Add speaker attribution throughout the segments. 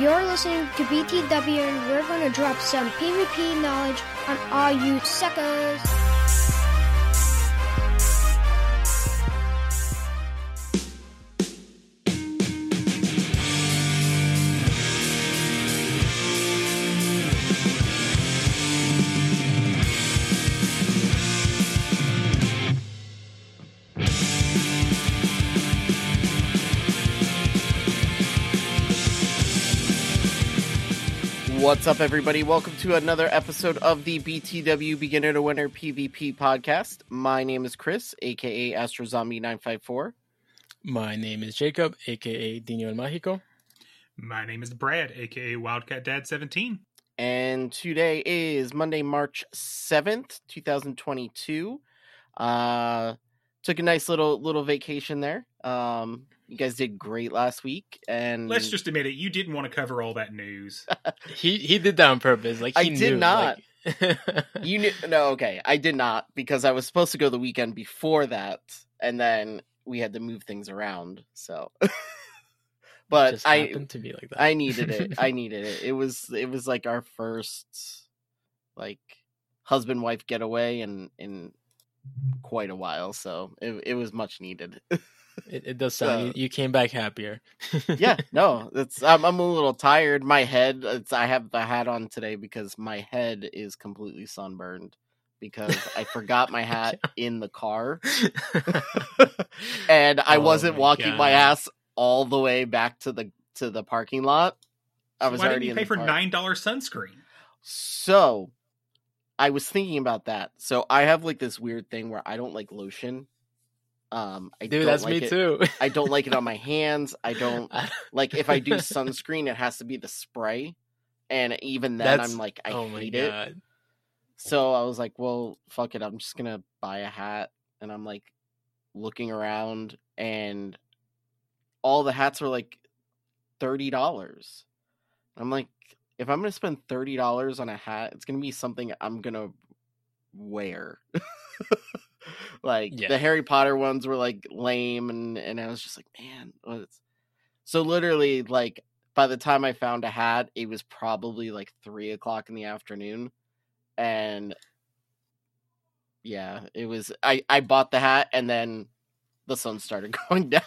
Speaker 1: You're listening to BTW, and we're going to drop some PvP knowledge on all you suckers.
Speaker 2: What's up, everybody? Welcome to another episode of the BTW Beginner to Winner PvP podcast. My name is Chris, aka Astro Zombie 954
Speaker 3: My name is Jacob, aka Dino El Mágico.
Speaker 4: My name is Brad, aka Wildcat Dad 17.
Speaker 2: and today is Monday, March 7th, 2022. Uh, took a nice little little vacation there. Um, you guys did great last week, and
Speaker 4: Let's just admit it, you didn't want to cover all that news.
Speaker 3: He he did that on purpose. Like
Speaker 2: I
Speaker 3: he
Speaker 2: did
Speaker 3: knew,
Speaker 2: not.
Speaker 3: like-
Speaker 2: you knew no okay i did not because i was supposed to go the weekend before that and then we had to move things around so but
Speaker 3: just
Speaker 2: i
Speaker 3: happened to be like that.
Speaker 2: i needed it i needed it it was it was like our first like husband wife getaway in in quite a while so it, it was much needed
Speaker 3: it, it does sound.
Speaker 2: Uh,
Speaker 3: you, you came back happier.
Speaker 2: yeah no it's I'm, I'm a little tired my head it's i have the hat on today because my head is completely sunburned because i forgot my hat in the car and I
Speaker 3: Oh
Speaker 2: wasn't
Speaker 3: my
Speaker 2: walking my ass all the way back to the to the parking lot. I was
Speaker 4: Why
Speaker 2: already
Speaker 4: didn't you pay for nine dollar sunscreen?
Speaker 2: So, I was thinking about that. So I have like this weird thing where I don't like lotion. Um, I
Speaker 3: Dude, that's
Speaker 2: like
Speaker 3: me
Speaker 2: it-
Speaker 3: too.
Speaker 2: I don't like it on my hands. I don't like if I do sunscreen, it has to be the spray, and even then,
Speaker 3: That's-
Speaker 2: I'm like, I
Speaker 3: oh
Speaker 2: hate it. So I was like, well, fuck it. I'm just going to buy a hat. And I'm like looking around, and all the hats are like $30. I'm like, if I'm going to spend $30 on a hat, it's going to be something I'm going to wear. like
Speaker 3: Yeah.
Speaker 2: the Harry Potter ones were like lame. And, and I was just like, man, what's. So literally, like, by the time I found a hat, it was probably like three o'clock in the afternoon and yeah it was i i bought the hat and then the sun started going down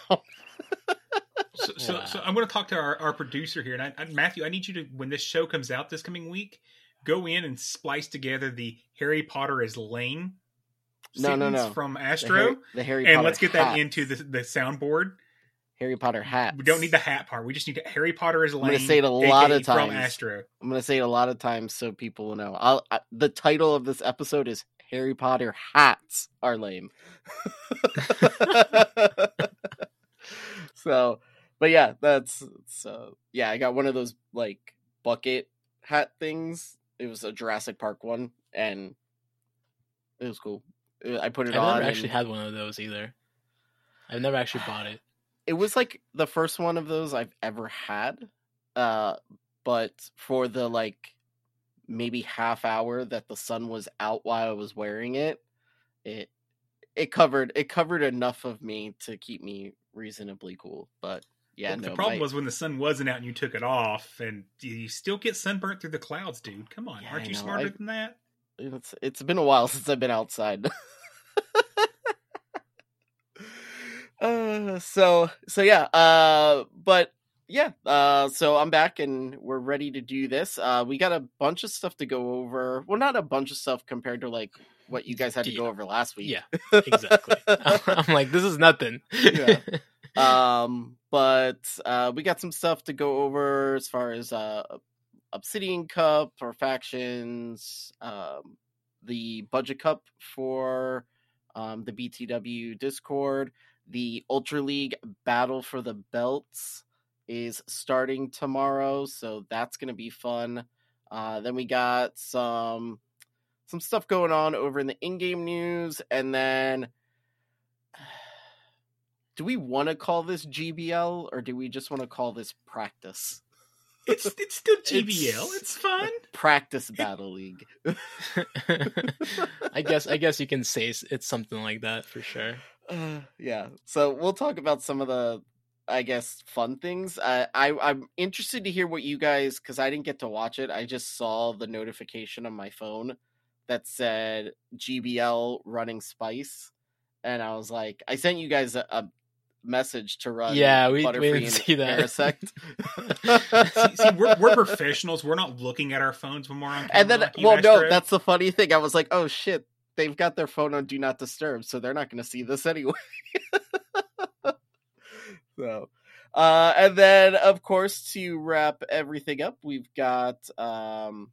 Speaker 4: So, so,
Speaker 3: Wow.
Speaker 4: so I'm going to talk to our, our producer here, and I, I, Matthew, I need you to, when this show comes out this coming week, go in and splice together the Harry Potter is lame
Speaker 2: No, no, no.
Speaker 4: from
Speaker 2: the
Speaker 4: Astro,
Speaker 2: harry, the harry
Speaker 4: and
Speaker 2: potter
Speaker 4: let's get that into the, the soundboard.
Speaker 2: harry potter hat
Speaker 4: We don't need the hat part. We just need Harry Potter is lame.
Speaker 2: I'm gonna say it a lot
Speaker 4: aka
Speaker 2: of
Speaker 4: from
Speaker 2: times.
Speaker 4: Astro.
Speaker 2: i'm gonna say it a lot of times so people will know i'll I, the title of this episode is harry potter hats are lame so but yeah that's so yeah i got one of those like bucket hat things it was a jurassic park one and it was cool i put it on.
Speaker 3: I've never actually had one of those either. I've never actually bought it.
Speaker 2: it was like the first one of those i've ever had uh but for the like maybe half hour that the sun was out while i was wearing it it it covered it covered enough of me to keep me reasonably cool but yeah
Speaker 4: Well,
Speaker 2: no
Speaker 4: the problem
Speaker 2: my-
Speaker 4: was when the sun wasn't out and you took it off, and you still get sunburnt through the clouds, dude. Come on,
Speaker 2: Yeah,
Speaker 4: aren't you smarter
Speaker 2: I-
Speaker 4: than that?
Speaker 2: It's it's been a while since I've been outside. uh, so so yeah. Uh, but yeah. Uh, so I'm back and we're ready to do this. Uh, we got a bunch of stuff to go over. Well, not a bunch of stuff compared to like what you guys had to go over last week.
Speaker 3: Yeah, exactly. I'm like, this is nothing.
Speaker 2: Yeah. um but uh we got some stuff to go over as far as uh obsidian cup for factions um the budget cup for um the btw discord the ultra league battle for the belts is starting tomorrow so that's gonna be fun uh then we got some some stuff going on over in the in-game news and then do we want to call this GBL or do we just want to call this practice?
Speaker 4: It's it's still GBL.
Speaker 3: It's-
Speaker 4: It's, fun.
Speaker 2: Practice Battle League.
Speaker 3: I guess I guess you can say it's something like that for sure.
Speaker 2: Uh, yeah. So we'll talk about some of the, I guess, fun things. I, I I'm interested to hear what you guys, because I didn't get to watch it. I just saw the notification on my phone that said GBL running Spice, and I was like, I sent you guys a, a message to run.
Speaker 3: Yeah, we- we
Speaker 2: Butterfree
Speaker 3: didn't see that.
Speaker 2: Parasect.
Speaker 4: See, see we're, we're professionals. We're not looking at our phones when we're on. Camera, and
Speaker 2: then,
Speaker 4: like
Speaker 2: well, no,
Speaker 4: Astro.
Speaker 2: that's the funny thing. I was like, oh shit, they've got their phone on do not disturb, so they're not going to see this anyway. so, uh, and then of course to wrap everything up, we've got um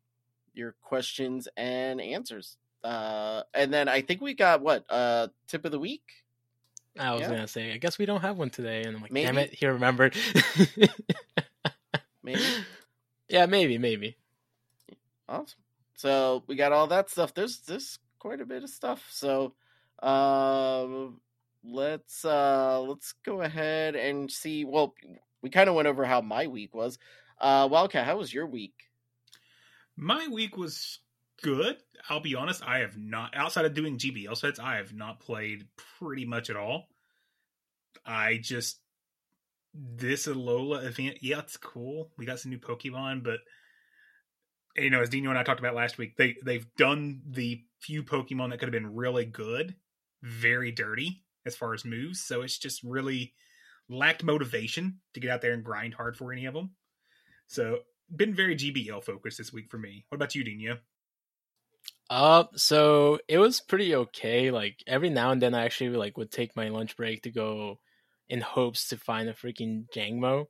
Speaker 2: your questions and answers. Uh, and then I think we got what uh tip of the week.
Speaker 3: I was
Speaker 2: Yeah.
Speaker 3: gonna say, I guess we don't have one today, and I'm like, damn it, he remembered.
Speaker 2: Maybe.
Speaker 3: yeah, maybe, maybe.
Speaker 2: Awesome. So we got all that stuff. There's there's quite a bit of stuff. So um let's uh let's go ahead and see well we kind of went over how my week was. Uh Wildcat, how was your week?
Speaker 4: My week was good. I'll be honest, I have not outside of doing GBL sets, I have not played pretty much at all. I just this Alola event, yeah, it's cool. We got some new Pokemon, but you know, as Dino and I talked about last week, they they've done the few Pokemon that could have been really good, very dirty as far as moves. So it's just really lacked motivation to get out there and grind hard for any of them. So been very GBL focused this week for me. What about you, Dino?
Speaker 3: Uh, so it was pretty okay. Like every now and then, I actually like would take my lunch break to go in hopes to find a freaking Jangmo,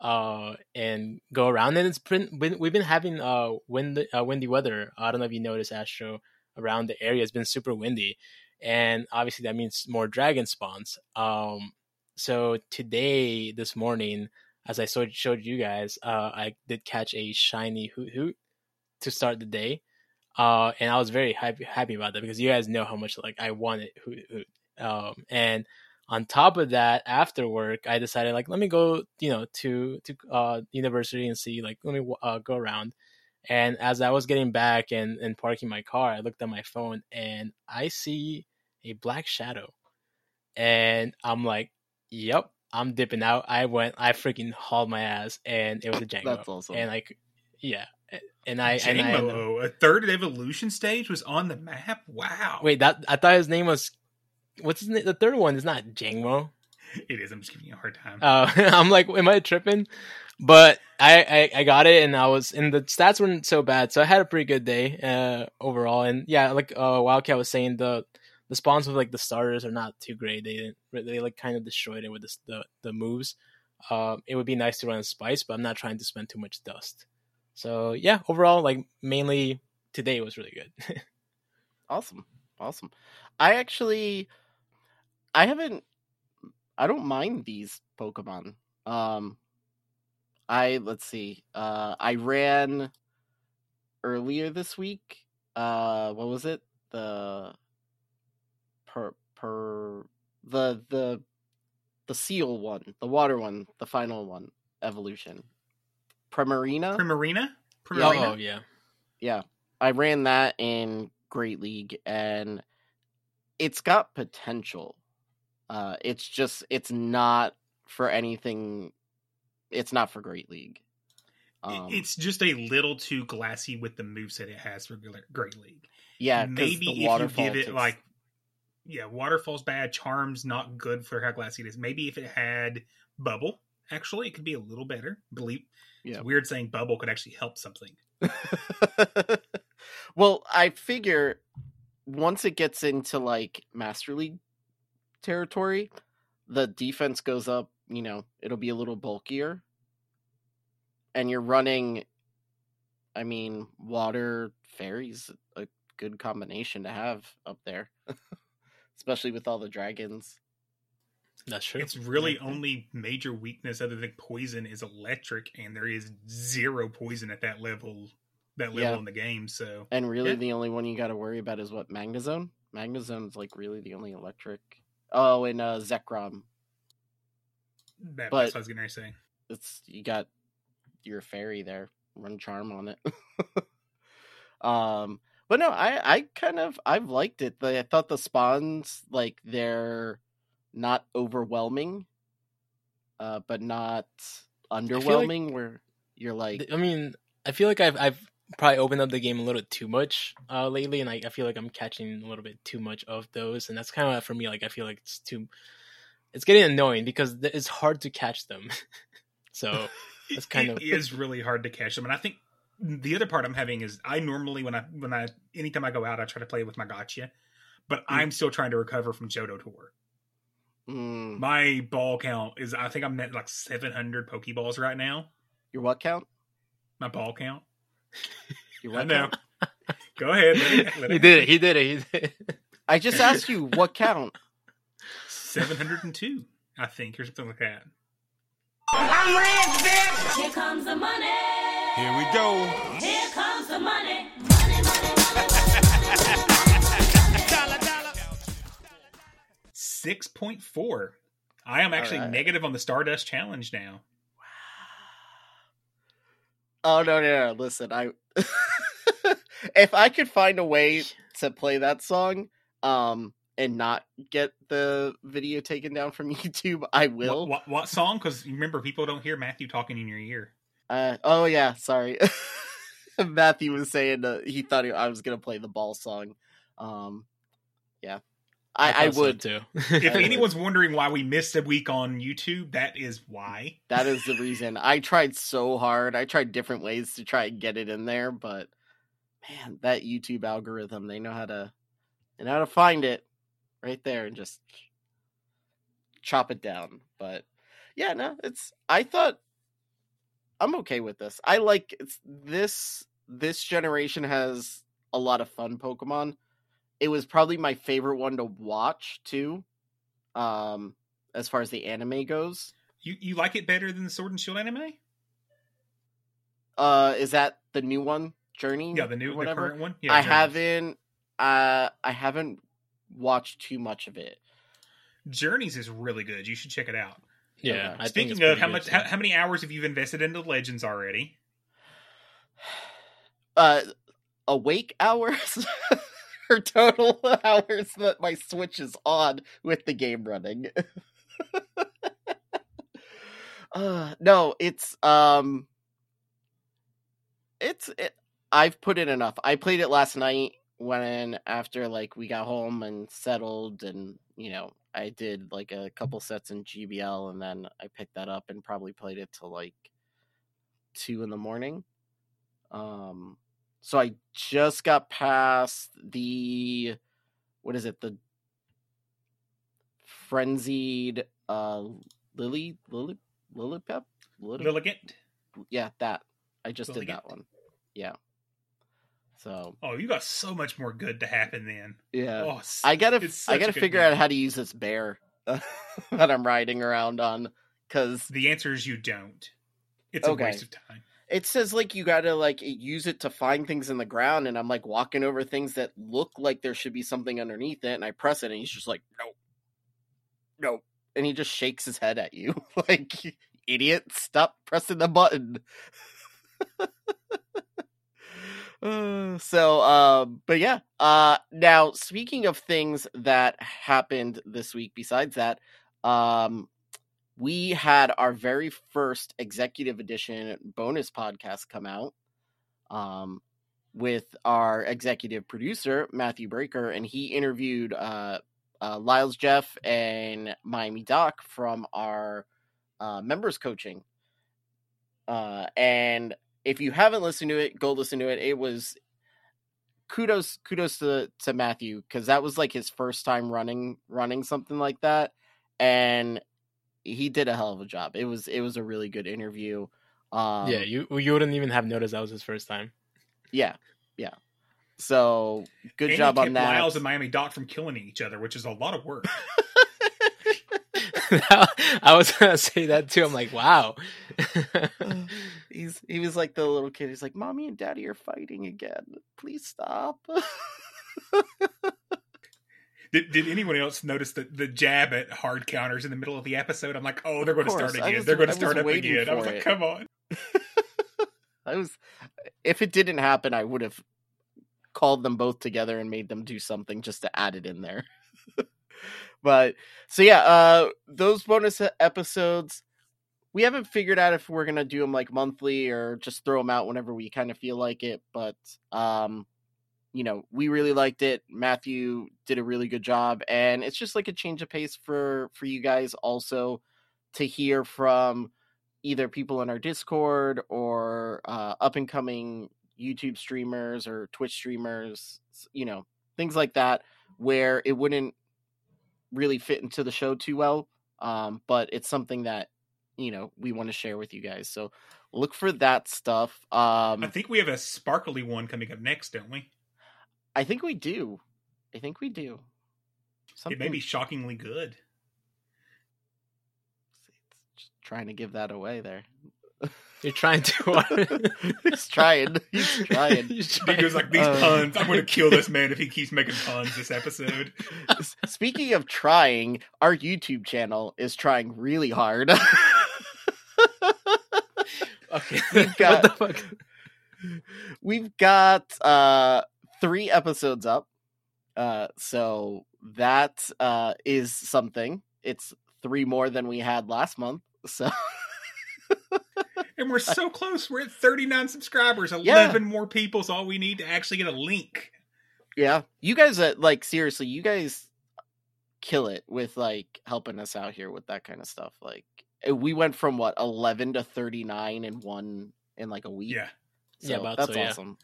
Speaker 3: uh, and go around. And it's been, we've been having uh wind uh, windy weather. I don't know if you noticed, Astro, around the area. It's been super windy, and obviously that means more dragon spawns. Um, so today, this morning, as I showed you guys, uh, I did catch a shiny Hoothoot to start the day uh, and I was very happy happy about that because you guys know how much like I wanted Hoot. Um, and on top of that, after work, I decided like let me go, you know, to to uh university and see like let me uh, go around. And as I was getting back and and parking my car, I looked at my phone and I see a black shadow, and I'm like, "Yep, I'm dipping out." I went, I freaking hauled my ass, and it was a Django.
Speaker 2: That's awesome.
Speaker 3: And like, yeah, and I and I
Speaker 4: a third evolution stage was on the map. Wow.
Speaker 3: Wait, that I thought his name was what's his name? The third one is not Jangmo.
Speaker 4: It is. I'm just giving you a hard time.
Speaker 3: Uh, I'm like, am I tripping? But I, I I got it, and I was and the stats weren't so bad, so I had a pretty good day uh, overall. And yeah, like uh, Wildcat was saying, the the spawns with like the starters are not too great. They didn't they like kind of destroyed it with the the, the moves. Um, it would be nice to run a spice, but I'm not trying to spend too much dust. So yeah, overall, like mainly today was really good.
Speaker 2: Awesome. Awesome. I actually I haven't I don't mind these Pokemon. Um I let's see. Uh I ran earlier this week. Uh what was it? The per per the the the seal one, the water one, the final one, evolution. Primarina?
Speaker 4: Primarina?
Speaker 3: oh yeah,
Speaker 2: yeah. I ran that in great league and it's got potential. Uh it's just it's not for anything it's not for great league. Um,
Speaker 4: it's just a little too glassy with the moveset it has for Great League.
Speaker 2: Yeah,
Speaker 4: maybe
Speaker 2: the
Speaker 4: if you give it
Speaker 2: takes-
Speaker 4: like yeah waterfall's bad charms not good for how glassy it is. Maybe if it had bubble actually it could be a little better believe
Speaker 2: Yeah.
Speaker 4: it's weird saying bubble could actually help something
Speaker 2: well, I figure once it gets into like Master League territory, the defense goes up, you know, it'll be a little bulkier. And you're running I mean, water fairies a good combination to have up there. Especially with all the dragons.
Speaker 3: That's true.
Speaker 4: its really
Speaker 3: Yeah.
Speaker 4: only major weakness other than poison is electric and there is zero poison at that level that level
Speaker 2: Yeah.
Speaker 4: in the game so
Speaker 2: And really
Speaker 4: Yeah.
Speaker 2: the only one you gotta worry about is what Magnazone? Magnazone's like really the only electric Oh, and uh Zekrom.
Speaker 4: that,
Speaker 2: But-
Speaker 4: that's what i was gonna say
Speaker 2: it's you got your fairy there run charm on it um but no i i kind of i've liked it The- i thought the spawns like they're not overwhelming uh but not underwhelming where you're like
Speaker 3: I mean, I feel like I've I've probably opened up the game a little too much uh, lately, and I, I feel like I'm catching a little bit too much of those, and that's kind of for me. Like I feel like it's too, it's getting annoying because th- it's hard to catch them. so It's kind
Speaker 4: It
Speaker 3: of-
Speaker 4: is really hard to catch them, and I think the other part I'm having is I normally when I when I anytime I go out I try to play with my gotcha, but
Speaker 2: Hmm.
Speaker 4: I'm still trying to recover from Johto Tour.
Speaker 2: Mm,
Speaker 4: My ball count is I think I'm at like 700 Pokeballs right now.
Speaker 2: your what count
Speaker 4: My ball count.
Speaker 2: your
Speaker 4: I
Speaker 2: what
Speaker 4: know. Go ahead. Let it, let
Speaker 3: he
Speaker 4: it
Speaker 3: did it. He did it. He did it.
Speaker 2: i just asked you what count
Speaker 4: 702, I think, or something like that. I'm rich.
Speaker 5: Here comes the money.
Speaker 6: Here we go.
Speaker 5: Here comes the money. Money,
Speaker 4: 6.4. I am actually
Speaker 2: right.
Speaker 4: negative on the Stardust Challenge now. Wow.
Speaker 2: Oh no, no, no. Listen, I if I could find a way to play that song, um, and not get the video taken down from YouTube, I will.
Speaker 4: What, what, what song? Because remember, people don't hear Matthew talking in your ear.
Speaker 2: Uh, oh yeah, sorry. Matthew was saying uh, he thought he, I was gonna play the ball song. Um, yeah. I, I,
Speaker 3: thought so,
Speaker 2: would.
Speaker 3: too.
Speaker 4: If anyone's wondering why we missed a week on YouTube, that is why.
Speaker 2: That is the reason. I tried so hard. I tried different ways to try and get it in there, but man, that YouTube algorithm, they know how to they know how to find it right there and just chop it down. But yeah, no, it's I thought I'm okay with this. I like it's this this generation has a lot of fun Pokemon. It was probably my favorite one to watch too. Um as far as the anime goes.
Speaker 4: You you like it better than the Sword and Shield anime?
Speaker 2: Uh, is that the new one, Journey?
Speaker 4: Yeah, the new
Speaker 2: or
Speaker 4: the current one. Yeah,
Speaker 2: I
Speaker 4: Journey.
Speaker 2: haven't. Uh, I haven't watched too much of it.
Speaker 4: Journeys is really good. You should check it out.
Speaker 3: yeah.
Speaker 2: Okay.
Speaker 3: I
Speaker 4: Speaking
Speaker 3: it's
Speaker 4: of how much, how, how many hours have you invested into Legends already?
Speaker 2: Uh, awake hours total hours that my Switch is on with the game running. uh, no, it's um, it's it. I've put in enough. I played it last night when after like we got home and settled, and you know I did like a couple sets in GBL, and then I picked that up and probably played it till like two in the morning. Um, so I just got past the what is it? The frenzied uh lily lily lillipep
Speaker 4: Lilligant.
Speaker 2: yeah that I just did that one yeah so
Speaker 4: Oh, you got so much more good to happen then.
Speaker 2: yeah
Speaker 4: Oh,
Speaker 2: I gotta I gotta figure
Speaker 4: game.
Speaker 2: out how to use this bear that I'm riding around on because
Speaker 4: The answer is you don't. It's a waste of time.
Speaker 2: It says like you gotta like use it to find things in the ground and i'm like walking over things that look like there should be something underneath it and i press it and he's just like nope. Nope. And he just shakes his head at you. Like idiot stop pressing the button. Uh, so um but yeah uh now speaking of things that happened this week besides that um we had our very first executive edition bonus podcast come out um, with our executive producer Matthew Breaker, and he interviewed uh, uh, Lyles Jeff and Miami Doc from our uh, members coaching. Uh, and if you haven't listened to it, go listen to it. It was kudos kudos to to Matthew because that was like his first time running running something like that, and he did a hell of a job. It was it was a really good interview. Um,
Speaker 3: yeah, you you wouldn't even have noticed that was his first time.
Speaker 2: yeah, yeah. So good
Speaker 4: And he
Speaker 2: job on that.
Speaker 4: Lyles and Miami Doc from killing each other, which is a lot of work.
Speaker 3: I was gonna say that too. I'm like, wow.
Speaker 2: He's he was like the little kid. He's like, "Mommy and Daddy are fighting again. Please stop."
Speaker 4: Did, did anyone else notice the, the jab at hard counters in the middle of the episode? I'm like, oh, they're going to start again.
Speaker 2: was-
Speaker 4: they're going to start up again. I was like,
Speaker 2: it.
Speaker 4: come on.
Speaker 2: I was if it didn't happen, I would have called them both together and made them do something just to add it in there. but so yeah, uh those bonus episodes we haven't figured out if we're going to do them like monthly or just throw them out whenever we kind of feel like it, but um you know, we really liked it. Matthew did a really good job and it's just like a change of pace for for you guys also to hear from either people in our Discord or uh, up and coming YouTube streamers or Twitch streamers, you know, things like that, where it wouldn't really fit into the show too well. Um, but it's something that you know we want to share with you guys. So look for that stuff. Um,
Speaker 4: I think we have a sparkly one coming up next, don't we?
Speaker 2: I think we do. I think we do.
Speaker 4: It may be shockingly good.
Speaker 2: Just trying to give that away there.
Speaker 3: You're trying to.
Speaker 2: He's trying. He's trying.
Speaker 3: He's
Speaker 4: He
Speaker 3: trying.
Speaker 4: goes like these
Speaker 2: Uh,
Speaker 4: puns. I'm going to kill this man if he keeps making puns this episode.
Speaker 2: Speaking of trying, our YouTube channel is trying really hard.
Speaker 3: Okay.
Speaker 2: We've got-
Speaker 3: what the fuck?
Speaker 2: We've got uh three episodes up. Uh so that uh is something. It's three more than we had last month. So
Speaker 4: And we're so close. We're at 39 subscribers. 11
Speaker 2: Yeah.
Speaker 4: more is all we need to actually get a link.
Speaker 2: yeah, you guys uh, like seriously, you guys kill it with like helping us out here with that kind of stuff. Like uh, we went from what 11 to 39 in one in like a week.
Speaker 4: Yeah.
Speaker 3: Yeah,
Speaker 2: So
Speaker 3: about
Speaker 2: that's
Speaker 3: so, yeah.
Speaker 2: awesome.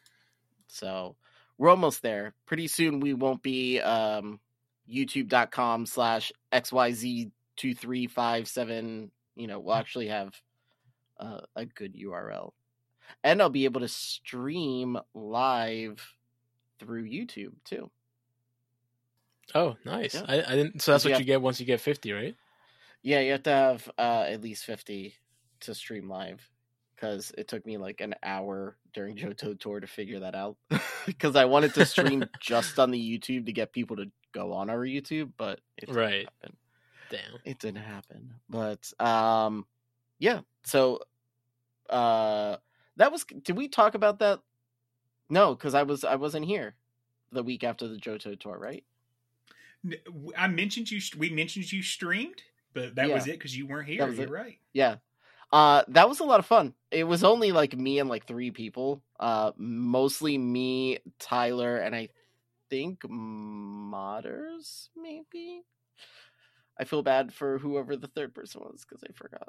Speaker 2: So we're almost there. Pretty soon we won't be um youtube.com slash xyz2357. You know, we'll actually have uh, a good URL. And I'll be able to stream live through YouTube too.
Speaker 3: Oh, nice.
Speaker 2: Yeah.
Speaker 3: I, I didn't. So that's
Speaker 2: You
Speaker 3: what
Speaker 2: have-
Speaker 3: you get once you get 50, right?
Speaker 2: Yeah, you have to have uh, at least 50 to stream live because it took me like an hour during Johto Tour to figure that out. Because I wanted to stream just on the YouTube to get people to go on our YouTube, but it didn't
Speaker 3: Right.
Speaker 2: happen.
Speaker 3: Damn.
Speaker 2: It didn't happen. But um, yeah. So uh, that was. Did we talk about that? No, because I was I wasn't here the week after the Johto Tour, right?
Speaker 4: I mentioned you. We mentioned you streamed, but that
Speaker 2: Yeah.
Speaker 4: was it because you weren't here. You're
Speaker 2: it.
Speaker 4: right.
Speaker 2: Yeah. Uh that was a lot of fun. It was only like me and like three people. Uh mostly me, Tyler, and I think Modders, maybe. I feel bad for whoever the third person was because I forgot.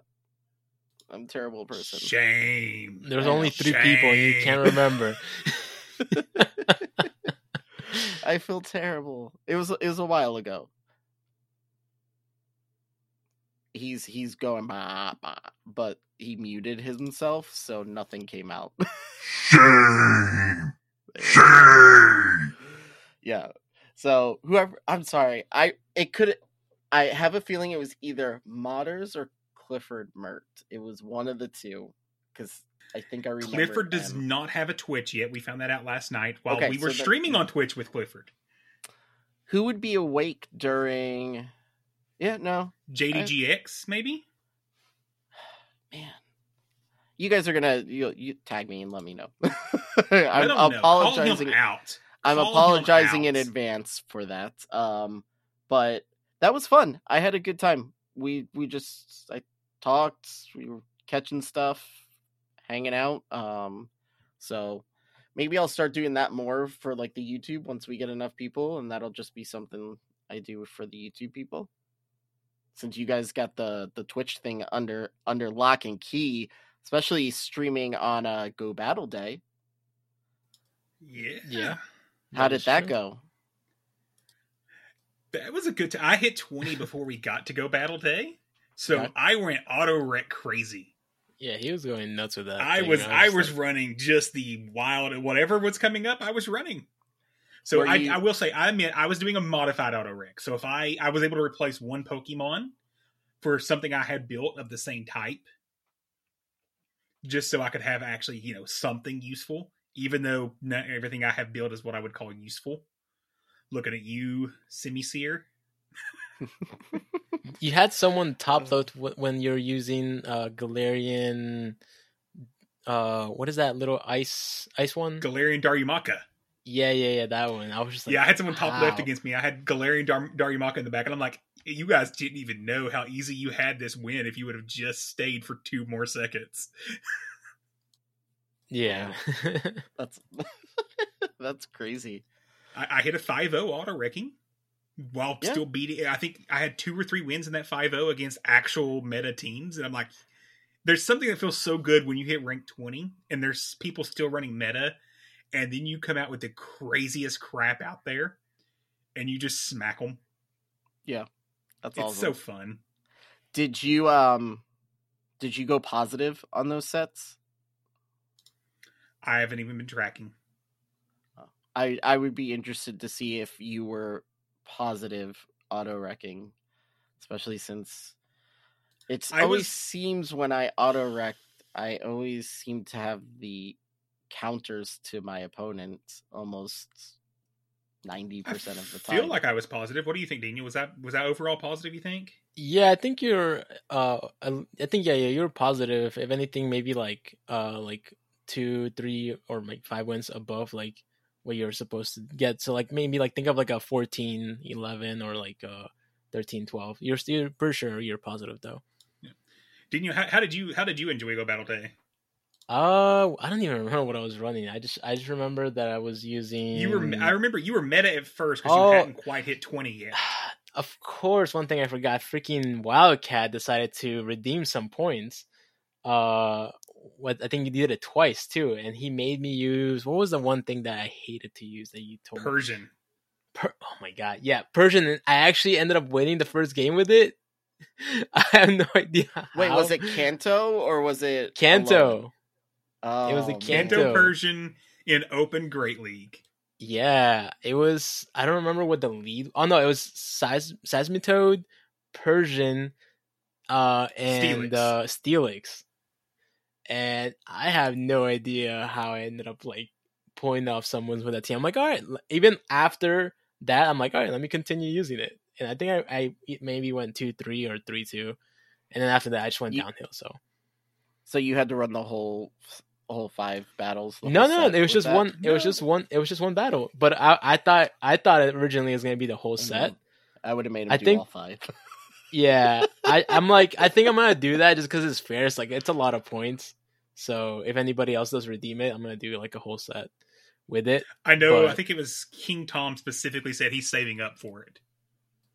Speaker 2: I'm a terrible person.
Speaker 4: Shame.
Speaker 3: There's
Speaker 2: I
Speaker 3: only
Speaker 2: know.
Speaker 3: three people and you can't remember.
Speaker 2: I feel terrible. It was it was a while ago. He's he's going bah, bah, but he muted himself, so nothing came out.
Speaker 6: Shame! Shame!
Speaker 2: Yeah. So whoever I'm sorry, I it could I have a feeling it was either Modders or Clifford Mert. It was one of the two because I think I remember.
Speaker 4: Clifford does
Speaker 2: M.
Speaker 4: not have a Twitch yet. We found that out last night while
Speaker 2: Okay,
Speaker 4: we were
Speaker 2: so then-
Speaker 4: streaming hmm. on Twitch with Clifford.
Speaker 2: Who would be awake during? Yeah, no,
Speaker 4: JDGX, maybe?
Speaker 2: man. You guys are gonna you you tag me and let me know.
Speaker 4: I
Speaker 2: I'm
Speaker 4: know.
Speaker 2: apologizing.
Speaker 4: Out.
Speaker 2: I'm
Speaker 4: Call
Speaker 2: apologizing in advance for that. Um, but that was fun. I had a good time. We we just I talked. We were catching stuff, hanging out. Um, so maybe I'll start doing that more for like the YouTube once we get enough people, and that'll just be something I do for the YouTube people. Since you guys got the the Twitch thing under under lock and key, especially streaming on uh Go Battle Day.
Speaker 4: Yeah.
Speaker 3: Yeah.
Speaker 2: How did that
Speaker 3: true.
Speaker 2: go?
Speaker 4: That was a good time. I hit 20 before we got to go battle day. So
Speaker 2: Okay.
Speaker 4: I went auto wreck crazy.
Speaker 3: Yeah, he was going nuts with that.
Speaker 4: I
Speaker 3: thing.
Speaker 4: was I
Speaker 3: just
Speaker 4: was
Speaker 3: like-
Speaker 4: running just the wild whatever was coming up, I was running. So I,
Speaker 2: you-
Speaker 4: I will say I mean I was doing a modified auto wreck. So if I I was able to replace one Pokemon for something I had built of the same type, just so I could have actually you know something useful, even though not everything I have built is what I would call useful. Looking at you, Semiseer.
Speaker 3: You had someone
Speaker 4: Uh.
Speaker 3: top load when you're using uh Galarian. Uh, what is that little ice ice one?
Speaker 4: Galarian Darumaka.
Speaker 3: Yeah, yeah, yeah, that one. I was just like,
Speaker 4: yeah, I had someone top left against me. I had Galarian Dar- Darumaka in the back, and I'm like, you guys didn't even know how easy you had this win if you would have just stayed for two more seconds.
Speaker 3: Yeah.
Speaker 2: That's that's crazy.
Speaker 4: I, I hit a 5 0 auto wrecking while
Speaker 2: Yeah.
Speaker 4: still beating. I think I had two or three wins in that 5 0 against actual meta teams. And I'm like, there's something that feels so good when you hit rank 20 and there's people still running meta. And then you come out with the craziest crap out there and you just smack them. Yeah.
Speaker 2: That's
Speaker 4: It's
Speaker 2: awesome.
Speaker 4: so fun.
Speaker 2: Did you um did you go positive on those sets?
Speaker 4: I haven't even been tracking.
Speaker 2: I I would be interested to see if you were positive auto wrecking, especially since it's
Speaker 4: I
Speaker 2: always
Speaker 4: was-
Speaker 2: seems when I auto wrecked, I always seem to have the counters to my opponent almost ninety percent of the time.
Speaker 4: feel like I was positive. What do you think, Daniel? Was that was that overall positive? You think?
Speaker 3: Yeah, I think you're. Uh, I I think yeah, yeah, you're positive. If anything, maybe like uh, like two, three, or like five wins above like what you're supposed to get. So like maybe like think of like a 14, 11, or like uh 13, 12. You're still pretty sure you're positive though.
Speaker 4: Didn't you? How, how did you? How did you enjoy Go Battle Day?
Speaker 3: Uh, I don't even remember what I was running. I just I just remember that I was using.
Speaker 4: You were. I remember you were meta at first because
Speaker 3: Oh.
Speaker 4: you hadn't quite hit twenty yet.
Speaker 3: Of course, one thing I forgot, freaking Wildcat decided to redeem some points. Uh what I think he did it twice too, and he made me use what was the one thing that I hated to use that you told me?
Speaker 4: Persian.
Speaker 3: Per- oh my god, yeah, Persian. I actually ended up winning the first game with it. I have no idea.
Speaker 2: Wait, was it Kanto or was it alone?
Speaker 3: Kanto?
Speaker 2: Oh,
Speaker 3: It was a
Speaker 2: man.
Speaker 3: Kanto.
Speaker 4: Kanto Persian in Open Great League.
Speaker 3: Yeah, it was. I don't remember what the lead. Oh no, it was Seis- Seismitoad, Persian, uh, and
Speaker 4: Steelix.
Speaker 3: uh, Steelix. And I have no idea how I ended up like pulling off someone's with that team. I'm like, all right. Even after that, I'm like, all right, let me continue using it. And I think I, I maybe went two three or three two, and then after that, I just went
Speaker 2: You-
Speaker 3: downhill. So
Speaker 2: So you had to run the whole whole five battles. the
Speaker 3: no, no, it was just
Speaker 2: that?
Speaker 3: one. It was just one. It was just one battle. But I, I thought, I thought it originally it was gonna be the whole set.
Speaker 2: I would have made him
Speaker 3: I
Speaker 2: do
Speaker 3: think-
Speaker 2: all five.
Speaker 3: Yeah, I, I'm like, I think I'm gonna do that just because it's fair. It's like it's a lot of points. So if anybody else does redeem it, I'm gonna do like a whole set with it.
Speaker 4: I know.
Speaker 3: But-
Speaker 4: I think it was King Tom specifically said he's saving up for it.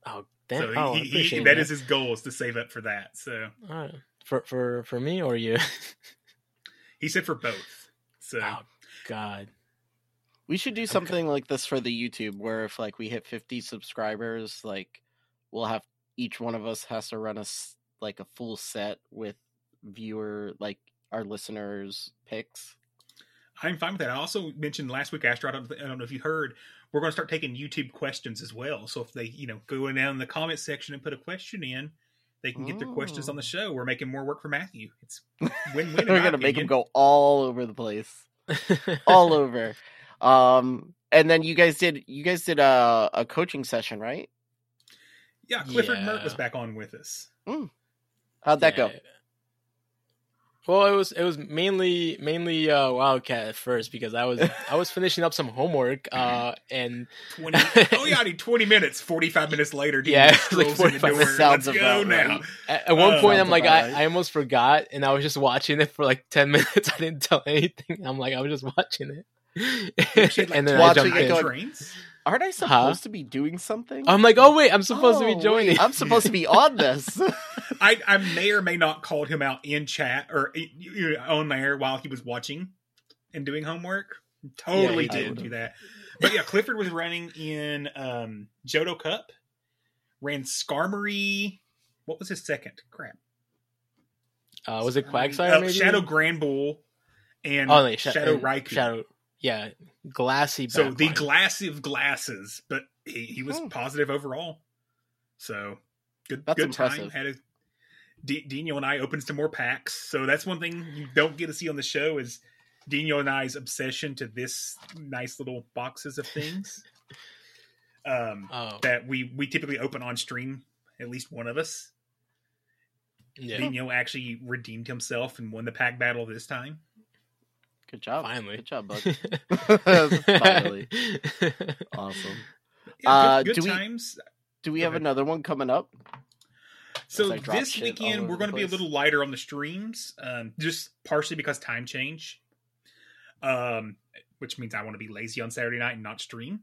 Speaker 3: Oh damn!
Speaker 4: so
Speaker 3: oh,
Speaker 4: he, he,
Speaker 3: appreciate
Speaker 4: that is his goal is to save up for that. So
Speaker 3: Alright. for for for me or you.
Speaker 4: he said for both. So
Speaker 3: oh God.
Speaker 2: We should do something like this for the YouTube, where if like we hit 50 subscribers, like we'll have each one of us has to run a s- like a full set with viewer like our listeners picks.
Speaker 4: I'm fine with that. I also mentioned last week, Astro. I don't, I don't know if you heard. We're going to start taking YouTube questions as well. So if they, you know, go down in the comment section and put a question in, they can get their questions on the show. We're making more work for Matthew. It's win-win. in
Speaker 2: We're gonna make
Speaker 4: him
Speaker 2: go all over the place, all over. Um, and then you guys did you guys did a a coaching session, right?
Speaker 4: Yeah, Clifford Mert was back on with us.
Speaker 2: How'd that go?
Speaker 3: Yeah. Well, it was it was mainly mainly uh, Wildcat at first because I was I was finishing up some homework uh, and
Speaker 4: 20 oh yeah, I need 20 minutes. 45 minutes later, dude,
Speaker 3: Yeah,
Speaker 4: yeah,
Speaker 3: like
Speaker 4: strolls
Speaker 3: 45
Speaker 4: door.
Speaker 2: Sounds
Speaker 4: Let's go
Speaker 2: about
Speaker 4: now.
Speaker 2: right.
Speaker 3: at, at one
Speaker 4: Uh,
Speaker 3: point I'm like
Speaker 2: about
Speaker 3: I. I almost forgot and I was just watching it for like ten minutes. I didn't tell anything. I'm like I was just watching it,
Speaker 4: Shit, like
Speaker 3: and then I
Speaker 2: watching
Speaker 3: jumped
Speaker 2: it
Speaker 3: in.
Speaker 4: trains.
Speaker 2: Aren't I supposed to be doing something?
Speaker 3: I'm like, oh wait, I'm supposed to
Speaker 2: Oh,
Speaker 3: be joining.
Speaker 2: wait, I'm supposed to be on this.
Speaker 4: I, I may or may not called him out in chat or you know, on there while he was watching and doing homework. Totally
Speaker 3: Yeah,
Speaker 4: didn't do that. But yeah, Clifford was running in um, Johto Cup, ran Skarmory. What was his second? Crap.
Speaker 3: Uh, was it
Speaker 4: Uh,
Speaker 3: Quagsire? maybe?
Speaker 4: Shadow Granbull and
Speaker 3: Oh, no, Sha-
Speaker 4: Shadow
Speaker 3: and
Speaker 4: Raikou.
Speaker 3: Shadow, yeah, glassy.
Speaker 4: so the
Speaker 3: backline.
Speaker 4: glassy of glasses, but he, he was
Speaker 2: Hmm.
Speaker 4: positive overall. So good,
Speaker 2: That's
Speaker 4: good time. Had a D- Dino and I opened some more packs. So that's one thing you don't get to see on the show is Dino and I's obsession to this nice little boxes of things. um,
Speaker 3: Oh,
Speaker 4: that we we typically open on stream. At least one of us.
Speaker 3: yeah.
Speaker 4: Dino actually redeemed himself and won the pack battle this time.
Speaker 2: Good job.
Speaker 3: Finally.
Speaker 2: Good job, bud. Finally. Awesome.
Speaker 4: Yeah,
Speaker 2: Uh,
Speaker 4: good, good
Speaker 2: do we-
Speaker 4: times.
Speaker 2: Do we
Speaker 4: Go
Speaker 2: have
Speaker 4: ahead.
Speaker 2: another one coming up?
Speaker 4: So
Speaker 2: As I drop
Speaker 4: this weekend we're going to be a little lighter on the streams, um, just partially because time change, um, which means I want to be lazy on Saturday night and not stream.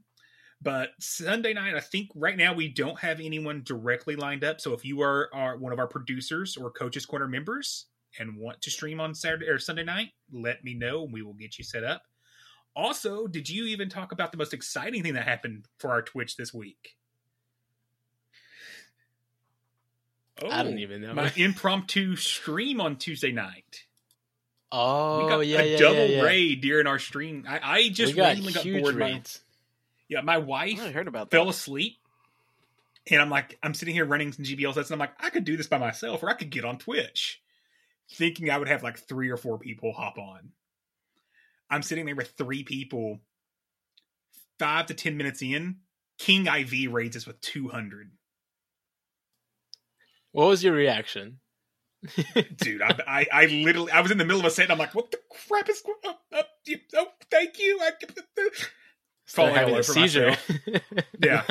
Speaker 4: But Sunday night, I think right now we don't have anyone directly lined up. So if you are, are one of our producers or Coaches Corner members and want to stream on Saturday or Sunday night, let me know and we will get you set up. Also, did you even talk about the most exciting thing that happened for our Twitch this week?
Speaker 3: Oh, I don't
Speaker 4: Oh,
Speaker 3: even know.
Speaker 4: my impromptu stream on Tuesday night.
Speaker 3: oh,
Speaker 4: we got
Speaker 3: yeah,
Speaker 4: a
Speaker 3: yeah,
Speaker 4: double
Speaker 3: yeah, yeah.
Speaker 4: raid during our stream. I, I just
Speaker 3: got
Speaker 4: randomly got bored. My,
Speaker 3: raids.
Speaker 4: yeah, my wife
Speaker 2: heard about
Speaker 4: fell
Speaker 2: that.
Speaker 4: asleep, and I'm like, I'm sitting here running some GBL sets, and I'm like, I could do this by myself, or I could get on Twitch, thinking I would have like three or four people hop on. I'm sitting there with three people. Five to ten minutes in, King IV raids us with 200.
Speaker 3: What was your reaction?
Speaker 4: dude. I, I, I literally, I was in the middle of a set. And I'm like, what the crap is going on? Oh, oh, thank you. I, falling all
Speaker 3: having a
Speaker 4: over
Speaker 3: seizure.
Speaker 4: Yeah,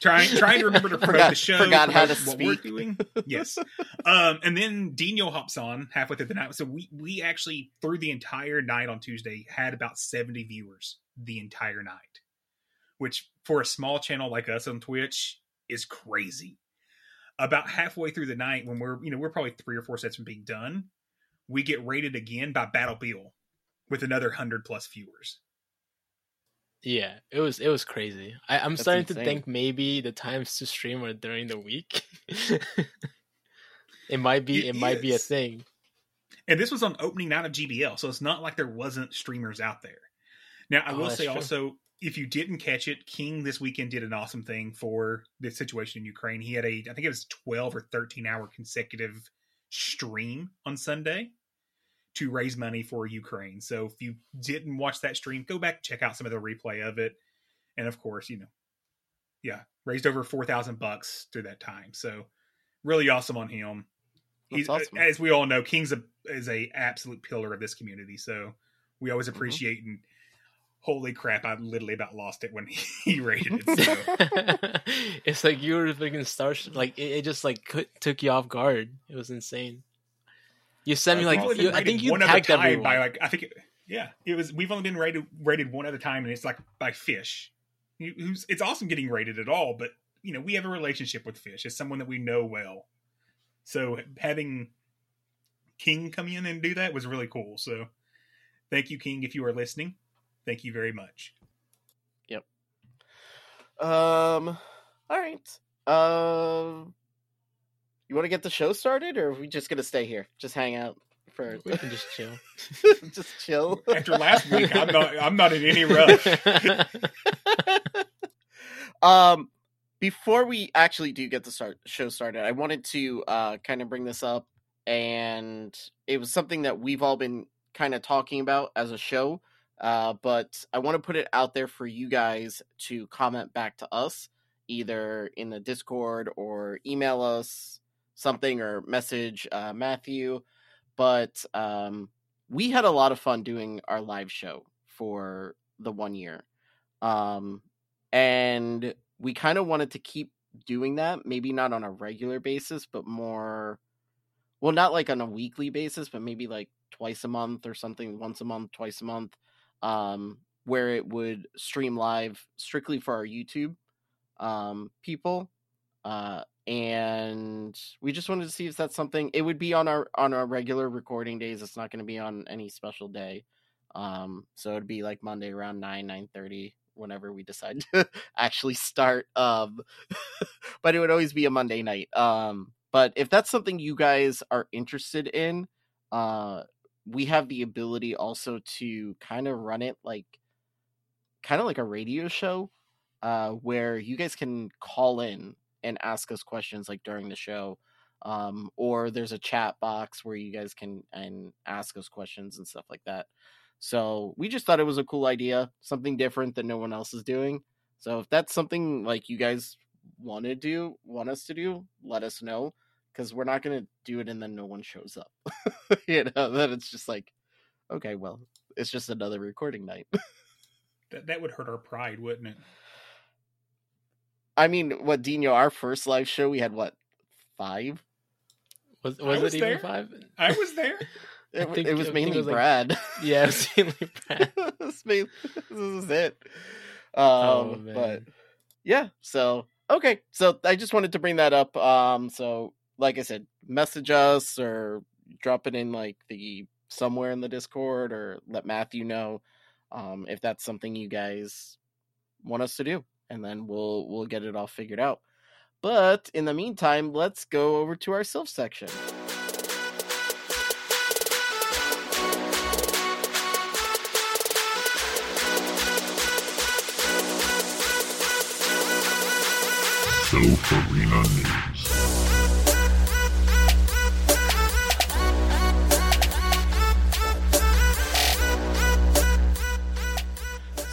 Speaker 4: trying trying to remember to promote
Speaker 2: Forgot-
Speaker 4: the show.
Speaker 2: forgot how to
Speaker 4: what we're
Speaker 2: speak.
Speaker 4: doing. Yes, um, and then Dino hops on halfway through the night. So we we actually through the entire night on Tuesday had about 70 viewers the entire night, which for a small channel like us on Twitch is crazy about halfway through the night when we're you know we're probably three or four sets from being done we get rated again by battle bill with another 100 plus viewers
Speaker 3: yeah, it was it was crazy. I, I'm
Speaker 2: That's
Speaker 3: starting
Speaker 2: insane.
Speaker 3: to think maybe the times to stream are during the week. it might be
Speaker 4: It
Speaker 3: it, might be a thing.
Speaker 4: and this was on opening night of gbl so it's not like there wasn't streamers out there now i
Speaker 3: Oh,
Speaker 4: will say
Speaker 3: true.
Speaker 4: also if you didn't catch it king this weekend did an awesome thing for the situation in ukraine he had a i think it was 12 or 13 hour consecutive stream on sunday to raise money for Ukraine. So if you didn't watch that stream, go back check out some of the replay of it. And of course, you know, yeah, raised over four thousand bucks through that time. So really awesome on him.
Speaker 2: That's
Speaker 4: He's
Speaker 2: awesome.
Speaker 4: as we all know, King's a is a absolute pillar of this community. So we always
Speaker 2: Mm-hmm.
Speaker 4: appreciate and holy crap, I literally about lost it when he rated it. So
Speaker 3: it's like you were freaking star like it, it just like took you off guard. It was insane. You sent me like you, I think you
Speaker 4: one
Speaker 3: tagged
Speaker 4: time
Speaker 3: everyone.
Speaker 4: by like I think it, yeah it was we've only been rated rated one other time and it's like by Fish, who's it's awesome getting rated at all, but you know we have a relationship with Fish as someone that we know well, so having King come in and do that was really cool. So thank you, King, if you are listening. Thank you very much. Yep.
Speaker 2: Um. All right. Um. You want to get the show started, or are we just gonna stay here, just hang out for,
Speaker 3: we can just chill.
Speaker 2: just chill?
Speaker 4: After last week, I'm not I'm not in any rush.
Speaker 2: um before we actually do get the start show started i wanted to uh kind of bring this up and it was something that we've all been kind of talking about as a show uh but i want to put it out there for you guys to comment back to us either in the discord or email us something or message uh matthew but um, we had a lot of fun doing our live show for the one year, um, and we kind of wanted to keep doing that. Maybe not on a regular basis, but more. Well, not like on a weekly basis, but maybe like twice a month or something, once a month, twice a month, um, where it would stream live strictly for our YouTube um, people. Uh, and we just wanted to see if that's something it would be on our on our regular recording days it's not going to be on any special day um so it'd be like monday around 9 9 30 whenever we decide to actually start um but it would always be a monday night um but if that's something you guys are interested in uh we have the ability also to kind of run it like kind of like a radio show uh where you guys can call in and ask us questions like during the show um or there's a chat box where you guys can and ask us questions and stuff like that. So we just thought it was a cool idea something different that no one else is doing. So if that's something like you guys want to do want us to do let us know because we're not going to do it and then no one shows up. You know then it's just like okay well it's just another recording night.
Speaker 4: That that would hurt our pride, wouldn't it?
Speaker 2: I mean what dino our first live show we had what five
Speaker 3: Was was,
Speaker 4: was
Speaker 3: it even five?
Speaker 4: I was there.
Speaker 2: it,
Speaker 3: think-
Speaker 2: it was mainly
Speaker 3: it was like-
Speaker 2: brad
Speaker 3: Yeah, it was mainly Brad.
Speaker 2: this, ma- this is it um
Speaker 3: Oh,
Speaker 2: but yeah so okay so i just wanted to bring that up um so like i said message us or drop it in like the somewhere in the discord or let matthew know um if that's something you guys want us to do and then we'll we'll get it all figured out but in the meantime let's go over to our Silph section
Speaker 6: Silph Arena News.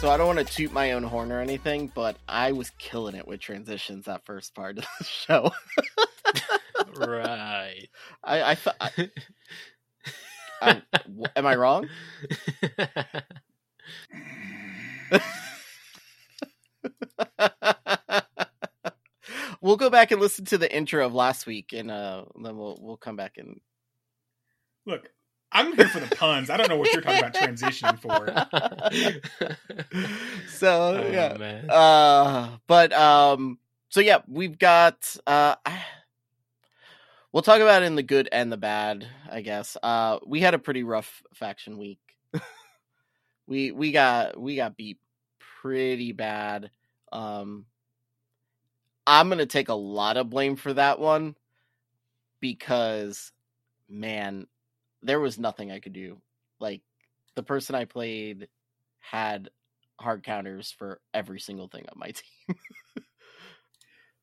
Speaker 2: So i don't want to toot my own horn or anything but i was killing it with transitions that first part of the show
Speaker 3: right.
Speaker 2: i i, fe- I, I w- am i wrong we'll go back and listen to the intro of last week, and uh, then we'll we'll come back and.
Speaker 4: Look, I'm here for the puns. I don't know what you're talking about transitioning for.
Speaker 2: So
Speaker 3: Oh,
Speaker 2: yeah,
Speaker 3: man.
Speaker 2: uh, but um, so yeah, we've got uh, we'll talk about it in the good and the bad, I guess. Uh, we had a pretty rough faction week. we we got we got beat pretty bad. Um, I'm gonna take a lot of blame for that one because, man, there was nothing I could do. Like the person I played had hard counters for every single thing on my team.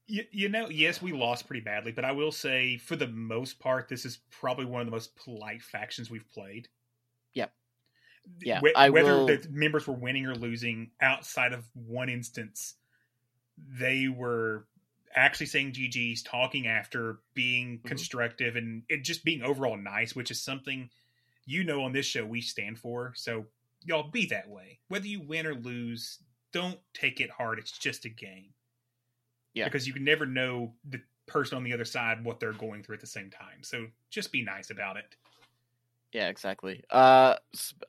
Speaker 4: You, you know, yes, we lost pretty badly, but I will say, for the most part, this is probably one of the most polite factions we've played.
Speaker 2: Yep. Yeah,
Speaker 4: Wh-
Speaker 2: I
Speaker 4: whether
Speaker 2: will-
Speaker 4: the members were winning or losing, outside of one instance, they were actually saying GG's, talking after, being
Speaker 2: Mm-hmm.
Speaker 4: constructive, and it just being overall nice, which is something you know on this show we stand for. So y'all be that way. Whether you win or lose, don't take it hard. It's just a game.
Speaker 2: Yeah.
Speaker 4: Because you can never know the person on the other side what they're going through at the same time. So just be nice about it.
Speaker 2: Yeah, exactly. Uh,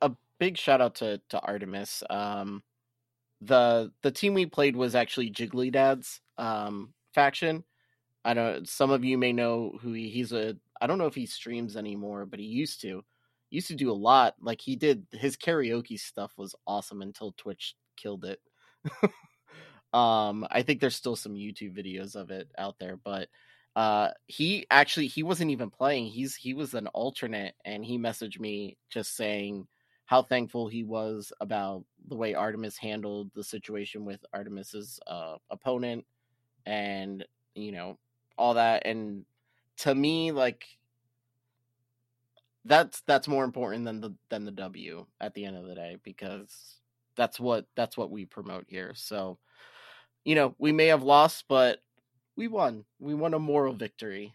Speaker 2: a big shout out to to Artemis. Um, the the team we played was actually Jiggly Dad's um faction. I know some of you may know who he, he's a. I don't know if he streams anymore, but he used to. Used to do a lot. Like he did his karaoke stuff was awesome until Twitch killed it. um, I think there's still some YouTube videos of it out there, but uh he actually he wasn't even playing he's he was an alternate and he messaged me just saying how thankful he was about the way artemis handled the situation with artemis's uh opponent and you know all that and to me like that's that's more important than the than the w at the end of the day because that's what that's what we promote here so you know we may have lost but we won. We won a moral victory.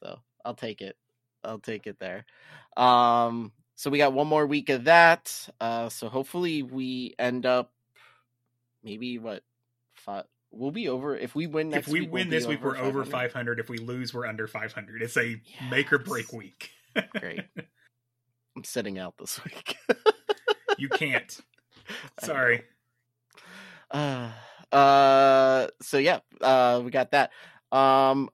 Speaker 2: So I'll take it. I'll take it there. Um, so we got one more week of that. Uh, so hopefully we end up maybe what. We'll be over if we win next
Speaker 4: if we
Speaker 2: week. we'll
Speaker 4: win this week, we're over
Speaker 2: 500.
Speaker 4: 500. If we lose, we're under 500. It's a make or break week.
Speaker 2: Great. I'm sitting out this week.
Speaker 4: you can't. Sorry.
Speaker 2: Uh, uh so yeah, uh we got that. Um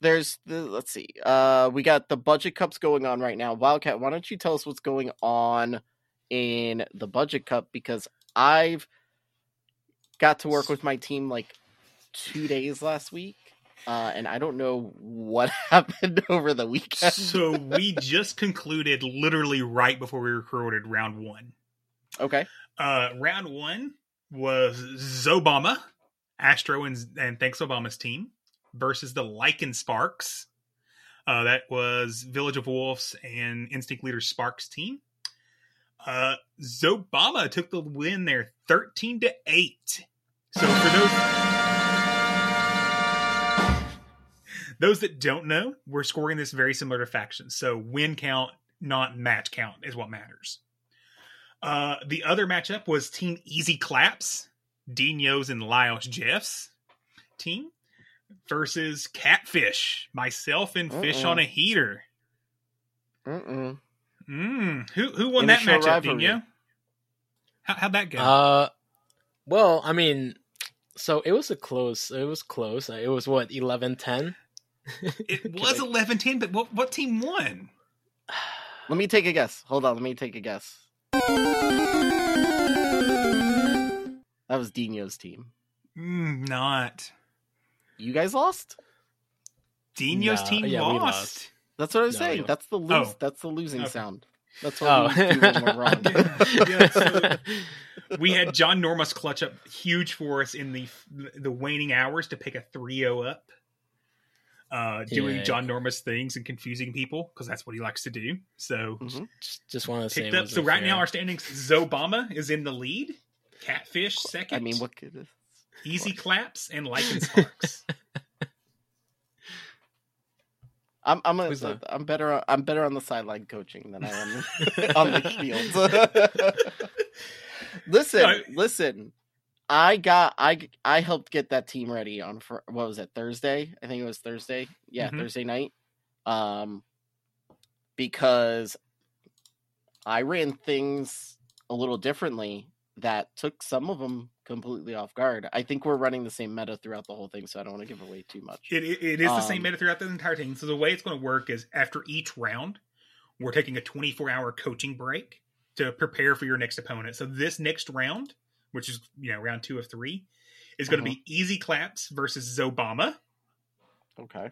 Speaker 2: there's the let's see. Uh we got the budget cups going on right now. Wildcat, why don't you tell us what's going on in the budget cup because I've got to work with my team like 2 days last week. Uh, and I don't know what happened over the weekend.
Speaker 4: so we just concluded literally right before we recorded round one.
Speaker 2: okay.
Speaker 4: Uh, round one was Zobama, Astro and, and Thanks Obama's team versus the Lycan Sparks. Uh, that was Village of Wolves and Instinct Leader Sparks team. Uh, Zobama took the win there, thirteen to eight. So for those those that don't know, we're scoring this very similar to factions. So win count, not match count, is what matters. Uh, the other matchup was Team Easy Claps, Dino's and Lyle's Jeff's team versus Catfish, myself and Fish
Speaker 2: Uh-uh.
Speaker 4: on a Heater.
Speaker 2: Mm-mm.
Speaker 4: Mm, who who won that
Speaker 2: Initial
Speaker 4: matchup,
Speaker 2: rivalry.
Speaker 4: Dino? How, how'd that go?
Speaker 3: Uh, well, I mean, so it was a close. It was close. It was what 11-10?
Speaker 4: it was eleven ten, but what what team won?
Speaker 2: Let me take a guess. Hold on, let me take a guess. That was Dino's team.
Speaker 4: Mm, not
Speaker 2: You guys lost?
Speaker 4: Dino's
Speaker 3: Nah,
Speaker 4: team
Speaker 3: yeah,
Speaker 4: lost.
Speaker 3: lost.
Speaker 2: That's what I was
Speaker 3: No,
Speaker 2: saying. That's the lose.
Speaker 4: Oh.
Speaker 2: That's the losing
Speaker 4: Okay.
Speaker 2: sound. That's what
Speaker 3: Oh,
Speaker 2: we do when we're wrong.
Speaker 4: Yeah, so- we had John Normus clutch up huge for us in the the waning hours to pick a 3-0 up. Uh, doing
Speaker 3: Yeah.
Speaker 4: John Normus things and confusing people because that's what he likes to do. So
Speaker 2: Mhm.
Speaker 3: just, just want to say.
Speaker 4: picked up. So right
Speaker 3: fair.
Speaker 4: now our standings: Zobama is in the lead, Catfish second.
Speaker 2: I mean, what could this?
Speaker 4: Easy claps and Lycan Sparks.
Speaker 2: I'm I'm a,
Speaker 3: that?
Speaker 2: I'm better on, I'm better on the sideline coaching than I am on the field. listen,
Speaker 4: No.
Speaker 2: listen. I got I I helped get that team ready on for what was it Thursday? I think it was Thursday. Yeah,
Speaker 4: Mhm.
Speaker 2: Thursday night. Um, because I ran things a little differently that took some of them completely off guard. I think we're running the same meta throughout the whole thing, so I don't want to give away too much.
Speaker 4: It, it, it is the same
Speaker 2: Um,
Speaker 4: meta throughout the entire thing. So the way it's going to work is after each round, we're taking a 24 hour coaching break to prepare for your next opponent. So this next round, which is you know round two of three, is going to
Speaker 2: Uh-huh.
Speaker 4: be Easy Claps versus Zobama,
Speaker 2: Okay.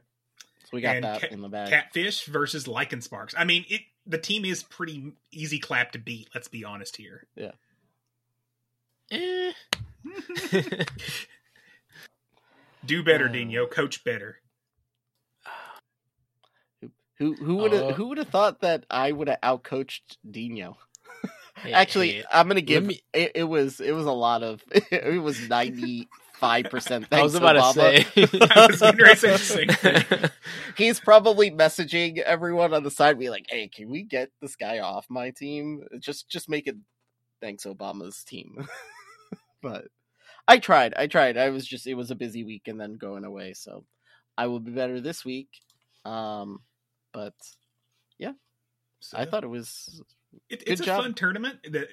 Speaker 2: So we got
Speaker 4: And
Speaker 2: that
Speaker 4: Cat-
Speaker 2: in the bag.
Speaker 4: Catfish versus Lycan Sparks. I mean, it the team is pretty easy clap to beat. Let's be honest here.
Speaker 3: Eh.
Speaker 4: Do better,
Speaker 2: Uh.
Speaker 4: Dino. Coach better.
Speaker 2: Who who would have
Speaker 3: Uh,
Speaker 2: who would have thought that I would have outcoached Dino?
Speaker 3: Hey,
Speaker 2: Actually,
Speaker 3: hey,
Speaker 2: I'm gonna give
Speaker 3: me-
Speaker 2: it, it was it was a lot of it was 95 percent.
Speaker 3: I was about
Speaker 2: Obama.
Speaker 3: to say.
Speaker 4: I was to say the same thing.
Speaker 2: He's probably messaging everyone on the side, be like, "Hey, can we get this guy off my team? Just just make it thanks Obama's team." But I tried. I tried. I was just it was a busy week and then going away, so I will be better this week. Um, but
Speaker 4: So-
Speaker 2: I thought it was
Speaker 4: It, it's a
Speaker 2: job.
Speaker 4: fun tournament, that,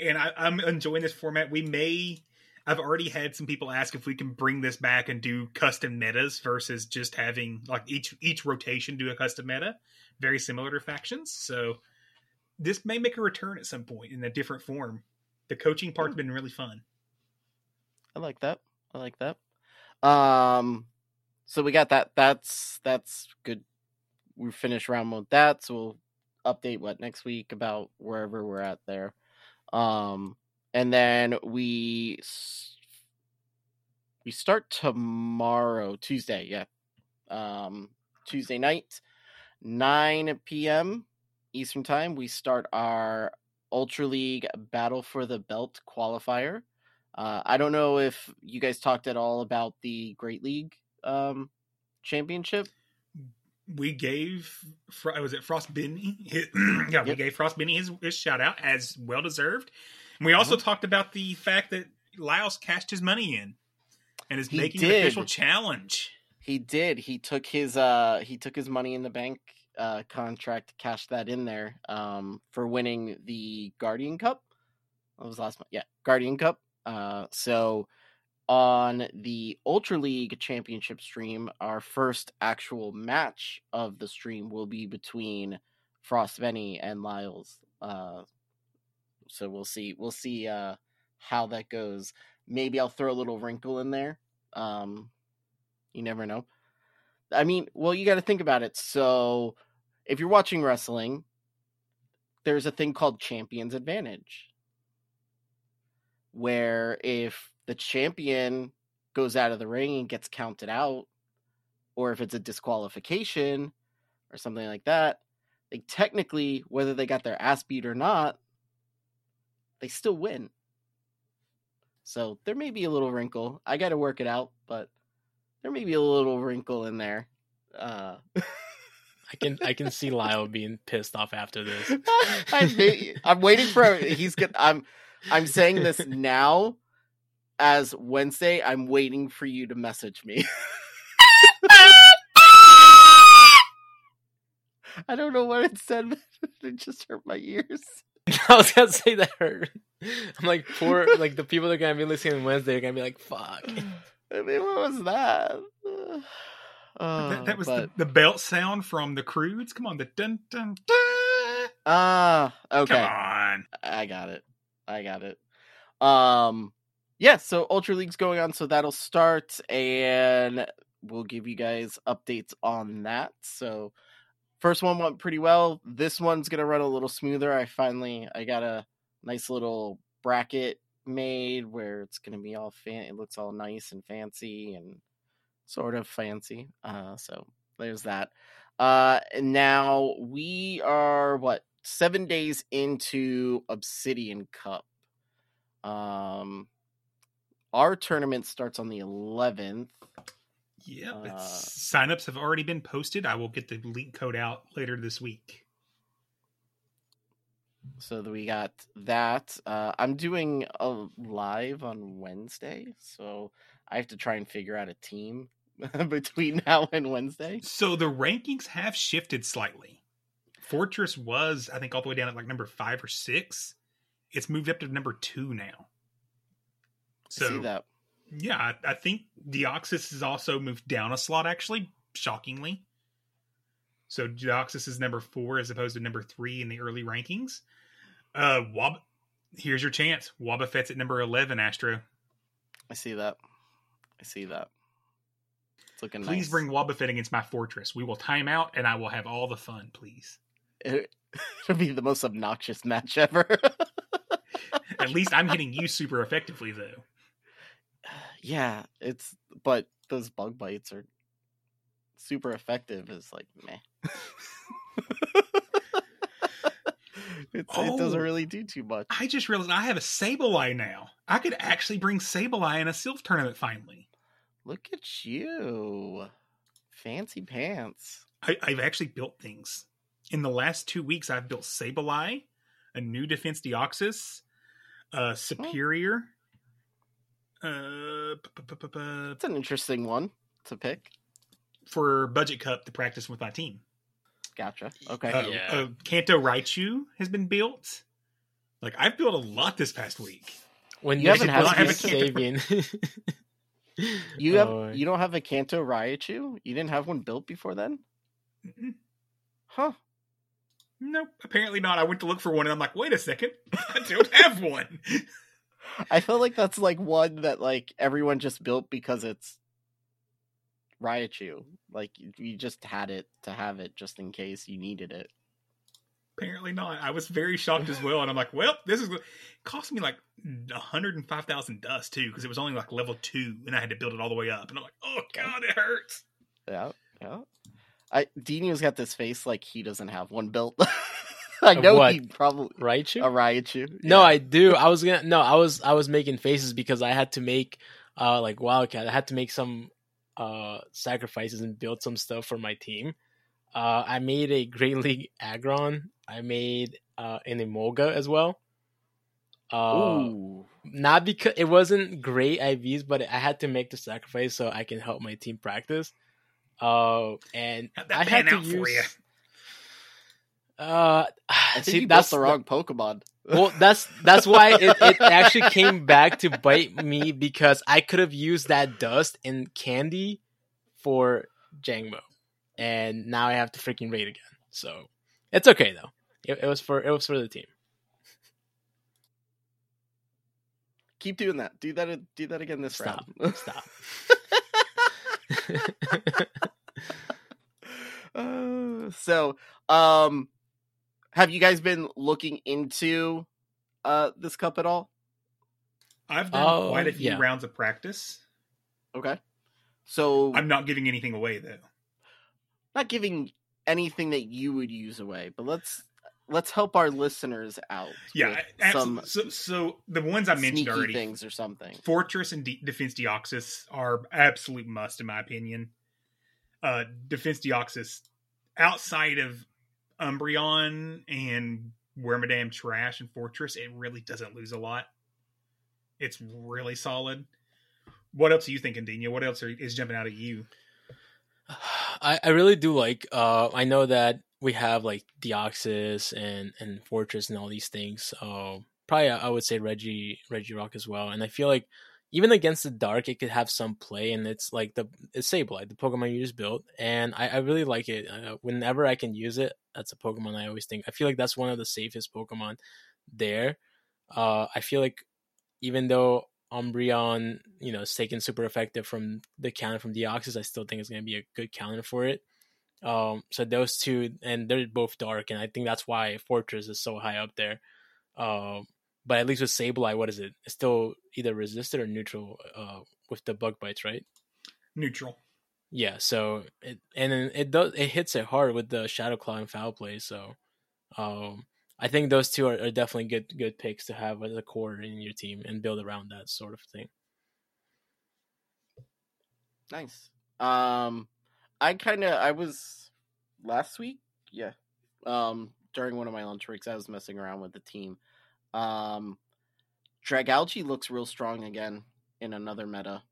Speaker 4: and I, I'm enjoying this format. We may, I've already had some people ask if we can bring this back and do custom metas versus just having like each each rotation do a custom meta, very similar to factions. So this may make a return at some point in a different form. The coaching part's been really fun.
Speaker 2: I like that. I like that. Um, so we got that. That's that's good. We finished round one with that, so we'll update what next week about wherever we're at there. Um, and then we we start tomorrow, Tuesday. Yeah, um, Tuesday night, nine p.m. Eastern time. We start our Ultra League Battle for the Belt qualifier. Uh, I don't know if you guys talked at all about the Great League um, Championship.
Speaker 4: we gave was it Frost Benny? His, yeah, we gave Frost Benny his, his shout out as well deserved. And we also
Speaker 2: Mm-hmm.
Speaker 4: talked about the fact that Lyles cashed his money in and is
Speaker 2: He
Speaker 4: making an official challenge.
Speaker 2: He did. He took his uh he took his money in the bank uh contract, cashed that in there um for winning the Guardian Cup. What was last month? Yeah, Guardian Cup. Uh so on the Ultra League Championship stream, our first actual match of the stream will be between Frost Venny and Lyles. Uh so we'll see we'll see uh how that goes. Maybe I'll throw a little wrinkle in there. Um you never know. I mean, well, you got to think about it. So, if you're watching wrestling, there's a thing called Champions Advantage, where if the champion goes out of the ring and gets counted out, or if it's a disqualification or something like that, they technically, whether they got their ass beat or not, they still win. So there may be a little wrinkle. I got to work it out, but there may be a little wrinkle in there. Uh,
Speaker 3: I can I can see Lyle being pissed off after this.
Speaker 2: I'm, I'm waiting for he's good. I'm I'm saying this now as Wednesday. I'm waiting for you to message me. I don't know what it said. but It just hurt my ears.
Speaker 3: I was gonna say that hurt. I'm like poor like the people that are gonna be listening on Wednesday are gonna be like, fuck.
Speaker 2: I mean, what was that? Uh,
Speaker 4: that, that was
Speaker 2: but-
Speaker 4: the, the belt sound from the Crudes. Come on, the dun dun dun.
Speaker 2: Ah, okay.
Speaker 4: Come on.
Speaker 2: I got it. I got it. Um yeah, so Ultra League's going on, so that'll start and we'll give you guys updates on that. So first one went pretty well. This one's gonna run a little smoother. I finally I got a nice little bracket made where it's gonna be all fan it looks all nice and fancy and sort of fancy. Uh so there's that. Uh now we are what seven days into Obsidian Cup. Um our tournament starts on the eleventh.
Speaker 4: Yep.
Speaker 2: Uh,
Speaker 4: it's, signups have already been posted. I will get the link code out later this week.
Speaker 2: So we got that. Uh, I'm doing a live on Wednesday, so I have to try and figure out a team between now and Wednesday.
Speaker 4: So the rankings have shifted slightly. Forretress was, I think, all the way down at like number five or six. It's moved up to number two now.
Speaker 2: I see
Speaker 4: So
Speaker 2: that.
Speaker 4: yeah, I, I think Deoxys has also moved down a slot, actually, shockingly. So Deoxys is number four as opposed to number three in the early rankings. Uh, Wab, here's your chance. Wobbuffet's at number eleven. Astro,
Speaker 2: I see that. I see that. It's looking nice.
Speaker 4: please
Speaker 2: nice.
Speaker 4: bring Wobbuffet against my forretress. We will time out, and I will have all the fun. Please.
Speaker 2: It. It'll be the most obnoxious match ever.
Speaker 4: At least I'm hitting you super effectively, though.
Speaker 2: yeah, it's but those bug bites are super effective. Is like meh. it's, It doesn't
Speaker 4: Oh.
Speaker 2: really do too much.
Speaker 4: I just realized I have a Sableye now. I could actually bring Sableye in a Silph tournament finally.
Speaker 2: Look at you, fancy pants.
Speaker 4: I, I've actually built things. In the last two weeks, I've built Sableye, a new Defense Deoxys, uh, Superior. Uh, p- p- p- p-
Speaker 2: It's an interesting one to pick.
Speaker 4: for Budget Cup to practice with my team.
Speaker 2: Gotcha. Okay.
Speaker 4: Uh,
Speaker 3: Yeah.
Speaker 4: uh, Kanto Raichu has been built. Like I've built a lot this past week.
Speaker 3: When
Speaker 2: You
Speaker 3: you
Speaker 2: haven't
Speaker 3: have
Speaker 2: had
Speaker 3: a
Speaker 4: Kanto-
Speaker 3: Sabian.
Speaker 2: you have
Speaker 3: Oh,
Speaker 2: you don't have a Kanto Raichu? You didn't have one built before then?
Speaker 4: Mm-mm.
Speaker 2: Huh.
Speaker 4: Nope, apparently not. I went to look for one, and I'm like, wait a second, I don't have one.
Speaker 2: I feel like that's like one that like everyone just built because it's Raichu. Like you- just had it to have it just in case you needed it.
Speaker 4: Apparently not. I was very shocked as well, and I'm like, well, this is cost me like 105,000 dust too, because it was only like level two, and I had to build it all the way up, and I'm like, oh god, it hurts.
Speaker 2: Yeah, yeah. I Dino's got this face like he doesn't have one built. I know
Speaker 3: what?
Speaker 2: he probably
Speaker 3: Raichu?
Speaker 2: a Raichu.
Speaker 3: No,
Speaker 2: Yeah.
Speaker 3: I do. I was gonna no, I was I was making faces because I had to make uh like Wildcat. I had to make some uh sacrifices and build some stuff for my team. Uh, I made a Great League Aggron. I made uh, an Emolga as well. Uh,
Speaker 2: Ooh.
Speaker 3: not because it wasn't great IVs, but I had to make the sacrifice so I can help my team practice. Uh, and
Speaker 4: that
Speaker 3: I had to
Speaker 4: out
Speaker 3: use.
Speaker 4: for you?
Speaker 3: Uh,
Speaker 2: I think
Speaker 3: see,
Speaker 2: you
Speaker 3: that's
Speaker 2: the wrong Pokemon.
Speaker 3: well, that's that's why it, it actually came back to bite me because I could have used that dust and candy for Jangmo, and now I have to freaking raid again. So it's okay though. It, it was for it was for the team.
Speaker 2: Keep doing that. Do that. Do that again this
Speaker 3: Stop.
Speaker 2: round.
Speaker 3: Stop.
Speaker 2: Uh, so, um, have you guys been looking into uh this cup at all?
Speaker 4: I've done
Speaker 3: Oh,
Speaker 4: quite a few
Speaker 3: yeah.
Speaker 4: rounds of practice.
Speaker 2: Okay. So
Speaker 4: I'm not giving anything away though.
Speaker 2: not giving anything that you would use away, but let's let's help our listeners out.
Speaker 4: Yeah,
Speaker 2: with
Speaker 4: absolutely.
Speaker 2: some
Speaker 4: So, so the ones I mentioned already,
Speaker 2: things or something.
Speaker 4: Forretress and De- Defense Deoxys are absolute must in my opinion. Uh, Defense Deoxys, outside of Umbreon and Wormadam Trash and Forretress, it really doesn't lose a lot. It's really solid. What else are you thinking, Dina? What else are, is jumping out at you?
Speaker 3: I, I really do like uh I know that we have like Deoxys and and Forretress and all these things. Uh, probably I would say Reggie Regirock as well. And I feel like even against the dark it could have some play and it's like the it's Sableye, the Pokemon you just built. And I, I really like it. Uh, whenever I can use it, that's a Pokemon I always think. I feel like that's one of the safest Pokemon there. Uh I feel like even though Umbreon, you know, is taken super effective from the counter from Deoxys, I still think it's going to be a good counter for it. Um, so those two, and they're both dark, and I think that's why Forretress is so high up there. Um, but at least with Sableye, what is it? It's still either resisted or neutral uh, with the bug bites, right?
Speaker 4: Neutral.
Speaker 3: Yeah. So it and it does it hits it hard with the Shadow Claw and Foul Play. So um, I think those two are, are definitely good good picks to have as a core in your team and build around that sort of thing.
Speaker 2: Nice. Um, I kind of I was last week, yeah. Um, during one of my lunch breaks, I was messing around with the team. Um, Dragalge looks real strong again in another meta.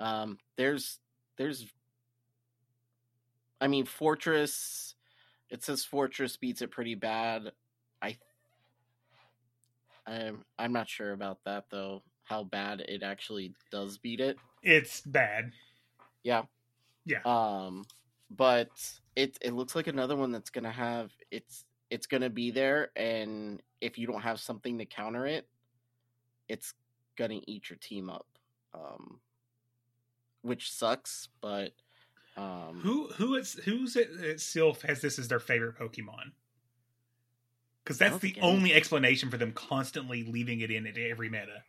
Speaker 2: Um, there's there's, I mean, Forretress. It says Forretress beats it pretty bad. I I'm I'm not sure about that though. How bad it actually does beat it.
Speaker 4: It's bad.
Speaker 2: Yeah.
Speaker 4: Yeah.
Speaker 2: Um, but it it looks like another one that's gonna have it's it's gonna be there, and if you don't have something to counter it, it's gonna eat your team up. Um, which sucks, but um,
Speaker 4: Who who is who's it itself has this as their favorite Pokemon? Because that's the
Speaker 2: think any-
Speaker 4: only explanation for them constantly leaving it in at every meta.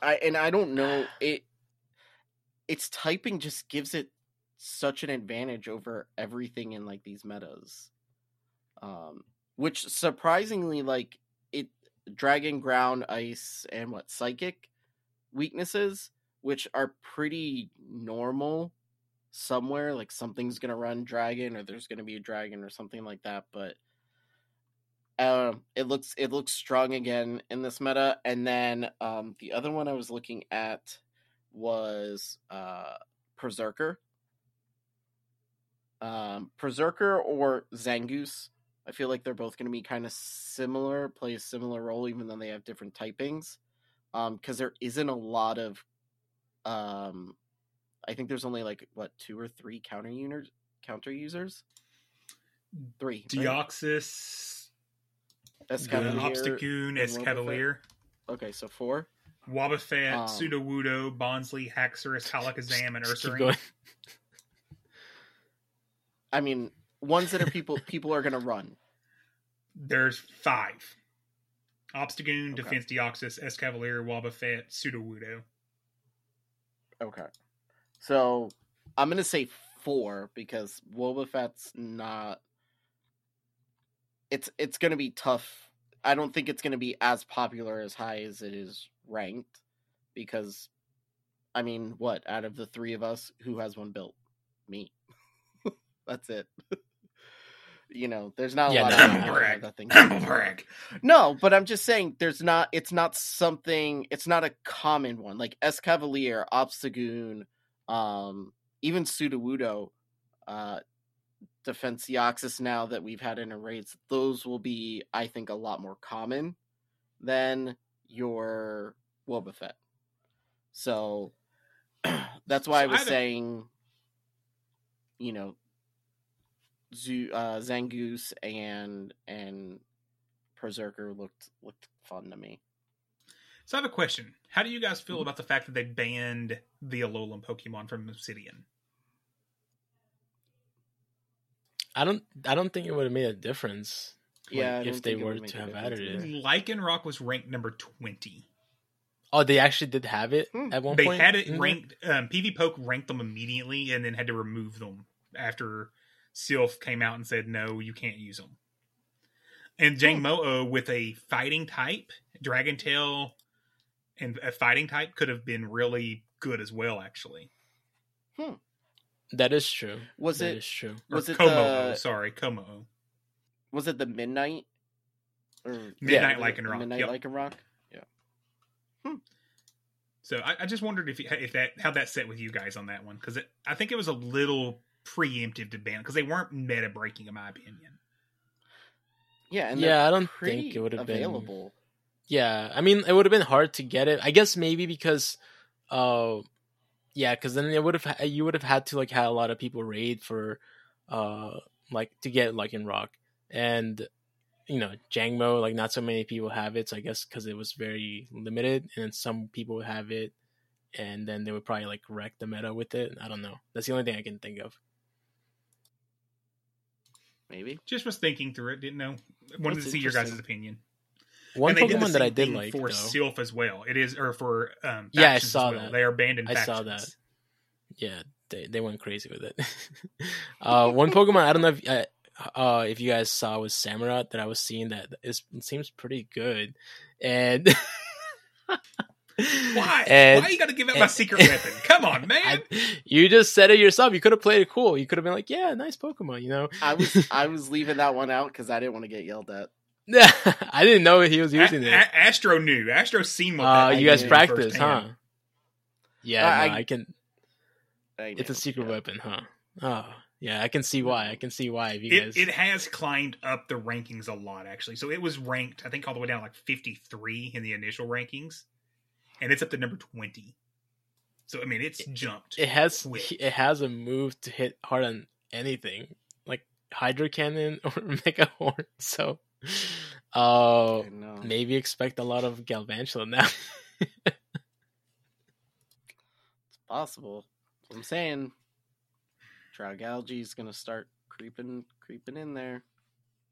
Speaker 2: I and I don't know it. Its typing just gives it such an advantage over everything in like these metas, um, which surprisingly like it dragon, ground, ice, and what psychic weaknesses, which are pretty normal somewhere. Like something's gonna run dragon, or there's gonna be a dragon, or something like that. But um, it looks it looks strong again in this meta. And then um, the other one I was looking at was uh, Perrserker. Um, Perrserker or Zangoose. I feel like they're both going to be kind of similar, play a similar role, even though they have different typings. Because there isn't a lot of, um, I think there's only like what two or three counter users. Counter users, three. right?
Speaker 4: Deoxys,
Speaker 2: Escavalier,
Speaker 4: Obstagoon, Escavalier,
Speaker 2: Okay, so four.
Speaker 4: Wobbuffet,
Speaker 2: Um,
Speaker 4: Sudowoodo, Bonsly, Haxorus, Alakazam, and Ursaring.
Speaker 3: Going.
Speaker 2: I mean, ones that are people people are gonna run.
Speaker 4: There's five. Obstagoon,
Speaker 2: Okay.
Speaker 4: Defense Deoxys, Escavalier, Wobbuffet, Sudowoodo.
Speaker 2: Okay. So I'm gonna say four because Wobbuffet's not. It's it's gonna be tough. I don't think it's gonna be as popular as high as it is ranked, because, I mean, what out of the three of us, who has one built? Me. That's it. you know, there's not a
Speaker 3: Yeah,
Speaker 2: lot
Speaker 3: no,
Speaker 2: of
Speaker 3: no,
Speaker 2: other
Speaker 3: no.
Speaker 4: Brag.
Speaker 2: other things.
Speaker 4: Brag.
Speaker 2: No, but I'm just saying there's not it's not something it's not a common one. Like Escavalier, Obstagoon, um, even Sudowoodo, uh Defenseoxys now that we've had in a raids, those will be, I think, a lot more common than your Wobbuffet. So that's why I was
Speaker 4: I
Speaker 2: saying, you know, Zoo, uh, Zangoose and and Perrserker looked looked fun to me.
Speaker 4: So I have a question. How do you guys feel about the fact that they banned the Alolan Pokemon from Obsidian?
Speaker 3: I don't. I don't think it would have made a difference. like,
Speaker 2: Yeah,
Speaker 3: if they were to have added it.
Speaker 2: either.
Speaker 4: Lycanroc was ranked number 20.
Speaker 3: Oh, they actually did have it
Speaker 2: Hmm.
Speaker 3: at one
Speaker 4: they
Speaker 3: point.
Speaker 4: had it
Speaker 3: in there?
Speaker 4: ranked, um, PvPoke ranked them immediately and then had to remove them after Silph came out and said, no, you can't use them. And Jang hmm. Mo with a fighting type, Dragon Tail, and a fighting type could have been really good as well, actually. Hmm.
Speaker 3: That is true.
Speaker 2: Was
Speaker 3: That
Speaker 2: it-
Speaker 3: is true.
Speaker 4: Or
Speaker 2: Was it
Speaker 4: Komo,
Speaker 2: the-
Speaker 4: sorry, Komo.
Speaker 2: Was it the Midnight? Or
Speaker 4: Midnight
Speaker 2: was it
Speaker 4: Lycanroc,
Speaker 2: Midnight
Speaker 4: yep.
Speaker 2: Lycanroc. Hmm.
Speaker 4: So I, I just wondered if if that how that set with you guys on that one because I think it was a little preemptive to ban because they weren't meta breaking in my opinion.
Speaker 2: Yeah, and
Speaker 3: Yeah, I don't think it would have been-
Speaker 2: available.
Speaker 3: Yeah, I mean, it would have been hard to get it. I guess maybe because, uh, yeah, because then it would have you would have had to like have a lot of people raid for, uh, like to get Lycanroc and you know Jangmo like not so many people have it. So I guess because it was very limited, and then some people have it, and then they would probably like wreck the meta with it. I don't know. That's the only thing I can think of.
Speaker 2: Maybe.
Speaker 4: Just was thinking through it, didn't know. Wanted
Speaker 2: That's
Speaker 4: to see your guys' opinion.
Speaker 3: One
Speaker 4: and the
Speaker 3: Pokemon that I did like
Speaker 4: for
Speaker 3: though.
Speaker 4: Silph as well. It is or for um
Speaker 3: Yeah, I saw
Speaker 4: well.
Speaker 3: that.
Speaker 4: They are banned in
Speaker 3: I
Speaker 4: factions.
Speaker 3: saw that. yeah, they they went crazy with it. uh, one Pokemon I don't know if uh, uh, if you guys saw was Samurott that I was seeing that is it seems pretty good, and
Speaker 4: Why?
Speaker 3: And-
Speaker 4: Why you got to give out my
Speaker 3: and-
Speaker 4: secret weapon? Come on, man.
Speaker 3: I, you just said it yourself. You could have played it cool. You could have been like, yeah, nice Pokemon. You know,
Speaker 2: I was I was leaving that one out because I didn't want to get yelled at.
Speaker 3: Yeah, I didn't know he was
Speaker 4: A-
Speaker 3: using it.
Speaker 4: A- Astro knew. Astro seen what
Speaker 3: Uh, you guys
Speaker 2: did
Speaker 3: practiced, huh? Yeah,
Speaker 2: I-
Speaker 3: no, I can.
Speaker 2: I
Speaker 3: It's a secret
Speaker 2: yeah.
Speaker 3: weapon, huh? Oh, yeah, I can see why. I can see why. If you guys,
Speaker 4: It, it has climbed up the rankings a lot, actually. So it was ranked, I think, all the way down like 53 in the initial rankings, and it's up to number 20. So I mean, it's jumped.
Speaker 3: it has
Speaker 4: quick.
Speaker 3: it has a move to hit hard on anything like hydro cannon or mega horn so uh
Speaker 2: I
Speaker 3: maybe expect a lot of galvantula now
Speaker 2: It's possible. I'm saying. Dragalge is gonna start creeping creeping in there.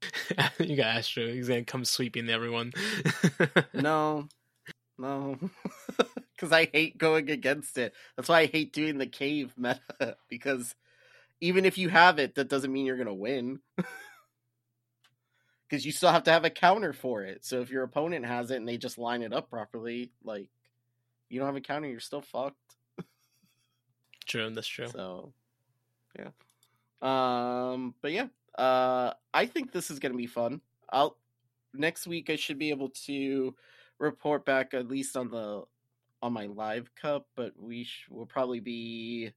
Speaker 3: you got astro he's gonna come sweeping everyone
Speaker 2: No. No. Because I hate going against it. That's why I hate doing the cave meta. Because even if you have it, that doesn't mean you're going to win. Because you still have to have a counter for it. So if your opponent has it and they just line it up properly, like, you don't have a counter, you're still fucked.
Speaker 3: true that's true
Speaker 2: So, yeah. Um, but yeah, uh, I think this is gonna be fun. I'll next week I should be able to report back at least on the on my live cup, but we sh- will probably be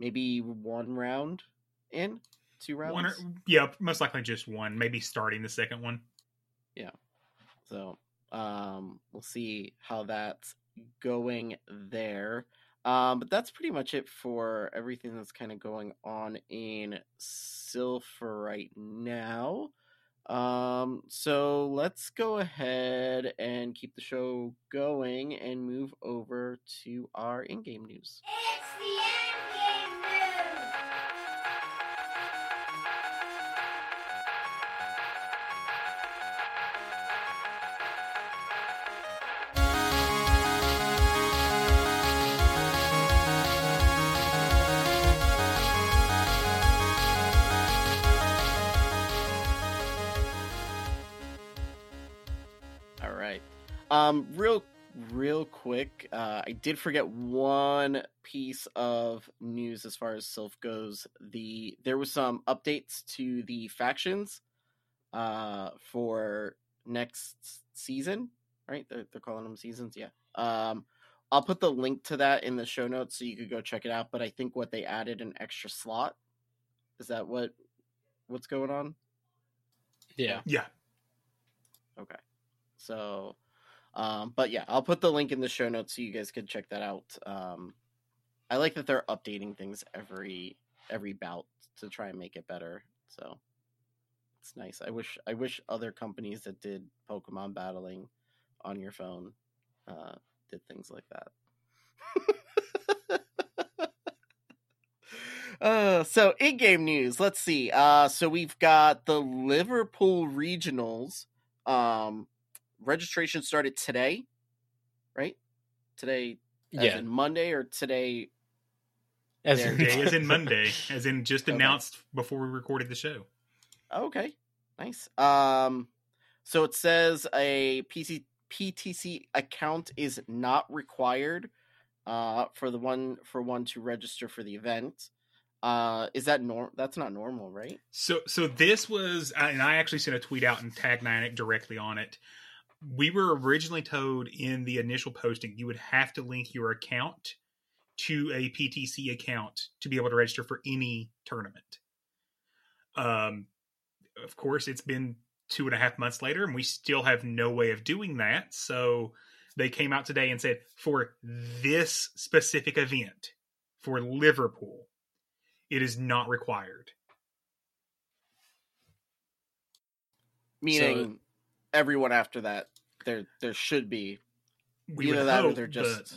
Speaker 2: maybe one round in, two rounds.
Speaker 4: One or, yeah, most likely just one. Maybe starting the second one. Yeah.
Speaker 2: So um, we'll see how that's going there. Um, but that's pretty much it for everything that's kind of going on in Silph right now. Um, so let's go ahead and keep the show going and move over to our in-game news.
Speaker 5: It's the
Speaker 2: Um, real real quick, uh, I did forget one piece of news as far as Silph goes. The there was some updates to the factions uh, for next season, right? They're, they're calling them seasons, yeah. Um, I'll put the link to that in the show notes so you could go check it out. But I think what they added an extra slot. Is that what what's going on?
Speaker 3: Yeah.
Speaker 4: Yeah.
Speaker 2: Okay. So, um, but yeah, I'll put the link in the show notes so you guys can check that out. Um, I like that they're updating things every every bout to try and make it better. So it's nice. I wish I wish other companies that did Pokemon battling on your phone uh, did things like that. Uh, so in-game news. Let's see. Uh, so we've got the Liverpool regionals. Um, registration started today, right? Today, as
Speaker 3: Yeah.
Speaker 2: in Monday, or today?
Speaker 3: As in-
Speaker 4: Day is in Monday, as in just
Speaker 2: Okay.
Speaker 4: announced before we recorded the show.
Speaker 2: Okay, nice. Um, so it says a PC PTC account is not required. Uh, for the one for one to register for the event. Uh, is that norm? That's not normal, right?
Speaker 4: So, so this was, and I actually sent a tweet out and tagged Niantic directly on it. We were originally told in the initial posting you would have to link your account to a PTC account to be able to register for any tournament. Um, of course, it's been two and a half months later, and we still have no way of doing that. So they came out today and said for this specific event for Liverpool, it is not required.
Speaker 2: Meaning, everyone after that, there there should be
Speaker 4: We
Speaker 2: either
Speaker 4: would
Speaker 2: that or they're just.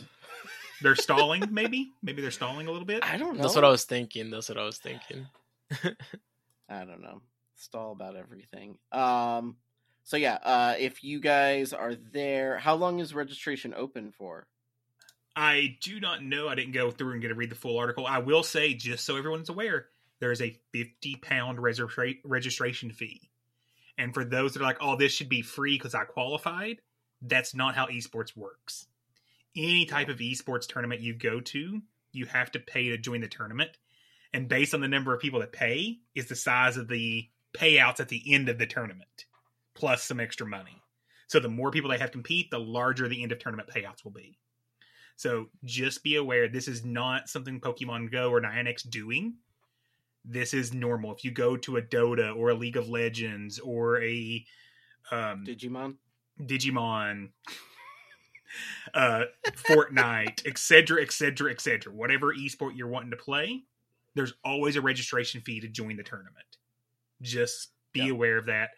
Speaker 4: they're stalling. Maybe, maybe they're stalling a little bit.
Speaker 2: I don't know.
Speaker 3: That's what I was thinking. That's what I was thinking.
Speaker 2: I don't know. Stall about everything. Um. So yeah, uh, if you guys are there, how long is registration open for?
Speaker 4: I do not know. I didn't go through and get to read the full article. I will say, just so everyone's aware, there is a fifty pound registra- registration fee, and for those that are like, "Oh, this should be free because I qualified," that's not how esports works. Any type of esports tournament you go to, you have to pay to join the tournament, and based on the number of people that pay, is the size of the payouts at the end of the tournament, plus some extra money. So the more people they have compete, the larger the end of tournament payouts will be. So just be aware this is not something Pokemon Go or Niantic's doing. This is normal. If you go to a Dota or a League of Legends or a um,
Speaker 2: Digimon.
Speaker 4: Digimon, uh, Fortnite, etc., etc., etc., whatever esport you're wanting to play, there's always a registration fee to join the tournament. Just be
Speaker 2: Yeah.
Speaker 4: aware of that.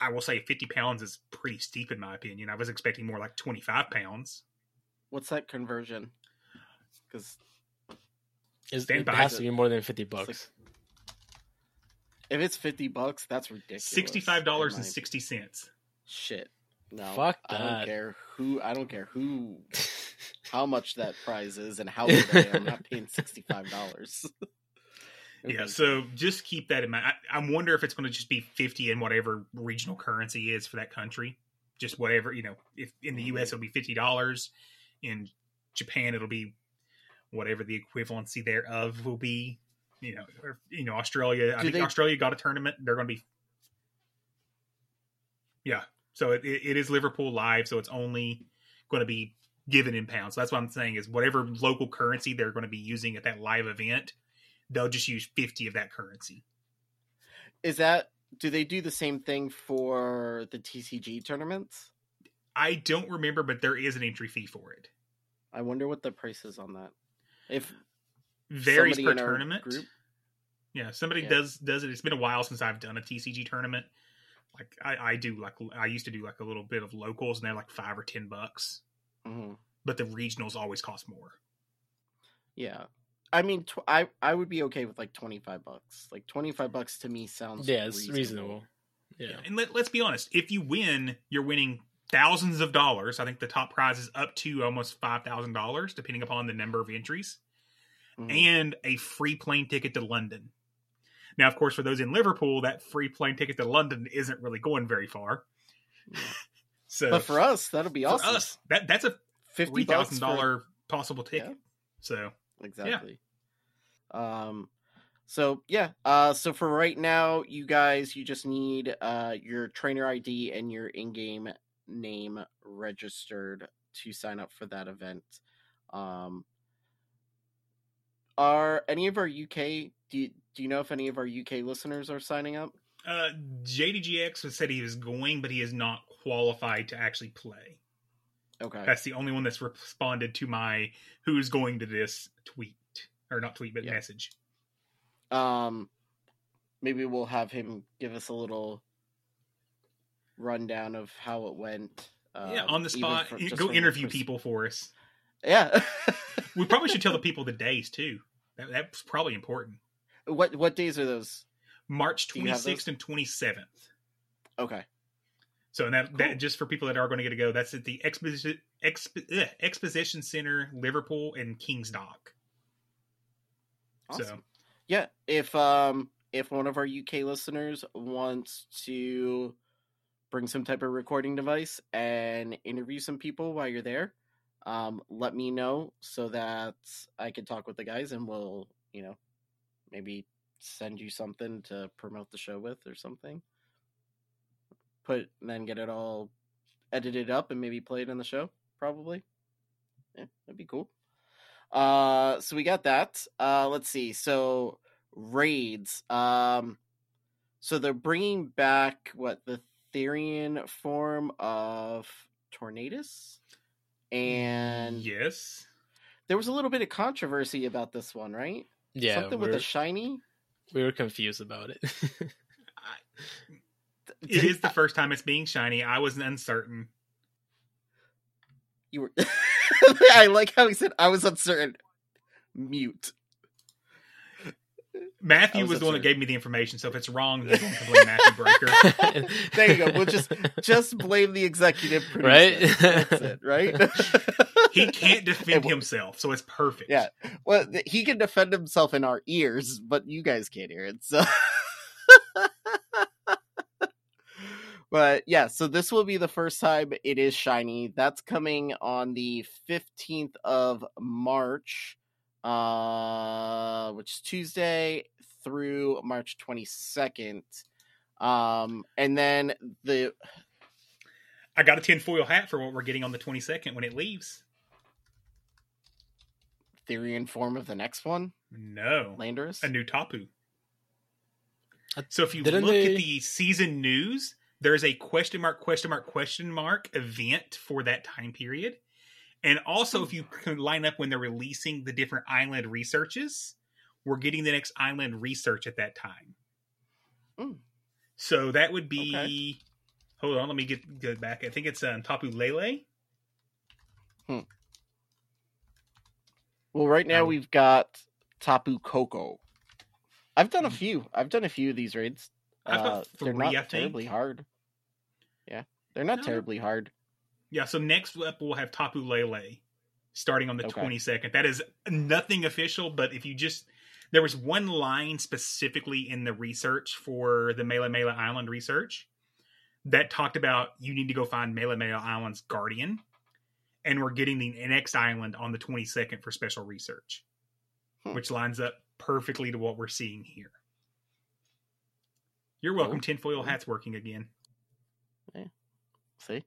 Speaker 4: I will say 50 pounds is pretty steep in my opinion. I was expecting more like 25 pounds.
Speaker 2: What's that conversion? Because
Speaker 3: it has to be more than fifty
Speaker 2: like-
Speaker 3: bucks.
Speaker 2: If it's fifty bucks, that's ridiculous.
Speaker 4: Sixty-five dollars
Speaker 2: in
Speaker 4: and
Speaker 2: my-
Speaker 4: sixty.
Speaker 2: Shit. No.
Speaker 3: Fuck
Speaker 2: I don't care who. I don't care who. how much that prize is and how good I am. I'm not paying sixty five dollars.
Speaker 4: Yeah, so just keep that in mind. I, I wonder if it's going to just be fifty in whatever regional currency is for that country. Just whatever you know. If in the U.S. it'll be fifty dollars, in Japan it'll be whatever the equivalency thereof will be. You know, or you know, Australia. I think
Speaker 2: they-
Speaker 4: Australia got a tournament. They're going to be. Yeah, so it, it, it is Liverpool live, so it's only going to be given in pounds. So that's what I'm saying is whatever local currency they're going to be using at that live event, they'll just use 50 of that currency.
Speaker 2: is that do they do the same thing for the TCG tournaments?
Speaker 4: I don't remember, but there is an entry fee for it.
Speaker 2: I wonder what the price is on that. If
Speaker 4: Varies per tournament.
Speaker 2: group-
Speaker 4: Yeah, somebody
Speaker 2: Yeah.
Speaker 4: does does it. It's been a while since I've done a TCG tournament. Like I, I do like I used to do like a little bit of locals, and they're like five or ten bucks.
Speaker 2: Mhm.
Speaker 4: But the regionals always cost more.
Speaker 2: yeah, I mean, tw- I I would be okay with like twenty five bucks. Like twenty five bucks to me sounds
Speaker 3: Yeah, it's reasonable. Yeah.
Speaker 4: And let, let's be honest, if you win, you're winning thousands of dollars. I think the top prize is up to almost five thousand dollars, depending upon the number of entries,
Speaker 2: Mhm.
Speaker 4: and a free plane ticket to London. Now, of course, for those in Liverpool, that free plane ticket to London isn't really going very far.
Speaker 2: Yeah.
Speaker 4: So
Speaker 2: but for us, that'll be awesome.
Speaker 4: for us, that that's a
Speaker 2: fifty
Speaker 4: thousand dollar possible ticket.
Speaker 2: Yeah.
Speaker 4: So
Speaker 2: exactly. Um, so yeah. Uh, so for right now, you guys, you just need uh your trainer ID and your in-game name registered to sign up for that event. Um, are any of our UK? Do you, do you know if any of our UK listeners are signing up?
Speaker 4: uh, JDGX has said he is going, but he is not qualified to actually play.
Speaker 2: Okay.
Speaker 4: That's the only one that's responded to my "Who's going to this?" tweet or not tweet, but
Speaker 2: Yeah.
Speaker 4: message.
Speaker 2: um maybe we'll have him give us a little rundown of how it went
Speaker 4: yeah,
Speaker 2: um,
Speaker 4: on the spot,
Speaker 2: for-
Speaker 4: go interview people for us.
Speaker 2: yeah
Speaker 4: We probably should tell the people the days too. That, that's probably important.
Speaker 2: What what days are those
Speaker 4: March
Speaker 2: Do you have
Speaker 4: 26th and 27th.
Speaker 2: okay
Speaker 4: So that,
Speaker 2: Cool.
Speaker 4: that just for people that are going to get to go, that's at the Exposition Exp, ugh, Exposition Center, Liverpool, and Kings Dock. So
Speaker 2: yeah if um if one of our uk listeners wants to bring some type of recording device and interview some people while you're there um let me know so that i can talk with the guys and we'll you know maybe send you something to promote the show with or something. Put and then get it all edited up and maybe play it in the show probably. Yeah that'd be cool. Uh so we got that. Uh let's see. So raids. Um so they're bringing back what the therian form of tornadus? And
Speaker 4: yes,
Speaker 2: there was a little bit of controversy about this one right
Speaker 3: Yeah,
Speaker 2: something with a shiny
Speaker 3: we were confused about it.
Speaker 4: it is the first time it's being shiny. I was uncertain.
Speaker 2: you were i like how he said i was uncertain mute
Speaker 4: Matthew was,
Speaker 2: was
Speaker 4: the one that gave me the information, so if it's wrong, then don't blame Matthew Breaker.
Speaker 2: there you go we'll just just blame the executive producer.
Speaker 3: Right?
Speaker 2: that's it right
Speaker 4: He can't defend
Speaker 2: It-
Speaker 4: himself, so it's perfect.
Speaker 2: Yeah. Well, he can defend himself in our ears, but you guys can't hear it. So, but yeah, so this will be the first time it is shiny. That's coming on the fifteenth of March, uh, which is Tuesday through March twenty second. Um, and then the
Speaker 4: I got a tinfoil hat for what we're getting on the 22nd when it leaves.
Speaker 2: Therian form of the next one,
Speaker 4: No,
Speaker 2: Landorus.
Speaker 4: a new Tapu.
Speaker 3: Uh,
Speaker 4: So if you
Speaker 3: didn't
Speaker 4: look
Speaker 3: they-
Speaker 4: at the season news, there's a question mark, question mark, question mark event for that time period. And also, if you can line up when they're releasing the different island researches, we're getting the next island research at that time.
Speaker 2: Mm.
Speaker 4: So that would be.
Speaker 2: Okay.
Speaker 4: Hold on, let me get go back. I think it's um, Tapu Lele.
Speaker 2: Well, right now
Speaker 4: Um,
Speaker 2: we've got Tapu Koko. I've done a
Speaker 4: Mm.
Speaker 2: few. I've done a few of these raids.
Speaker 4: I've got
Speaker 2: Uh, they're not
Speaker 4: I think.
Speaker 2: terribly hard. Yeah, they're not
Speaker 4: No.
Speaker 2: terribly hard.
Speaker 4: Yeah, so next up we'll have Tapu Lele starting on the
Speaker 2: Okay.
Speaker 4: 22nd. That is nothing official, but if you just there was one line specifically in the research for the Melemele Island research that talked about you need to go find Melemele Island's guardian, and we're getting the next island on the 22nd for special research,
Speaker 2: Hmm.
Speaker 4: which lines up perfectly to what we're seeing here. You're welcome.
Speaker 2: Cool.
Speaker 4: Tinfoil hat's working again. Yeah.
Speaker 2: See,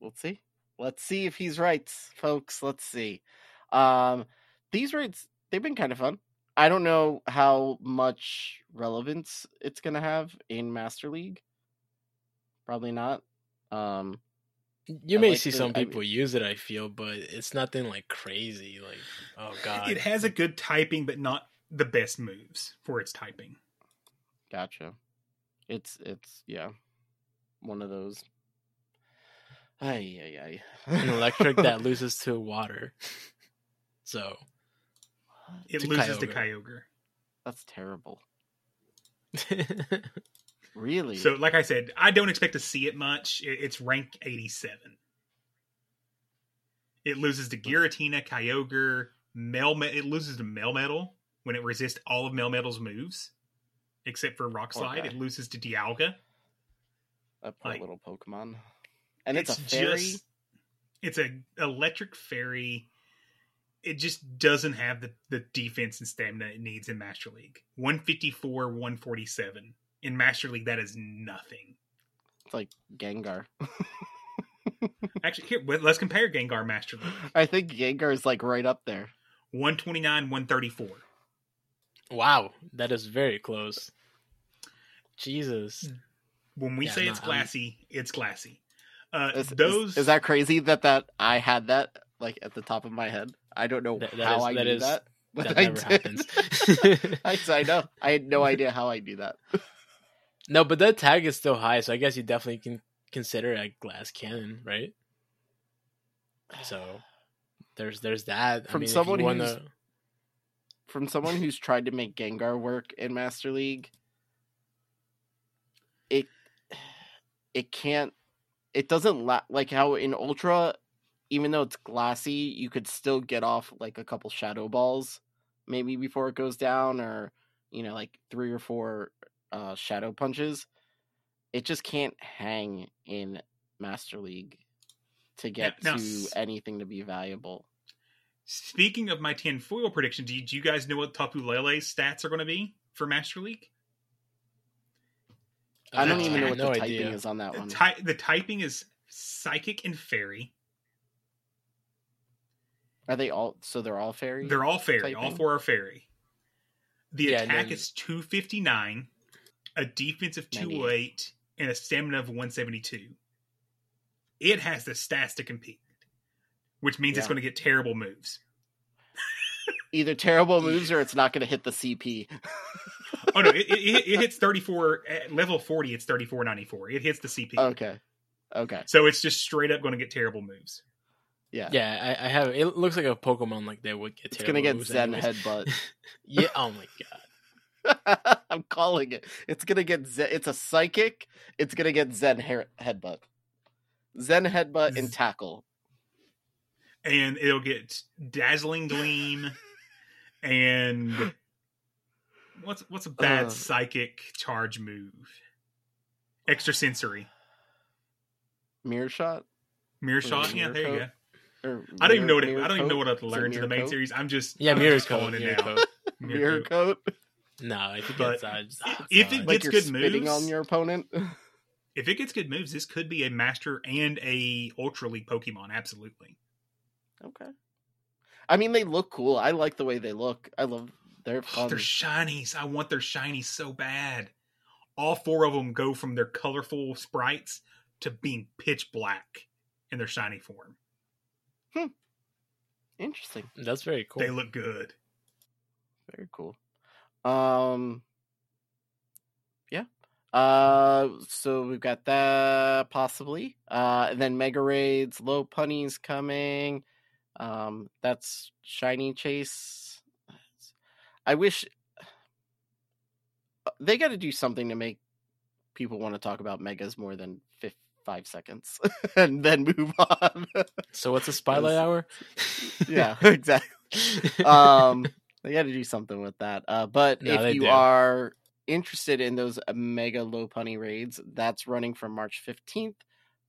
Speaker 2: let's see. Let's see if he's right, folks. Let's see. Um, these raids they've been kind of fun. I don't know how much relevance it's gonna have in Master League. Probably not. Um,
Speaker 3: You
Speaker 2: I
Speaker 3: may
Speaker 2: like
Speaker 3: see
Speaker 2: the-
Speaker 3: some
Speaker 2: I-
Speaker 3: people use it. I feel, but it's nothing like crazy. Like, oh god,
Speaker 4: It has a good typing, but not the best moves for its typing.
Speaker 2: Gotcha. It's it's yeah, one of those. Ay ay ay.
Speaker 3: an electric that loses to water. So
Speaker 4: It
Speaker 3: To
Speaker 4: loses to
Speaker 3: Kyogre.
Speaker 4: Kyogre.
Speaker 2: That's terrible. Really?
Speaker 4: So, like I said, I don't expect to see it much. It's rank 87. It loses to Giratina, Kyogre, Melme- It loses to Melmetal when it resists all of Melmetal's moves, except for Rock Slide.
Speaker 2: Okay.
Speaker 4: It loses to Dialga.
Speaker 2: that poor
Speaker 4: like-
Speaker 2: little Pokemon. and it's, a fairy.
Speaker 4: just it's a electric fairy. It just doesn't have the, the defense and stamina it needs in Master League. 154, 147. In Master League, that is nothing.
Speaker 2: It's like Gengar.
Speaker 4: Actually, here, let's compare Gengar Master League.
Speaker 2: I think Gengar is like right up there.
Speaker 4: 129, 134.
Speaker 3: Wow, that is very close. Jesus.
Speaker 4: When we
Speaker 3: Yeah,
Speaker 4: say
Speaker 3: no,
Speaker 4: it's
Speaker 3: I'm-
Speaker 4: classy, it's classy. Uh,
Speaker 2: Is, is-
Speaker 4: those
Speaker 2: is, that crazy that that I had that like at the top of my head? I don't know
Speaker 3: That- that
Speaker 2: how
Speaker 3: is-
Speaker 2: I
Speaker 3: that
Speaker 2: knew
Speaker 3: is-
Speaker 2: that. but
Speaker 3: that
Speaker 2: I
Speaker 3: never
Speaker 2: did.
Speaker 3: happens.
Speaker 2: I, I know. I had no idea how I knew that.
Speaker 3: No, but that tag is still high, so I guess you definitely can consider it a glass cannon, right? So there's there's that. I
Speaker 2: From
Speaker 3: mean,
Speaker 2: someone
Speaker 3: wanna,
Speaker 2: who's- From someone who's tried to make Gengar work in Master League, it it can't. It doesn't la- like how in Ultra, even though it's glassy, you could still get off like a couple shadow balls, maybe before it goes down, or you know, like three or four uh, shadow punches. It just can't hang in Master League to get
Speaker 4: now
Speaker 2: to anything to be valuable.
Speaker 4: Speaking of my tinfoil prediction, do you, do you guys know what Tapu Lele's stats are going to be for Master League?
Speaker 2: I don't even know what
Speaker 3: no
Speaker 2: the
Speaker 3: idea.
Speaker 2: typing is on that
Speaker 4: The,
Speaker 2: one.
Speaker 4: ty- the typing is Psychic and Fairy.
Speaker 2: Are they all? So they're all fairy.
Speaker 4: They're all Fairy. All four are Fairy. The
Speaker 3: Yeah,
Speaker 4: attack
Speaker 3: then-
Speaker 4: is 259, a defense of 208, and a stamina of 172. It has the stats to compete, which means it's going to get terrible moves.
Speaker 2: Either terrible moves or it's not going to hit the CP.
Speaker 4: Oh no, it, it, it hits 34 at level 40. It's 34.94. It hits the CP.
Speaker 2: okay. Okay.
Speaker 4: So it's just straight up going to get terrible moves.
Speaker 2: Yeah.
Speaker 3: yeah, I, I have. It looks like a Pokemon like they would get.
Speaker 2: It's gonna get Zen
Speaker 3: anyways.
Speaker 2: headbutt.
Speaker 3: yeah. Oh my god.
Speaker 2: I'm calling it. It's gonna get Zen. It's a psychic. It's gonna get Zen hair, headbutt. Zen headbutt and tackle.
Speaker 4: And it'll get Dazzling Gleam and what's what's a bad
Speaker 2: Uh.
Speaker 4: psychic charge move? Extrasensory.
Speaker 2: Mirror shot.
Speaker 4: Mirror
Speaker 2: Or
Speaker 4: shot. Yeah,
Speaker 2: mirror
Speaker 4: there you go.
Speaker 2: Or
Speaker 4: I don't even know what it, I don't even know what I've learned in the main
Speaker 2: coat?
Speaker 4: series. I'm just
Speaker 3: Yeah,
Speaker 4: I'm
Speaker 3: mirror
Speaker 4: just
Speaker 3: coat.
Speaker 4: calling it
Speaker 3: Mirror
Speaker 4: now.
Speaker 3: coat.
Speaker 2: Mirror coat.
Speaker 3: No, I think
Speaker 4: But
Speaker 3: it's uh, just,
Speaker 4: if- if it
Speaker 3: fine.
Speaker 2: Like
Speaker 4: gets good
Speaker 2: spitting
Speaker 4: moves.
Speaker 2: on your opponent.
Speaker 4: If it gets good moves, this could be a master and a ultra league Pokemon. Absolutely.
Speaker 2: okay. I mean, they look cool. I like the way they look. I love. They're
Speaker 4: Oh,
Speaker 2: fun.
Speaker 4: they're shinies. I want their shinies so bad. All four of them go from their colorful sprites to being pitch black in their shiny form.
Speaker 2: Interesting.
Speaker 3: That's very cool.
Speaker 4: They look good.
Speaker 2: Very cool. Um yeah. Uh so we've got that possibly. Uh and then Mega Raids, Lopunny's coming. Um that's Shiny Chase. I wish uh, they got to do something to make people want to talk about megas more than fif- 5 seconds and then move on.
Speaker 3: So what's a spotlight hour?
Speaker 2: yeah, exactly um they got to do something with that uh but
Speaker 3: No,
Speaker 2: if you
Speaker 3: do.
Speaker 2: are interested in those uh, mega Lopunny raids that's running from march 15th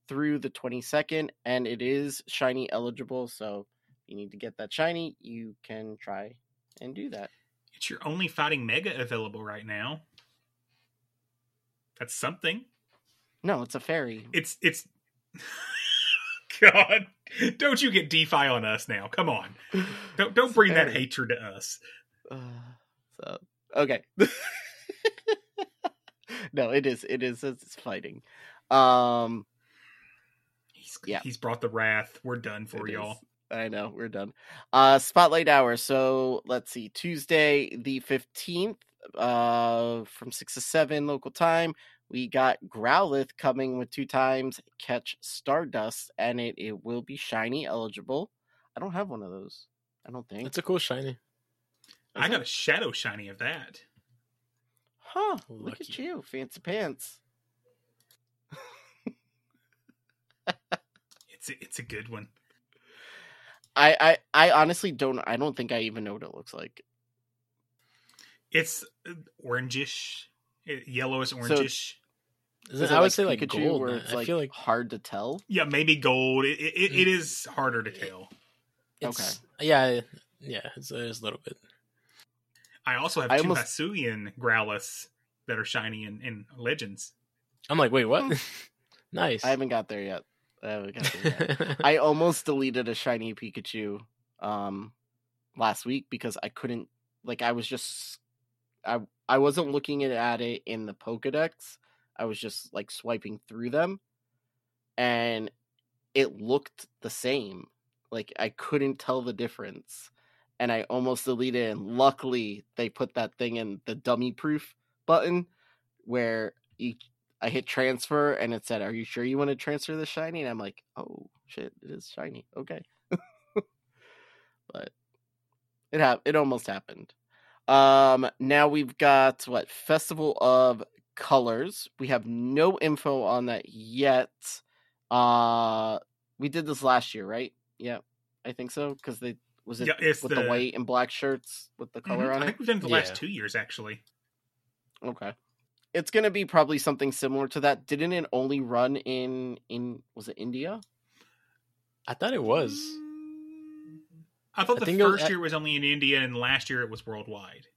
Speaker 2: through the 22nd and it is shiny eligible so if you need to get that shiny you can try and do that
Speaker 4: It's your only fighting mega available right now. That's something.
Speaker 2: No it's a fairy
Speaker 4: It's it's God. Don't you get DeFi on us now. Come on. Don't don't bring that hatred to us.
Speaker 2: Uh, so okay no it is it is it's fighting um
Speaker 4: He's
Speaker 2: Yeah.
Speaker 4: he's brought the wrath. We're done for
Speaker 2: It
Speaker 4: y'all.
Speaker 2: is. I know, we're done. Uh spotlight hour. So let's see. Tuesday the 15th, uh from 6 to 7 local time. We got Growlithe coming with two times catch Stardust, and it, it will be shiny eligible. I don't have one of those. I don't think.
Speaker 3: It's a cool shiny.
Speaker 4: I got a shadow shiny of that.
Speaker 2: Huh. Look at you, fancy pants.
Speaker 4: It's a, it's a good one.
Speaker 2: I, I I honestly don't I don't think I even know what it looks like.
Speaker 4: It's uh, orangish, uh, yellowish orangish.
Speaker 3: Is
Speaker 2: Is
Speaker 3: it-
Speaker 2: it
Speaker 3: I would
Speaker 2: like
Speaker 3: say like
Speaker 2: Pikachu,
Speaker 3: gold.
Speaker 2: where
Speaker 3: man.
Speaker 2: it's
Speaker 3: I
Speaker 2: like,
Speaker 3: feel like
Speaker 2: hard to tell.
Speaker 4: Yeah, maybe gold. It, it, it is harder to tell.
Speaker 3: it's yeah, yeah. It's, it's a little bit.
Speaker 4: I also have
Speaker 2: I
Speaker 4: two
Speaker 2: almost-
Speaker 4: Hisuian Growlithe that are shiny in, in Legends.
Speaker 3: I'm like, wait, what?
Speaker 2: Hmm.
Speaker 3: nice.
Speaker 2: I haven't got there yet. I haven't got there yet. I almost deleted a shiny Pikachu um last week because I couldn't like I was just I I wasn't looking at it in the Pokedex. I was just like swiping through them and it looked the same. Like I couldn't tell the difference. And I almost deleted and luckily they put that thing in the dummy proof button where each I hit transfer and it said, "Are you sure you want to transfer the shiny?" And I'm like, "Oh shit, it is shiny." Okay, but it hap- it almost happened. Um, now we've got what Festival of Colors. We have no info on that yet. Uh, we did this last year, right? Yeah, I think so because they was it
Speaker 4: Yeah, it's
Speaker 2: with the...
Speaker 4: the-
Speaker 2: white and black shirts with the color
Speaker 4: Mhm.
Speaker 2: on it.
Speaker 4: I think we've done it the
Speaker 3: Yeah.
Speaker 4: last two years actually.
Speaker 2: Okay. It's gonna be probably something similar to that. Didn't it only run in in was it India?
Speaker 3: I thought it was.
Speaker 4: I thought
Speaker 3: I
Speaker 4: the
Speaker 3: think it was
Speaker 4: first year was only in India and last year it was worldwide.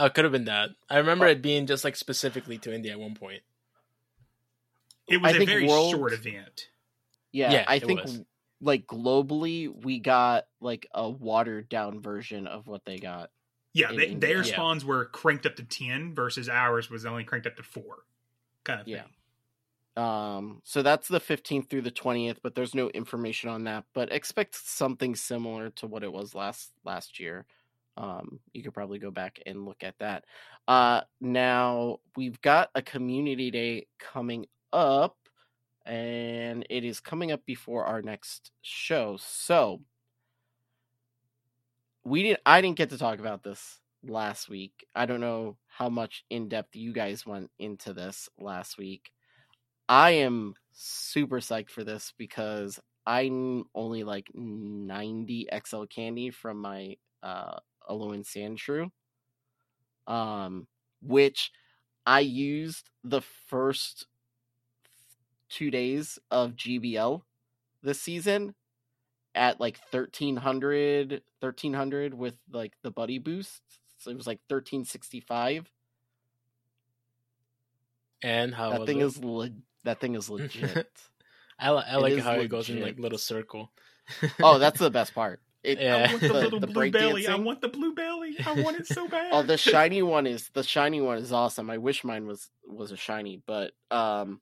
Speaker 3: Oh, it could have been that. I remember it being just like specifically to India at one point.
Speaker 4: It was
Speaker 2: I
Speaker 4: a
Speaker 2: think
Speaker 4: very
Speaker 2: World-
Speaker 4: short event.
Speaker 2: Yeah,
Speaker 3: Yeah,
Speaker 2: I
Speaker 3: it
Speaker 2: think
Speaker 3: was.
Speaker 2: like globally we got like a watered down version of what they got.
Speaker 4: Yeah, they,
Speaker 2: India.
Speaker 4: their
Speaker 3: Yeah.
Speaker 4: spawns were cranked up to ten versus ours was only cranked up to four. Kind of
Speaker 2: Yeah.
Speaker 4: thing.
Speaker 2: Um, so that's the 15th through the 20th, but there's no information on that. But expect something similar to what it was last last year. Um, you could probably go back and look at that. Uh, now we've got a community day coming up, and it is coming up before our next show. So we didn't. I didn't get to talk about this last week. I don't know how much in depth you guys went into this last week. I am super psyched for this because I'm only like 90 XL candy from my uh Alolan Sandshrew. Um which I used the first two days of GBL this season at like 1300 1300 with like the buddy boost. So it was like 1365.
Speaker 3: And how
Speaker 2: that thing
Speaker 3: it?
Speaker 2: is le- that thing is legit.
Speaker 3: I, I like how it goes in like little circle.
Speaker 2: oh, that's the best part. It,
Speaker 4: I want the,
Speaker 2: The-
Speaker 4: little
Speaker 2: the
Speaker 4: blue belly. I want the blue belly. I want it so bad.
Speaker 2: Oh, the shiny one is the shiny one is awesome. I wish mine was was a shiny, but um,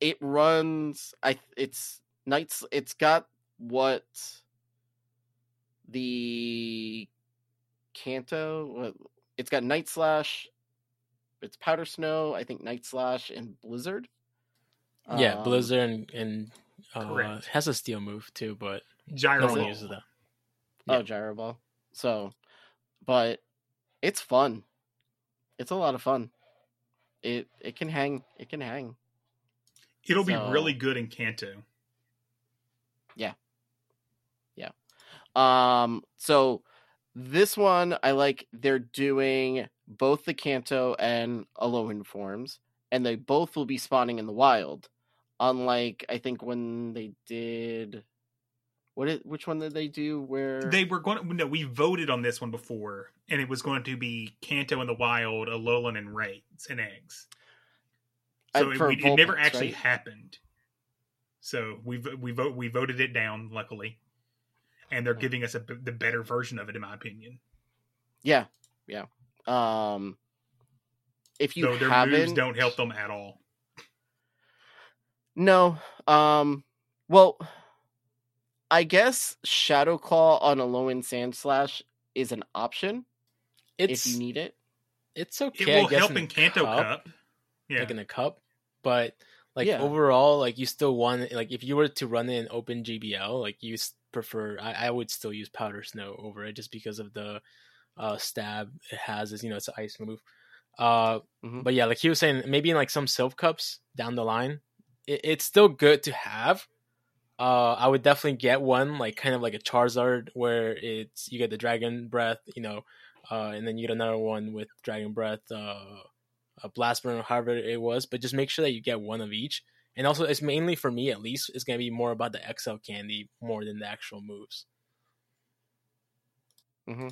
Speaker 2: it runs. I it's nights. It's got what the Canto. It's got Night Slash. It's Powder Snow. I think Night Slash and Blizzard.
Speaker 3: yeah,
Speaker 2: Um,
Speaker 3: Blizzard and, and uh, has a steel move too, but
Speaker 4: Gyro ball.
Speaker 3: uses that.
Speaker 2: Oh,
Speaker 3: Yeah.
Speaker 2: gyro ball. So, but it's fun. It's a lot of fun. It it can hang. It can hang.
Speaker 4: It'll be really good in Kanto. Yeah. Yeah.
Speaker 2: Um. So this one I like. They're doing both the Kanto and Alolan forms, and they both will be spawning in the wild. Unlike I think when they did. What it, which one did they do? Where
Speaker 4: They were going to, no, we voted on this one before, and it was going to be Kanto in the wild, Alolan and Raids and eggs. So it, we, it never actually
Speaker 2: right?
Speaker 4: happened. So we we vote we voted it down, luckily, and they're giving us a, the better version of it, in my opinion.
Speaker 2: Yeah, yeah. Um, if you
Speaker 4: Though their
Speaker 2: haven't,
Speaker 4: moves don't help them at all.
Speaker 2: No. Um. Well, I guess Shadow Claw on a low end Sandslash is an option
Speaker 3: It's
Speaker 2: if you need it.
Speaker 3: it's
Speaker 4: It
Speaker 3: okay. I
Speaker 4: will
Speaker 3: guess,
Speaker 4: help
Speaker 3: in,
Speaker 4: in
Speaker 3: a
Speaker 4: Kanto
Speaker 3: cup,
Speaker 4: Cup. Yeah,
Speaker 3: like in a cup, but like
Speaker 2: Yeah.
Speaker 3: overall, like you still want like if you were to run it in open GBL, like you prefer. I, I would still use Powder Snow over it just because of the uh stab it has. Is you know it's an ice move. Uh,
Speaker 2: Mhm.
Speaker 3: but yeah, like he was saying, maybe in like some Silph cups down the line, it, it's still good to have. Uh, I would definitely get one like kind of like a Charizard where it's you get the Dragon Breath, you know, uh, and then you get another one with Dragon Breath, uh, a blast burn, or however it was, but just make sure that you get one of each. And also, it's mainly for me at least. It's gonna be more about the XL candy more than the actual moves.
Speaker 2: hmm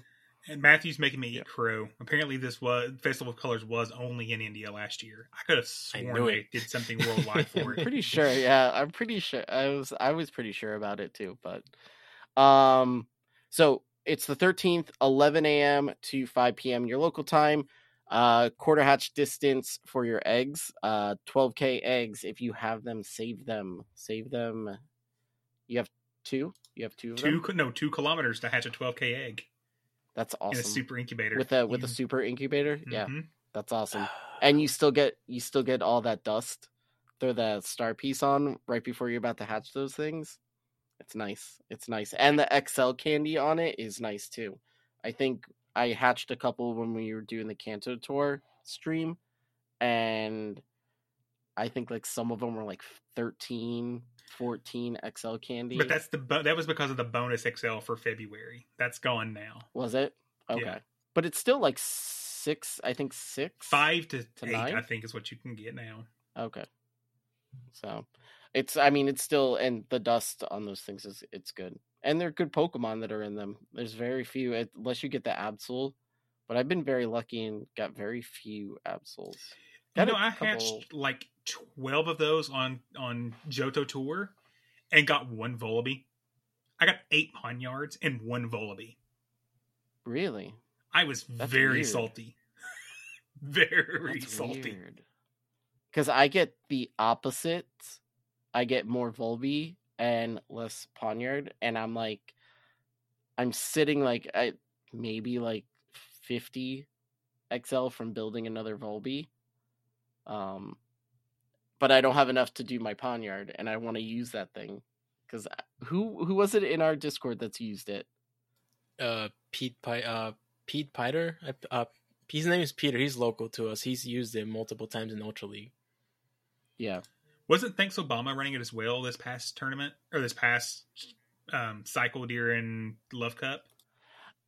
Speaker 4: And Matthew's making me eat crow. Apparently, this was Festival of Colors was only in India last year. I could have sworn they
Speaker 3: it.
Speaker 4: did something worldwide for it.
Speaker 2: pretty sure. Yeah, I'm pretty sure. I was I was pretty sure about it too. But um, so it's the 13th, 11 a.m. to 5 p.m. your local time. Uh, quarter hatch distance for your eggs. Uh, 12k eggs. If you have them, save them. Save them. You have two. You have two
Speaker 4: Two
Speaker 2: them.
Speaker 4: no two kilometers to hatch a 12k egg
Speaker 2: That's
Speaker 4: in
Speaker 2: awesome.
Speaker 4: a super incubator
Speaker 2: with a with a super incubator. Yeah,
Speaker 4: Mhm.
Speaker 2: that's awesome. And you still get you still get all that dust. Throw that star piece on right before you're about to hatch those things. It's nice. It's nice. And the XL candy on it is nice too. I think I hatched a couple when we were doing the Kanto tour stream and I think like some of them were like 13, 14 XL candy.
Speaker 4: But that's the bo- that was because of the bonus XL for February. That's gone now.
Speaker 2: was it?
Speaker 4: Yeah.
Speaker 2: Okay. But it's still like 6, I think 6.
Speaker 4: Five to,
Speaker 2: To
Speaker 4: eight,
Speaker 2: nine?
Speaker 4: I think, is what you can get now.
Speaker 2: Okay. So it's I mean it's still and the dust on those things is it's good. And they're good Pokemon that are in them. There's very few unless you get the Absol. But I've been very lucky and got very few Absols.
Speaker 4: You
Speaker 2: Got
Speaker 4: know,
Speaker 2: a
Speaker 4: I
Speaker 2: couple-
Speaker 4: hatched like twelve of those on on Johto Tour, and got one Vullaby. I got eight Pawniards and one Vullaby.
Speaker 2: Really?
Speaker 4: I was
Speaker 2: That's
Speaker 4: very
Speaker 2: weird.
Speaker 4: salty. very
Speaker 2: That's
Speaker 4: salty.
Speaker 2: Cuz I get the opposite. I get more Volby and less Pawniard and I'm like I'm sitting like I maybe like 50 XL from building another Volby. Um but I don't have enough to do my Pawniard, and I want to use that thing cuz who who was it in our Discord that's used it?
Speaker 3: uh Pete Pi- uh Pete Piter. Uh, his name is Peter. He's local to us. He's used it multiple times in Ultra League.
Speaker 2: Yeah.
Speaker 4: Wasn't Thanks Obama running it as well this past tournament or this past um, cycle during Love Cup?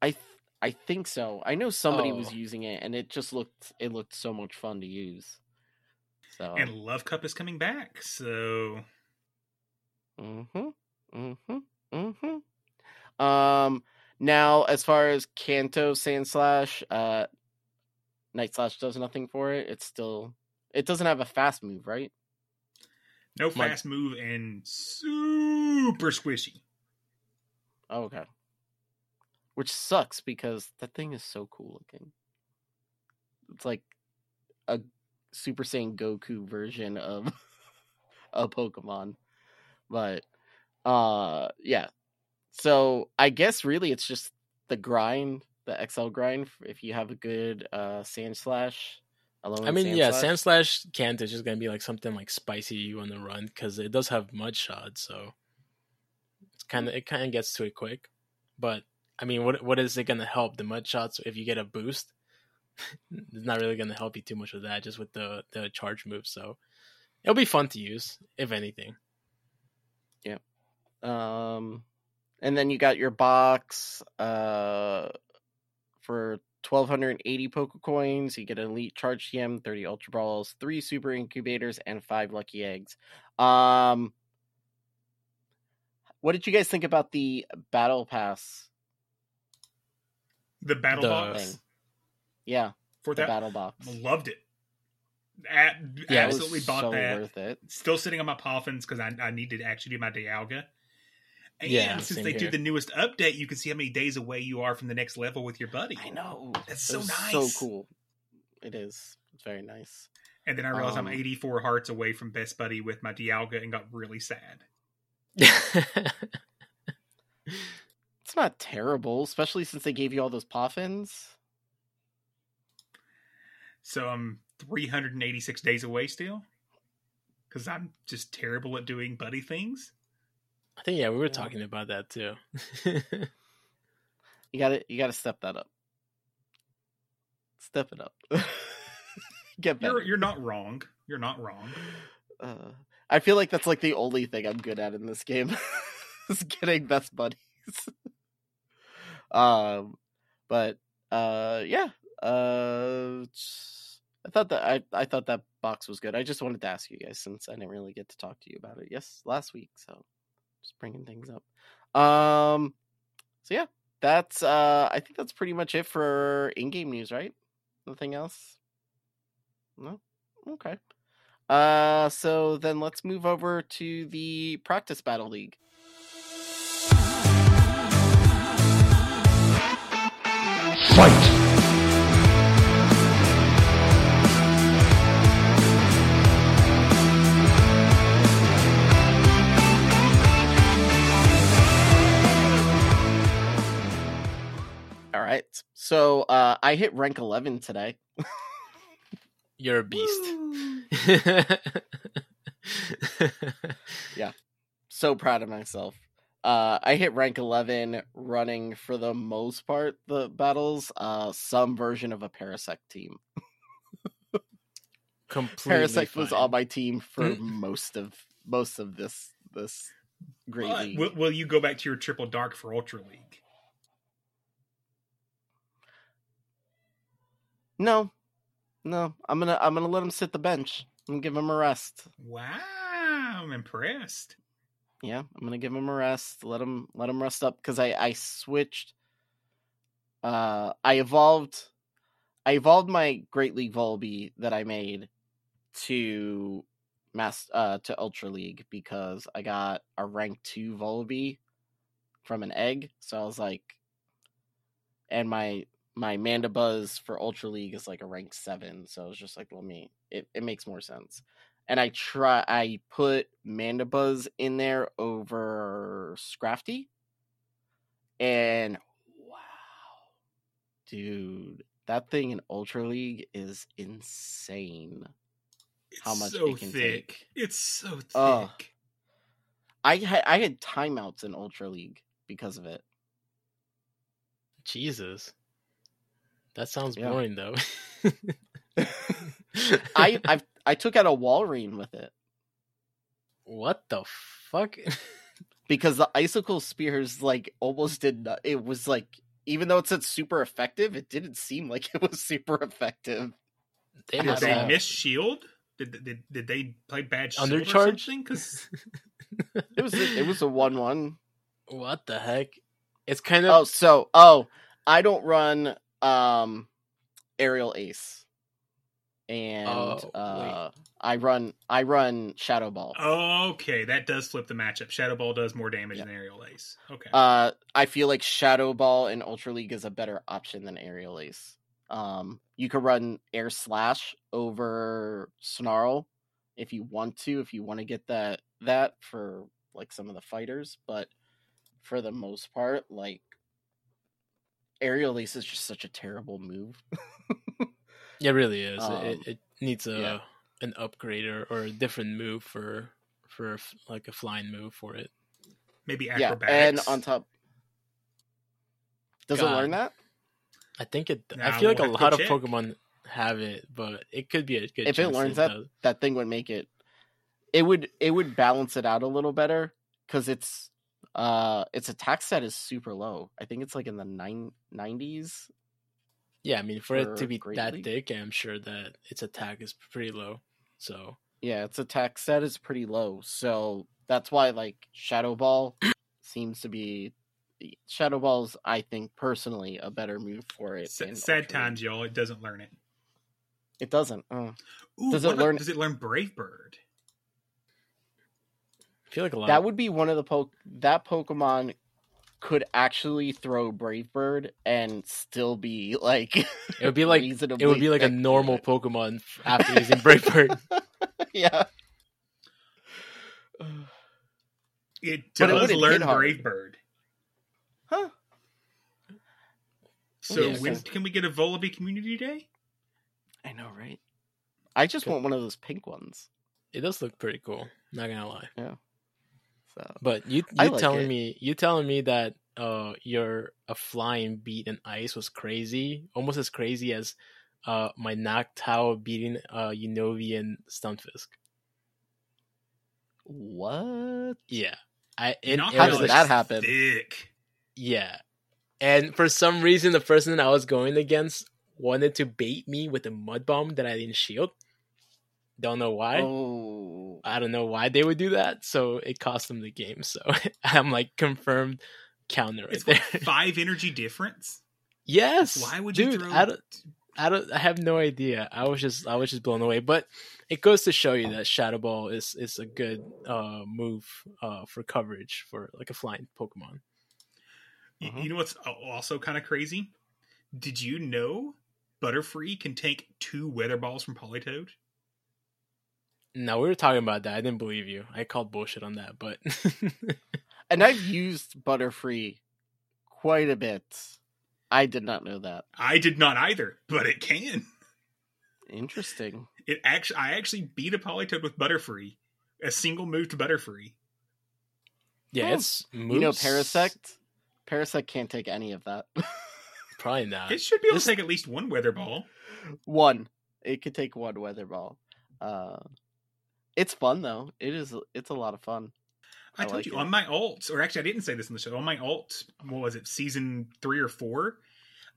Speaker 2: I th- I think so. I know somebody
Speaker 3: Oh.
Speaker 2: was using it, and it just looked it looked so much fun to use. So
Speaker 4: And Love Cup is coming back, so
Speaker 2: mm-hmm, mm-hmm, mm-hmm. Um, now as far as Kanto Sandslash, uh, Night Slash does nothing for it. It's still it doesn't have a fast move, right?
Speaker 4: no fast move and super squishy.
Speaker 2: Oh, okay. Which sucks because that thing is so cool looking. It's like a Super Saiyan Goku version of a Pokemon. But uh yeah. So I guess really it's just the grind, the XL grind if you have a good uh Sandslash alone.
Speaker 3: I mean,
Speaker 2: Sand
Speaker 3: yeah,
Speaker 2: Slash.
Speaker 3: Sand Slash Cant is just gonna be like something like spicy on the run because it does have Mud Shot, so it's kind of it kind of gets to it quick. But I mean, what what is it gonna help the Mud Shots if you get a boost? It's not really gonna help you too much with that, just with the the charge move. So it'll be fun to use if anything. Yeah.
Speaker 2: Um, and then you got your box uh, for 1,280 poker Coins. You get an Elite Charge TM, 30 Ultra Balls, 3 Super Incubators, and 5 Lucky Eggs. Um, what did you guys think about the Battle Pass
Speaker 4: The battle
Speaker 3: The-
Speaker 4: box
Speaker 2: thing? Yeah,
Speaker 4: for
Speaker 2: the
Speaker 4: that
Speaker 2: Battle Box.
Speaker 4: loved it. At,
Speaker 3: Yeah, it
Speaker 4: absolutely bought
Speaker 2: so
Speaker 4: that.
Speaker 2: worth it.
Speaker 4: Still sitting on my Poffins because I, I need to actually do my Dialga. And
Speaker 3: Yeah,
Speaker 4: since they do the newest update, you can see how many days away you are from the next level with your buddy.
Speaker 2: I know.
Speaker 4: That's so nice.
Speaker 2: So cool. It is. It's very nice.
Speaker 4: And then I realized
Speaker 2: Um,
Speaker 4: I'm 84 hearts away from best buddy with my Dialga and got really sad.
Speaker 2: It's not terrible, especially since they gave you all those Poffins.
Speaker 4: So I'm 386 days away still because I'm just terrible at doing buddy things.
Speaker 3: I think yeah, we were talking about that too.
Speaker 2: You got to You got to step that up. Step it up. Get better.
Speaker 4: You're you're not wrong. You're not wrong.
Speaker 2: Uh, I feel like that's like the only thing I'm good at in this game is getting best buddies. um, but uh, yeah. Uh, I thought that I, I thought that box was good. I just wanted to ask you guys since I didn't really get to talk to you about it. Yes, last week, so just bringing things up. Um, so yeah, that's uh, I think that's pretty much it for in-game news, right? Nothing else. No. Okay. Uh, so then let's move over to the practice battle league.
Speaker 6: Fight!
Speaker 2: Right. So uh, I hit rank 11 today.
Speaker 3: You're a beast. Yeah.
Speaker 2: So proud of myself. Uh, I hit rank 11 running for the most part the battles, uh, some version of a Parasect team.
Speaker 3: Completely
Speaker 2: Parasect was
Speaker 3: fine.
Speaker 2: on my team for most of most of this this great
Speaker 4: But will, will you go back to your triple dark for Ultra League?
Speaker 2: No, no, I'm gonna I'm gonna let him sit the bench. I'm give him a rest.
Speaker 4: Wow, I'm impressed.
Speaker 2: Yeah, I'm gonna give him a rest. Let him let him rest up because I I switched. Uh, I evolved. I evolved my Great League Volby that I made to mass uh to Ultra League because I got a rank two Volby from an egg. So I was like, and my my Mandibuzz for Ultra League is like a rank seven. So I was just like, let me. It it makes more sense and I try I put Mandibuzz in there over Scrafty. And wow. Dude, that thing in Ultra League is insane.
Speaker 4: It's
Speaker 2: How much
Speaker 4: so
Speaker 2: it can
Speaker 4: thick.
Speaker 2: take.
Speaker 4: It's so thick.
Speaker 2: Ugh. I had I had timeouts in Ultra League because of it.
Speaker 3: Jesus. That sounds
Speaker 2: Yeah.
Speaker 3: boring though.
Speaker 2: I I I took out a Walrein with it
Speaker 3: what the fuck?
Speaker 2: because the icicle spears like almost did not, it was like even though it said super effective, it didn't seem like it was super effective.
Speaker 3: They
Speaker 4: Did they
Speaker 3: have-
Speaker 4: miss Shield? Did, did did they play bad Shield
Speaker 3: Undercharge?
Speaker 4: Because
Speaker 2: It was a, it was a one one.
Speaker 3: What the heck? It's kind of
Speaker 2: Oh, so oh, I don't run um aerial ace, and
Speaker 3: Oh,
Speaker 2: uh, I run I run shadow ball.
Speaker 4: okay, that does flip the matchup. Shadow Ball does more damage than Aerial Ace. Okay,
Speaker 2: Uh, I feel like shadow ball in Ultra League is a better option than aerial ace. Um, you could run air slash over snarl if you want to, if you want to get that that for like some of the fighters, but for the most part, like aerial ace is just such a terrible move.
Speaker 3: it really is.
Speaker 2: um,
Speaker 3: it, it needs a
Speaker 2: yeah.
Speaker 3: an upgrade or, or a different move for for like a flying move for it.
Speaker 4: maybe
Speaker 2: yeah,
Speaker 4: acrobatics.
Speaker 2: and on top, does it learn that?
Speaker 3: I think it. I feel like a
Speaker 4: we'll have to
Speaker 3: lot of
Speaker 4: check.
Speaker 3: Pokemon have it, but it could be a good.
Speaker 2: if it
Speaker 3: chance
Speaker 2: learns that,
Speaker 3: does.
Speaker 2: that thing would make it. It would it would balance it out a little better because it's uh its attack set is super low. I think it's like in the nine nineties.
Speaker 3: Yeah, I mean, for, it to be
Speaker 2: Great
Speaker 3: that
Speaker 2: League?
Speaker 3: thick, I'm sure that its attack is pretty low. So
Speaker 2: Yeah, its attack set is pretty low, so that's why like Shadow Ball seems to be Shadow Ball's. I think personally a better move for it.
Speaker 4: S- sad
Speaker 2: Ultra
Speaker 4: times, y'all. It doesn't learn it.
Speaker 2: It doesn't. Uh,
Speaker 4: Ooh,
Speaker 2: Does it
Speaker 4: about-
Speaker 2: learn-
Speaker 4: Does it learn Brave Bird?
Speaker 3: I feel like a lot.
Speaker 2: that would be one of the poke that Pokemon could actually throw Brave Bird and still be like
Speaker 3: it would be like it would be like a normal Pokemon after using Brave Bird.
Speaker 2: yeah.
Speaker 4: It
Speaker 2: But it
Speaker 4: does learn. Brave Bird.
Speaker 2: Huh.
Speaker 4: So
Speaker 3: Yeah,
Speaker 4: when
Speaker 2: so-
Speaker 4: can we get a Vullaby Community Day?
Speaker 2: I know, right? I just
Speaker 3: Good.
Speaker 2: want one of those pink ones.
Speaker 3: It does look pretty cool. Not gonna lie.
Speaker 2: So
Speaker 3: But you
Speaker 2: I
Speaker 3: you
Speaker 2: like
Speaker 3: telling
Speaker 2: it.
Speaker 3: me you telling me that uh your a flying beat in ice was crazy, almost as crazy as uh my Noctowl beating uh Unovi and Stunfisk.
Speaker 2: what?
Speaker 3: Yeah. I it,
Speaker 4: Not
Speaker 3: it
Speaker 2: How
Speaker 3: was
Speaker 2: did
Speaker 3: like-
Speaker 2: that happen?
Speaker 4: Thick.
Speaker 3: Yeah. And for some reason the person that I was going against wanted to bait me with a mud bomb that I didn't shield. Don't know why.
Speaker 2: Oh,
Speaker 3: I don't know why they would do that. So it cost them the game. So I'm like confirmed counter right
Speaker 4: It's
Speaker 3: there.
Speaker 4: five energy difference.
Speaker 3: yes.
Speaker 4: Why would you
Speaker 3: Dude,
Speaker 4: throw?
Speaker 3: I don't, I don't. I have no idea. I was just, I was just blown away. But it goes to show you that Shadow Ball is is a good uh move uh for coverage for like a flying Pokemon.
Speaker 4: You,
Speaker 2: Mhm.
Speaker 4: you know what's also kind of crazy? Did you know Butterfree can take two Weather Balls from Politoed?
Speaker 3: No, we were talking about that. I didn't believe you. I called bullshit on that, but
Speaker 2: and I've used Butterfree quite a bit. I did not know that.
Speaker 4: I did not either, but it can.
Speaker 2: Interesting.
Speaker 4: It actually, I actually beat a Politoed with Butterfree, a single move to Butterfree.
Speaker 3: yeah,
Speaker 2: Oh,
Speaker 3: it's
Speaker 2: You know, Parasect. Parasect can't take any of that.
Speaker 3: Probably not.
Speaker 4: It should be able
Speaker 3: this-
Speaker 4: to take at least one Weather Ball.
Speaker 2: one. It could take one weather ball. Uh, it's fun though. It is. It's a lot of fun.
Speaker 4: I,
Speaker 2: I
Speaker 4: told
Speaker 2: like
Speaker 4: you
Speaker 2: it.
Speaker 4: on my alt, or actually, I didn't say this in the show. On my alt, what was it, season three or four?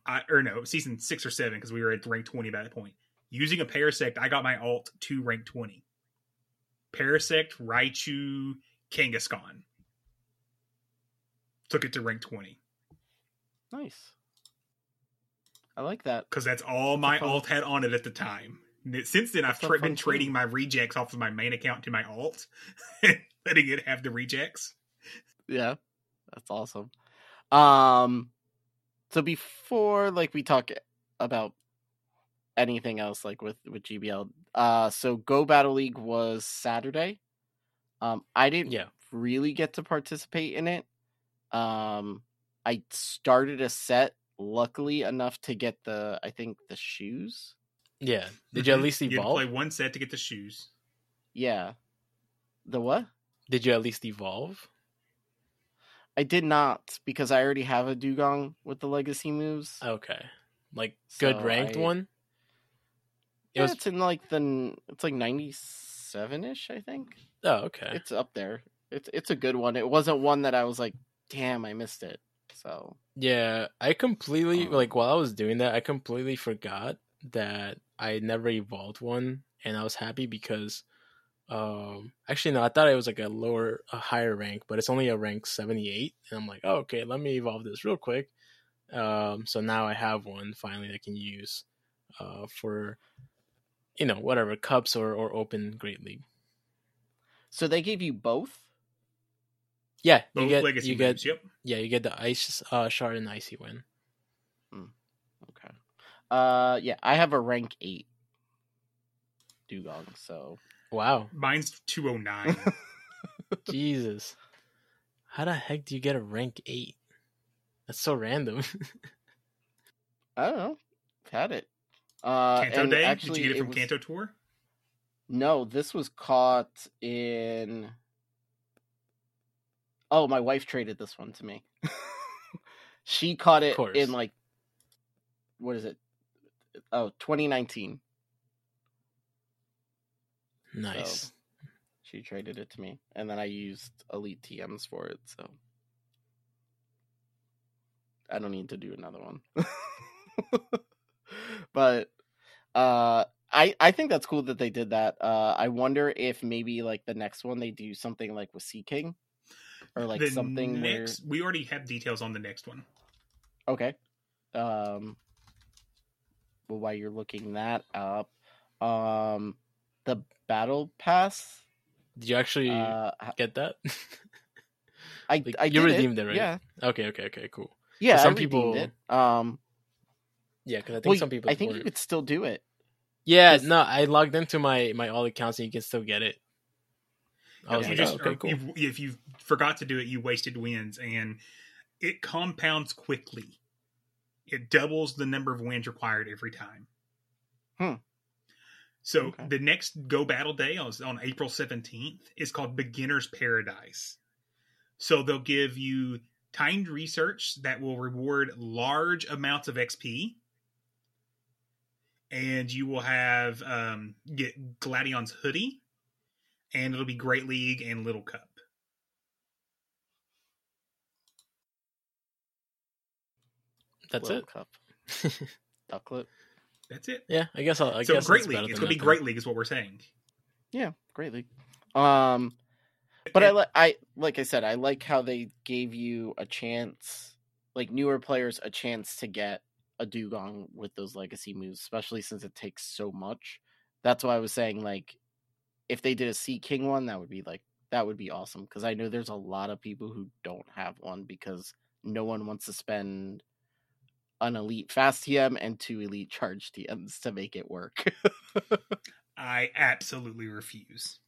Speaker 4: I, or no, season six or seven, because we were at rank 20 by that point. Using a Parasect, I got my alt to rank 20. Parasect, Raichu, Kangaskhan. Took it to rank 20.
Speaker 2: Nice. I like that.
Speaker 4: Because that's all my
Speaker 2: fun-
Speaker 4: alt had on it at the time. Since then, I've tra- been trading my rejects off of my main account to my alt, letting it have the rejects.
Speaker 2: Yeah, that's awesome. Um, so before like we talk about anything else like with with GBL, uh, so Go Battle League was Saturday. Um, I didn't
Speaker 3: Yeah.
Speaker 2: really get to participate in it. Um, I started a set, luckily enough to get the I think the shoes.
Speaker 3: Yeah. Did you at least
Speaker 4: You had to
Speaker 3: evolve?
Speaker 4: play one set to get the shoes.
Speaker 2: Yeah, the what?
Speaker 3: Did you at least evolve?
Speaker 2: I did not because I already have a Dewgong with the legacy moves.
Speaker 3: Okay. Like good
Speaker 2: So
Speaker 3: ranked
Speaker 2: I-
Speaker 3: one? It
Speaker 2: yeah,
Speaker 3: was
Speaker 2: it's in like the it's like ninety seven ish, I think.
Speaker 3: Oh, okay.
Speaker 2: It's up there. It's it's a good one. It wasn't one that I was like, damn, I missed it. So
Speaker 3: Yeah, I completely
Speaker 2: Um,
Speaker 3: like while I was doing that, I completely forgot that I never evolved one, and I was happy because, um, actually no, I thought it was like a lower, a higher rank, but it's only a rank seventy eight, and I'm like, oh, okay, let me evolve this real quick. Um, so now I have one finally I can use, uh, for, you know, whatever cups or or open great league.
Speaker 2: so they gave you both.
Speaker 3: Yeah,
Speaker 4: Both
Speaker 3: you get
Speaker 4: legacy
Speaker 3: you get.
Speaker 4: Yep.
Speaker 3: yeah you get the ice uh, shard and icy wind.
Speaker 2: Okay. Uh, yeah, I have a rank eight Dewgong. So
Speaker 3: Wow,
Speaker 4: Mine's 209.
Speaker 3: Jesus. How the heck do you get a rank 8? That's so random.
Speaker 2: I don't know. Had it. Uh,
Speaker 4: Kanto
Speaker 2: and
Speaker 4: Day?
Speaker 2: Actually,
Speaker 4: Did you get it from
Speaker 2: was-
Speaker 4: Kanto Tour?
Speaker 2: No, this was caught in. Oh, my wife traded this one to me. she caught it in like, what is it? Oh, 2019.
Speaker 3: nice.
Speaker 2: She traded it to me, and then I used Elite TMs for it. So I don't need to do another one. but uh, I I think that's cool that they did that. Uh, I wonder if maybe like the next one they do something like with Sea King, or like
Speaker 4: the
Speaker 2: something
Speaker 4: next, we already have details on the next one.
Speaker 2: okay. Um. Well, while you're looking that up, um, the battle pass.
Speaker 3: Did you actually
Speaker 2: Uh,
Speaker 3: get that?
Speaker 2: I
Speaker 3: Like,
Speaker 2: I
Speaker 3: you
Speaker 2: did
Speaker 3: redeemed it, right?
Speaker 2: Yeah,
Speaker 3: okay, okay, okay, cool.
Speaker 2: yeah.
Speaker 3: some
Speaker 2: I
Speaker 3: people-
Speaker 2: it. Um,
Speaker 3: Yeah, because I think
Speaker 2: well,
Speaker 3: some people.
Speaker 2: I think you could still do it.
Speaker 3: Yeah,
Speaker 2: 'cause-
Speaker 3: no, I logged into my my all accounts and you can still get it. I was
Speaker 4: If you
Speaker 3: like,
Speaker 4: just-
Speaker 3: oh, okay, cool.
Speaker 4: If, if you forgot to do it, you wasted wins, and it compounds quickly. It doubles the number of wins required every time.
Speaker 2: Hmm.
Speaker 4: So
Speaker 2: Okay.
Speaker 4: the next Go Battle Day on, on April seventeenth is called Beginner's Paradise. So they'll give you timed research that will reward large amounts of XP, and you will have um, get Gladion's hoodie, and it'll be Great League and Little Cup.
Speaker 3: That's
Speaker 2: Little
Speaker 3: it.
Speaker 2: Cup. Ducklett.
Speaker 4: That's it.
Speaker 3: Yeah, I guess I'll. I
Speaker 4: so
Speaker 3: guess
Speaker 4: Great League. It's gonna be
Speaker 3: nothing.
Speaker 4: Great League, is what we're saying.
Speaker 2: Yeah, Great League. Um, but I like I like I said, I like how they gave you a chance, like newer players, a chance to get a dewgong with those legacy moves, especially since it takes so much. That's why I was saying like, if they did a Sea King one, that would be like that would be awesome because I know there's a lot of people who don't have one because no one wants to spend an elite fast TM and two elite charge TMs to make it work.
Speaker 4: I absolutely refuse.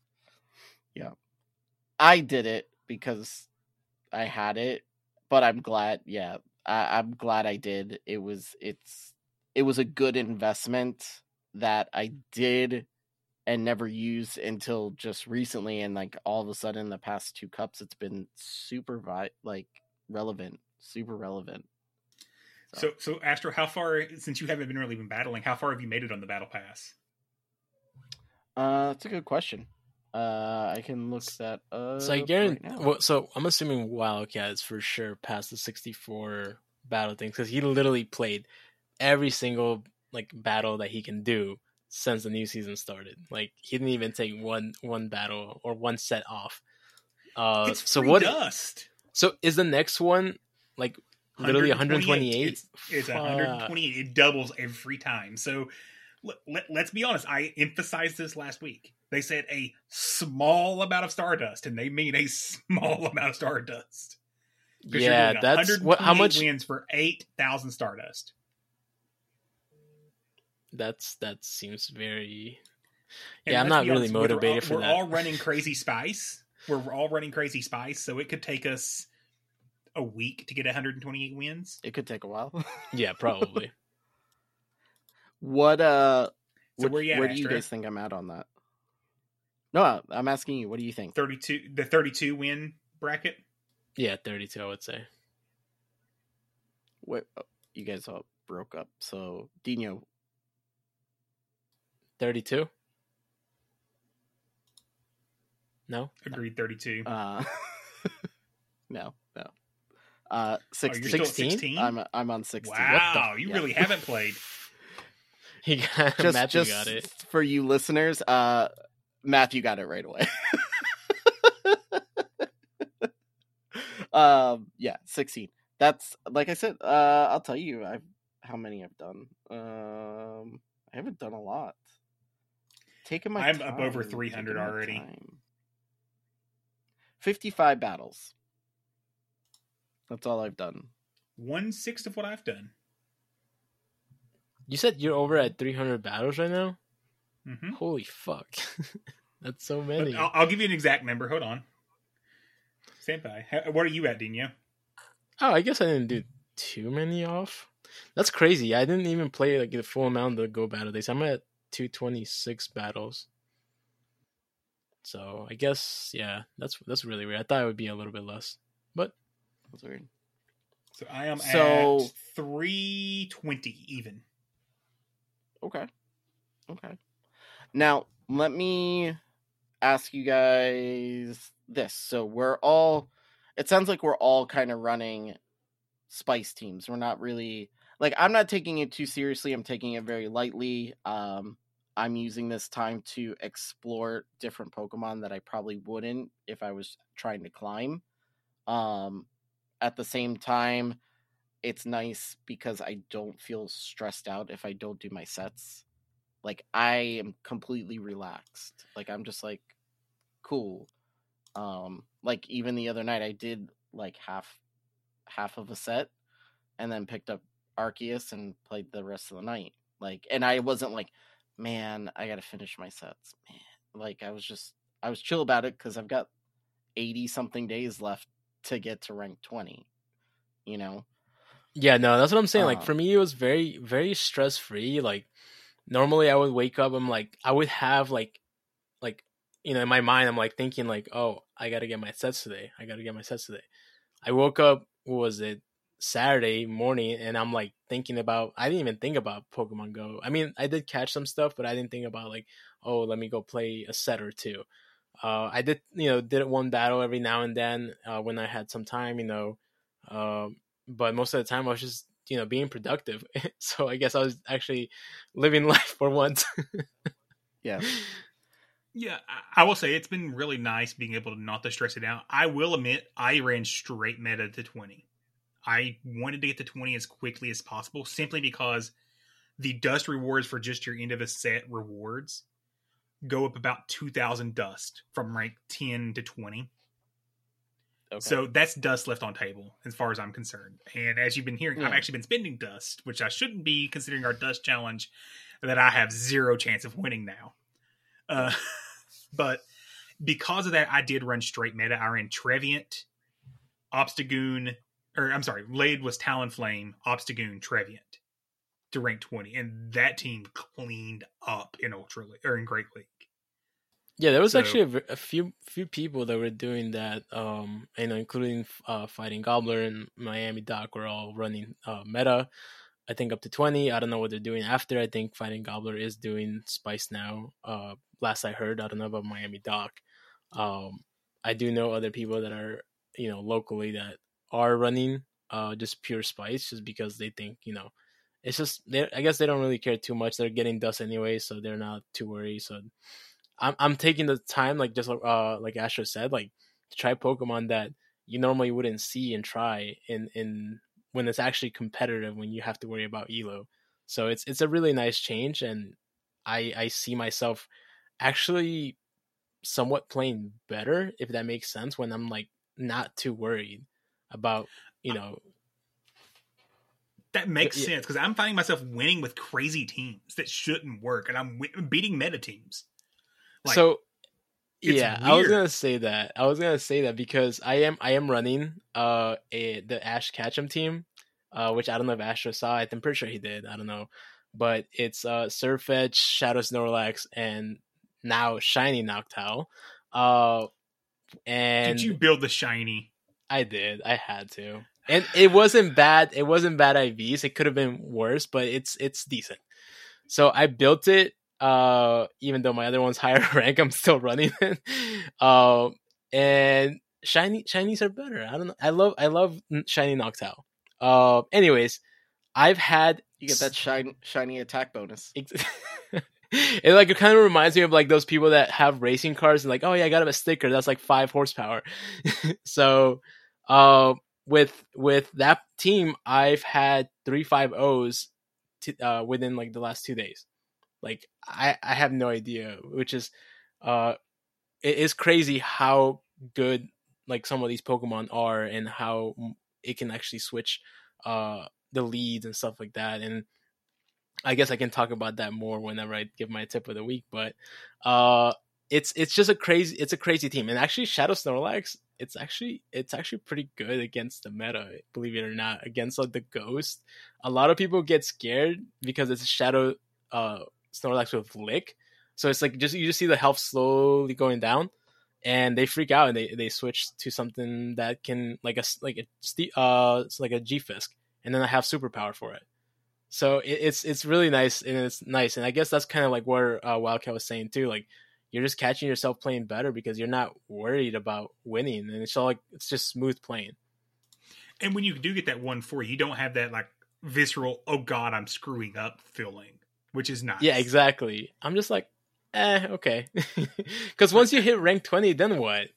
Speaker 4: Yeah.
Speaker 2: I did it because I had it, but I'm glad. Yeah, I, I'm glad I did. It was it's it was a good investment that I did and never used until just recently, and like all of a sudden, the past two cups, it's been super vi- like relevant, super relevant.
Speaker 4: So, so Astro, how far since you haven't been really been battling? How far have you made it on the battle pass?
Speaker 2: Uh, that's a good question. Uh, I can look that up.
Speaker 3: So I guarantee.
Speaker 2: right now.
Speaker 3: well, so I'm assuming Wildcat is for sure past the 64 battle things because he literally played every single like battle that he can do since the new season started. Like he didn't even take one one battle or one set off. Uh,
Speaker 4: it's
Speaker 3: so
Speaker 4: free
Speaker 3: what?
Speaker 4: dust.
Speaker 3: So is the next one like literally 128?
Speaker 4: It's, it's
Speaker 3: Fuck.
Speaker 4: 128. It doubles every time. So let, let's be honest. I emphasized this last week. They said a small amount of stardust, and they mean a small amount of stardust.
Speaker 3: Yeah, that's what. How
Speaker 4: 128
Speaker 3: much?
Speaker 4: wins for eight thousand stardust?
Speaker 3: That's that seems very.
Speaker 4: And
Speaker 3: Yeah, I'm not really
Speaker 4: honest, we're
Speaker 3: motivated
Speaker 4: all,
Speaker 3: for
Speaker 4: we're
Speaker 3: that.
Speaker 4: all running crazy spice. We're all running crazy spice, so it could take us a week to get 128 wins.
Speaker 2: it could take a while.
Speaker 3: Yeah, probably.
Speaker 2: What uh
Speaker 4: So
Speaker 2: what-
Speaker 4: where you at,
Speaker 2: where do you guys think I'm at on that? No, I'm asking you. What do you think?
Speaker 4: 32, the 32 win bracket.
Speaker 3: yeah, 32. I would say.
Speaker 2: What oh, you guys all broke up. So Dino,
Speaker 3: 32. No.
Speaker 4: Agreed, 32.
Speaker 2: uh, no, no, uh,
Speaker 4: Oh,
Speaker 2: sixteen.
Speaker 4: you're still at
Speaker 3: 16?
Speaker 4: 16?
Speaker 2: I'm I'm on sixteen.
Speaker 4: wow, you
Speaker 2: yeah.
Speaker 4: really haven't played.
Speaker 3: He got
Speaker 2: Just
Speaker 3: Matthew
Speaker 2: just
Speaker 3: got it.
Speaker 2: for you listeners. Uh, Matthew got it right away. um, yeah, sixteen. That's like I said. Uh, I'll tell you. I've how many I've done. Um, I haven't done a lot. Taking my
Speaker 4: I'm up over 300 already.
Speaker 2: Fifty-five battles. That's all I've done.
Speaker 4: One sixth of what I've done.
Speaker 3: You said you're over at 300 battles right now?
Speaker 4: hmm
Speaker 3: Holy fuck. That's so many.
Speaker 4: I'll, I'll give you an exact number. Hold on. Stand by. How- What are you at, Dino?
Speaker 3: Oh, I guess I didn't do too many off. That's crazy. I didn't even play like the full amount of the Go Battle Days. I'm at 226 battles. So I guess yeah, that's that's really weird. I thought it would be a little bit less, but
Speaker 2: That's weird.
Speaker 4: So I am
Speaker 2: So-
Speaker 4: at 320 even.
Speaker 2: Okay. Okay. Now, let me ask you guys this. So, we're all, it sounds like we're all kind of running spice teams. We're not really, like, I'm not taking it too seriously. I'm taking it very lightly. Um, I'm using this time to explore different Pokemon that I probably wouldn't if I was trying to climb. Um, at the same time, it's nice because I don't feel stressed out if I don't do my sets. Like I am completely relaxed. Like I'm just like cool. Um like even the other night I did like half half of a set and then picked up Arceus and played the rest of the night. Like and I wasn't like, man, I got to finish my sets. Man. Like I was just I was chill about it cuz I've got 80 something days left to get to rank 20. You know?
Speaker 3: yeah, no, that's what I'm saying. Like
Speaker 2: Uh,
Speaker 3: for me, it was very very stress free. Like normally, I would wake up. I'm like I would have like like you know in my mind, I'm like thinking like, oh, I got to get my sets today. I got to get my sets today. I woke up. What was it? Saturday morning, and I'm like thinking about. I didn't even think about Pokemon Go. I mean, I did catch some stuff, but I didn't think about like, oh, let me go play a set or two. Uh, I did, you know, did one battle every now and then uh, when I had some time, you know. Um, but most of the time, I was just you know being productive. so I guess I was actually living life for once.
Speaker 2: Yeah.
Speaker 4: Yeah, I- I will say it's been really nice being able to not to stress it out. I will admit I ran straight meta to 20. I wanted to get to 20 as quickly as possible simply because the dust rewards for just your end of a set rewards go up about 2000 dust from rank 10 to 20.
Speaker 2: Okay.
Speaker 4: So that's dust left on table as far as I'm concerned. And as you've been hearing, I've actually been spending dust, which I shouldn't be considering our dust challenge that I have zero chance of winning now. Uh, but because of that, I did run straight meta. I ran Trevenant, Obstagoon, or I'm sorry, Lade was Talonflame, Obstagoon, Trevenant to rank 20. And that team cleaned up in Ultra League, or in Great League.
Speaker 3: Yeah, there was
Speaker 4: So-
Speaker 3: actually a, a few few people that were doing that, um, you know, including uh, Fighting Gobbler and Miami Doc were all running uh, meta. I think up to twenty. I don't know what they're doing after. I think Fighting Gobbler is doing Spice now. Uh, last I heard, I don't know about Miami Doc. Um, I do know other people that are you know locally that are running uh, just pure Spice, just because they think you know it's just they. I guess they don't really care too much. They're getting dust anyway, so they're not too worried. So I'm I'm taking the time, like just uh like Astro said, like to try Pokemon that you normally wouldn't see and try in in when it's actually competitive when you have to worry about Elo. So it's it's a really nice change, and I I see myself actually somewhat playing better if that makes sense when I'm like not too worried about you know
Speaker 4: That makes
Speaker 3: Yeah.
Speaker 4: sense because I'm finding myself winning with crazy teams that shouldn't work, and I'm wi- beating meta teams. Like,
Speaker 3: so yeah i was gonna say that i was gonna say that because i am i am running uh a the ash ketchum team uh which i don't know if astro saw it i'm pretty sure he did i don't know but it's uh Sirfetch'd shadow snorlax and now shiny noctowl uh and
Speaker 4: did you build the shiny?
Speaker 3: I did. I had to. And it wasn't bad. It wasn't bad IVs. It could have been worse, but it's it's decent. So I built it. Uh, even though my other one's higher rank, I'm still running it. Um, and shiny shinies are better. I don't know. I love I love shiny Noctowl. Uh, anyways, I've had
Speaker 2: You get that shiny shiny attack bonus.
Speaker 3: It like it kind of reminds me of like those people that have racing cars and like oh yeah i got him a sticker that's like five horsepower so uh, with with that team i've had three five o's uh, within like the last two days like i i have no idea which is uh it is crazy how good like some of these pokemon are and how it can actually switch uh the leads and stuff like that and I guess I can talk about that more whenever I give my tip of the week. But uh, it's it's just a crazy it's a crazy team, and actually Shadow Snorlax it's actually it's actually pretty good against the meta, believe it or not, against like the Ghost. A lot of people get scared because it's Shadow uh, Snorlax with Lick, so it's like just you just see the health slowly going down. And they freak out and they, they switch to something that can like a like a uh it's like a G Fisk, and then I have superpower for it. So it, it's it's really nice and it's nice, and I guess that's kind of like what uh, Wildcat was saying too. Like you're just catching yourself playing better because you're not worried about winning, and it's all like it's just smooth playing.
Speaker 4: And when you do get that one four, you don't have that like visceral "oh god, I'm screwing up" feeling, which is nice.
Speaker 3: Yeah, exactly. I'm just like, eh, okay. Because once you hit rank twenty, then what?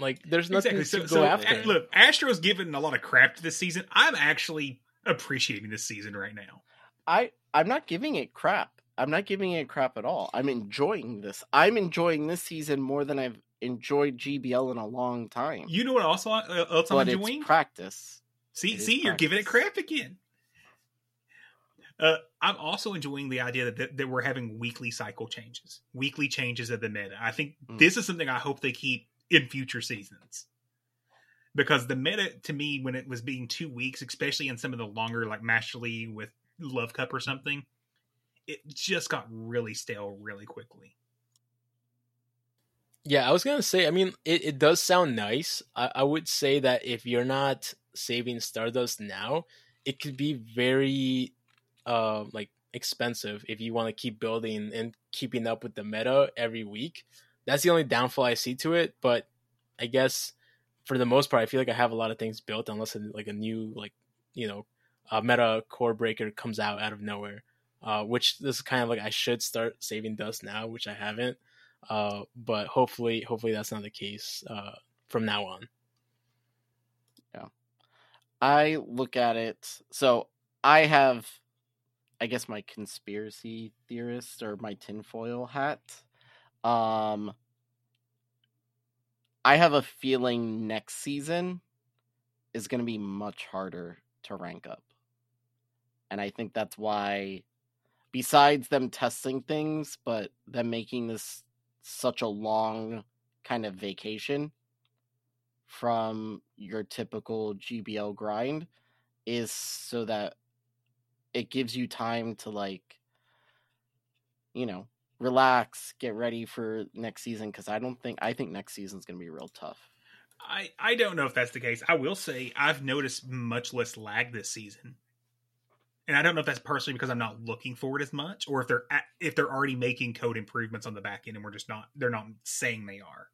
Speaker 3: Like, there's nothing
Speaker 4: Exactly. So,
Speaker 3: to go
Speaker 4: so
Speaker 3: after.
Speaker 4: a- look, Astro's given a lot of crap to this season. I'm actually appreciating this season right now.
Speaker 2: I I'm not giving it crap. I'm not giving it crap at all. I'm enjoying this. I'm enjoying this season more than I've enjoyed GBL in a long time.
Speaker 4: You know what also uh, else I'm
Speaker 2: but
Speaker 4: enjoying?
Speaker 2: it's practice.
Speaker 4: See,
Speaker 2: It
Speaker 4: see, you're giving it crap again. Uh, I'm also enjoying the idea that, that that we're having weekly cycle changes, weekly changes of the meta. I think
Speaker 2: Mm.
Speaker 4: this is something I hope they keep in future seasons. Because the meta, to me, when it was being two weeks, especially in some of the longer, like Master League with Love Cup or something, it just got really stale really quickly.
Speaker 3: Yeah, I was gonna say. I mean, it, it does sound nice. I, I would say that if you're not saving Stardust now, it could be very, uh, like expensive if you want to keep building and keeping up with the meta every week. That's the only downfall I see to it. But I guess for the most part, I feel like I have a lot of things built, unless like a new, like you know, a meta core breaker comes out out of nowhere. Uh, which this is kind of like I should start saving dust now, which I haven't. Uh, but hopefully, hopefully that's not the case uh, from now on.
Speaker 2: Yeah, I look at it. So I have, I guess, my conspiracy theorist or my tinfoil hat. Um, I have a feeling next season is going to be much harder to rank up. And I think that's why, besides them testing things, but them making this such a long kind of vacation from your typical GBL grind is so that it gives you time to like you know relax get ready for next season because i don't think i think next season's going to be real tough
Speaker 4: I I don't know if that's the case. I will say I've noticed much less lag this season, and I don't know if that's personally because I'm not looking for it as much, or if they're at, if they're already making code improvements on the back end and we're just not they're not saying they are.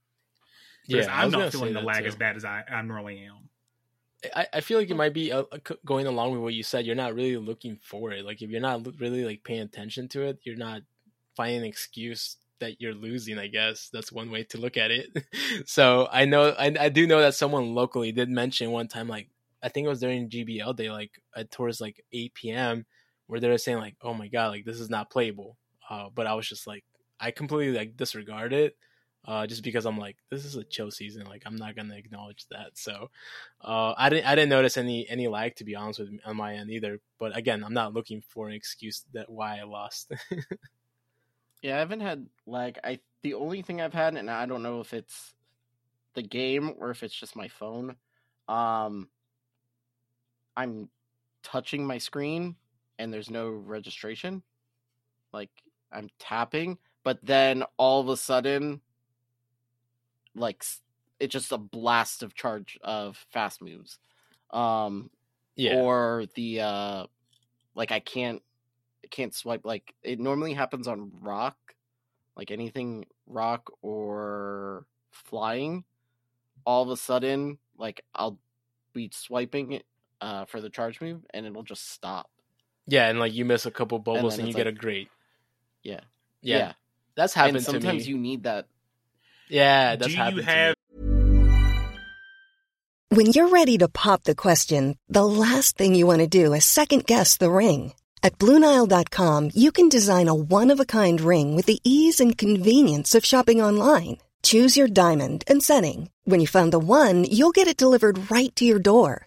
Speaker 4: Because
Speaker 3: I
Speaker 4: I'm not feeling the lag
Speaker 3: too.
Speaker 4: as bad as I, I normally am.
Speaker 3: I, I feel like it might be uh, uh, going along with what you said. You're not really looking for it. Like if you're not really like paying attention to it, you're not finding an excuse that you're losing. I guess that's one way to look at it. so I know I, I do know that someone locally did mention one time, like I think it was during GBL day, like at towards like 8 p.m., where they were saying like, "Oh my god, like this is not playable." Uh, but I was just like, I completely like disregard it uh, just because I'm like, this is a chill season. Like, I'm not gonna acknowledge that. So, uh, I didn't, I didn't notice any any lag to be honest with me on my end either. But again, I'm not looking for an excuse that why I lost.
Speaker 2: yeah i haven't had lag i the only thing i've had and i don't know if it's the game or if it's just my phone um i'm touching my screen and there's no registration like i'm tapping but then all of a sudden like it's just a blast of charge of fast moves um
Speaker 3: yeah,
Speaker 2: or the uh like i can't I can't swipe like it normally happens on rock like anything rock or flying all of a sudden like i'll be swiping it uh for the charge move and it'll just stop
Speaker 3: yeah, and like you miss a couple bubbles
Speaker 2: then
Speaker 3: and, you
Speaker 2: it's
Speaker 3: get a great.
Speaker 2: yeah
Speaker 3: Yeah, that's happened
Speaker 2: and sometimes
Speaker 3: to me.
Speaker 2: you need that
Speaker 3: yeah, that's
Speaker 4: Do
Speaker 3: happened
Speaker 4: you
Speaker 3: to me.
Speaker 4: have
Speaker 7: When you're ready to pop the question, the last thing you want to do is second guess the ring. At Bluenile.com, you can design a one of a kind ring with the ease and convenience of shopping online. Choose your diamond and setting. When you find the one, you'll get it delivered right to your door.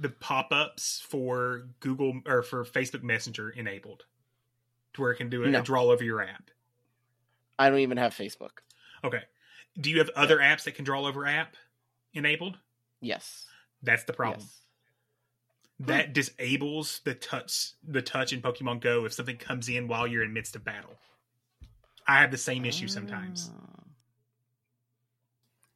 Speaker 4: The pop-ups for Google or for Facebook Messenger enabled, to where it can do a,
Speaker 2: No.
Speaker 4: a draw over your app.
Speaker 2: i don't even have facebook
Speaker 4: Okay. Do you have other apps that can draw over app enabled?
Speaker 2: yes
Speaker 4: That's the problem.
Speaker 2: yes
Speaker 4: That disables the touch the touch in Pokemon Go if something comes in while you're in midst of battle. I have the same issue sometimes.
Speaker 2: Ah.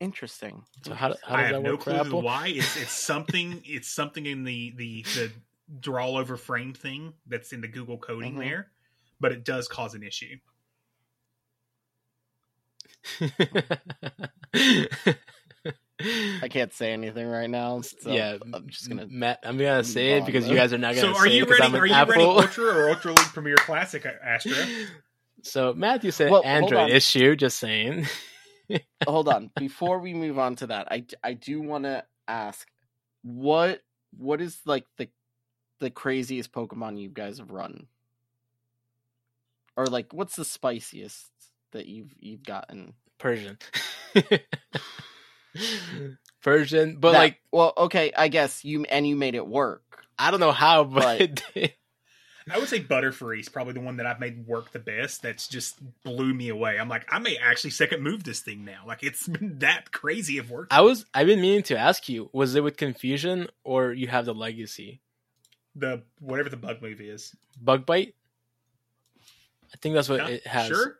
Speaker 2: Interesting
Speaker 3: So how, how
Speaker 4: I
Speaker 3: does
Speaker 4: have
Speaker 3: that
Speaker 4: no
Speaker 3: work for
Speaker 4: clue
Speaker 3: Apple?
Speaker 4: why. It's it's something it's something in the the the draw over frame thing that's in the Google coding
Speaker 2: Mhm.
Speaker 4: there, but it does cause an issue.
Speaker 2: I can't say anything right now. So
Speaker 3: yeah,
Speaker 2: I'm just gonna.
Speaker 3: Matt, I'm gonna say it because
Speaker 2: on,
Speaker 3: you guys are not gonna So
Speaker 4: are
Speaker 3: say
Speaker 4: you
Speaker 3: it 'cause
Speaker 4: ready?
Speaker 3: I'm
Speaker 4: Are you
Speaker 3: Apple.
Speaker 4: ready Ultra or Ultra League Premier Classic, Astro?
Speaker 3: So Matthew said
Speaker 2: Well, hold
Speaker 3: Android
Speaker 2: on.
Speaker 3: issue. Just saying.
Speaker 2: Hold on. Before we move on to that, I I do want to ask what what is like the the craziest Pokemon you guys have run, or like what's the spiciest that you've you've gotten?
Speaker 3: Persian. Persian, but
Speaker 2: That-
Speaker 3: like
Speaker 2: well, okay, I guess you and you made it work.
Speaker 3: I don't know how, but did.
Speaker 4: I would say Butterfree is probably the one that I've made work the best. That's just blew me away. I'm like, I may actually second move this thing now. Like it's been that crazy of work.
Speaker 3: I was I've been meaning to ask you, was it with confusion or you have the legacy?
Speaker 4: The whatever the bug move is.
Speaker 3: Bug bite? I think that's what it has.
Speaker 4: Sure.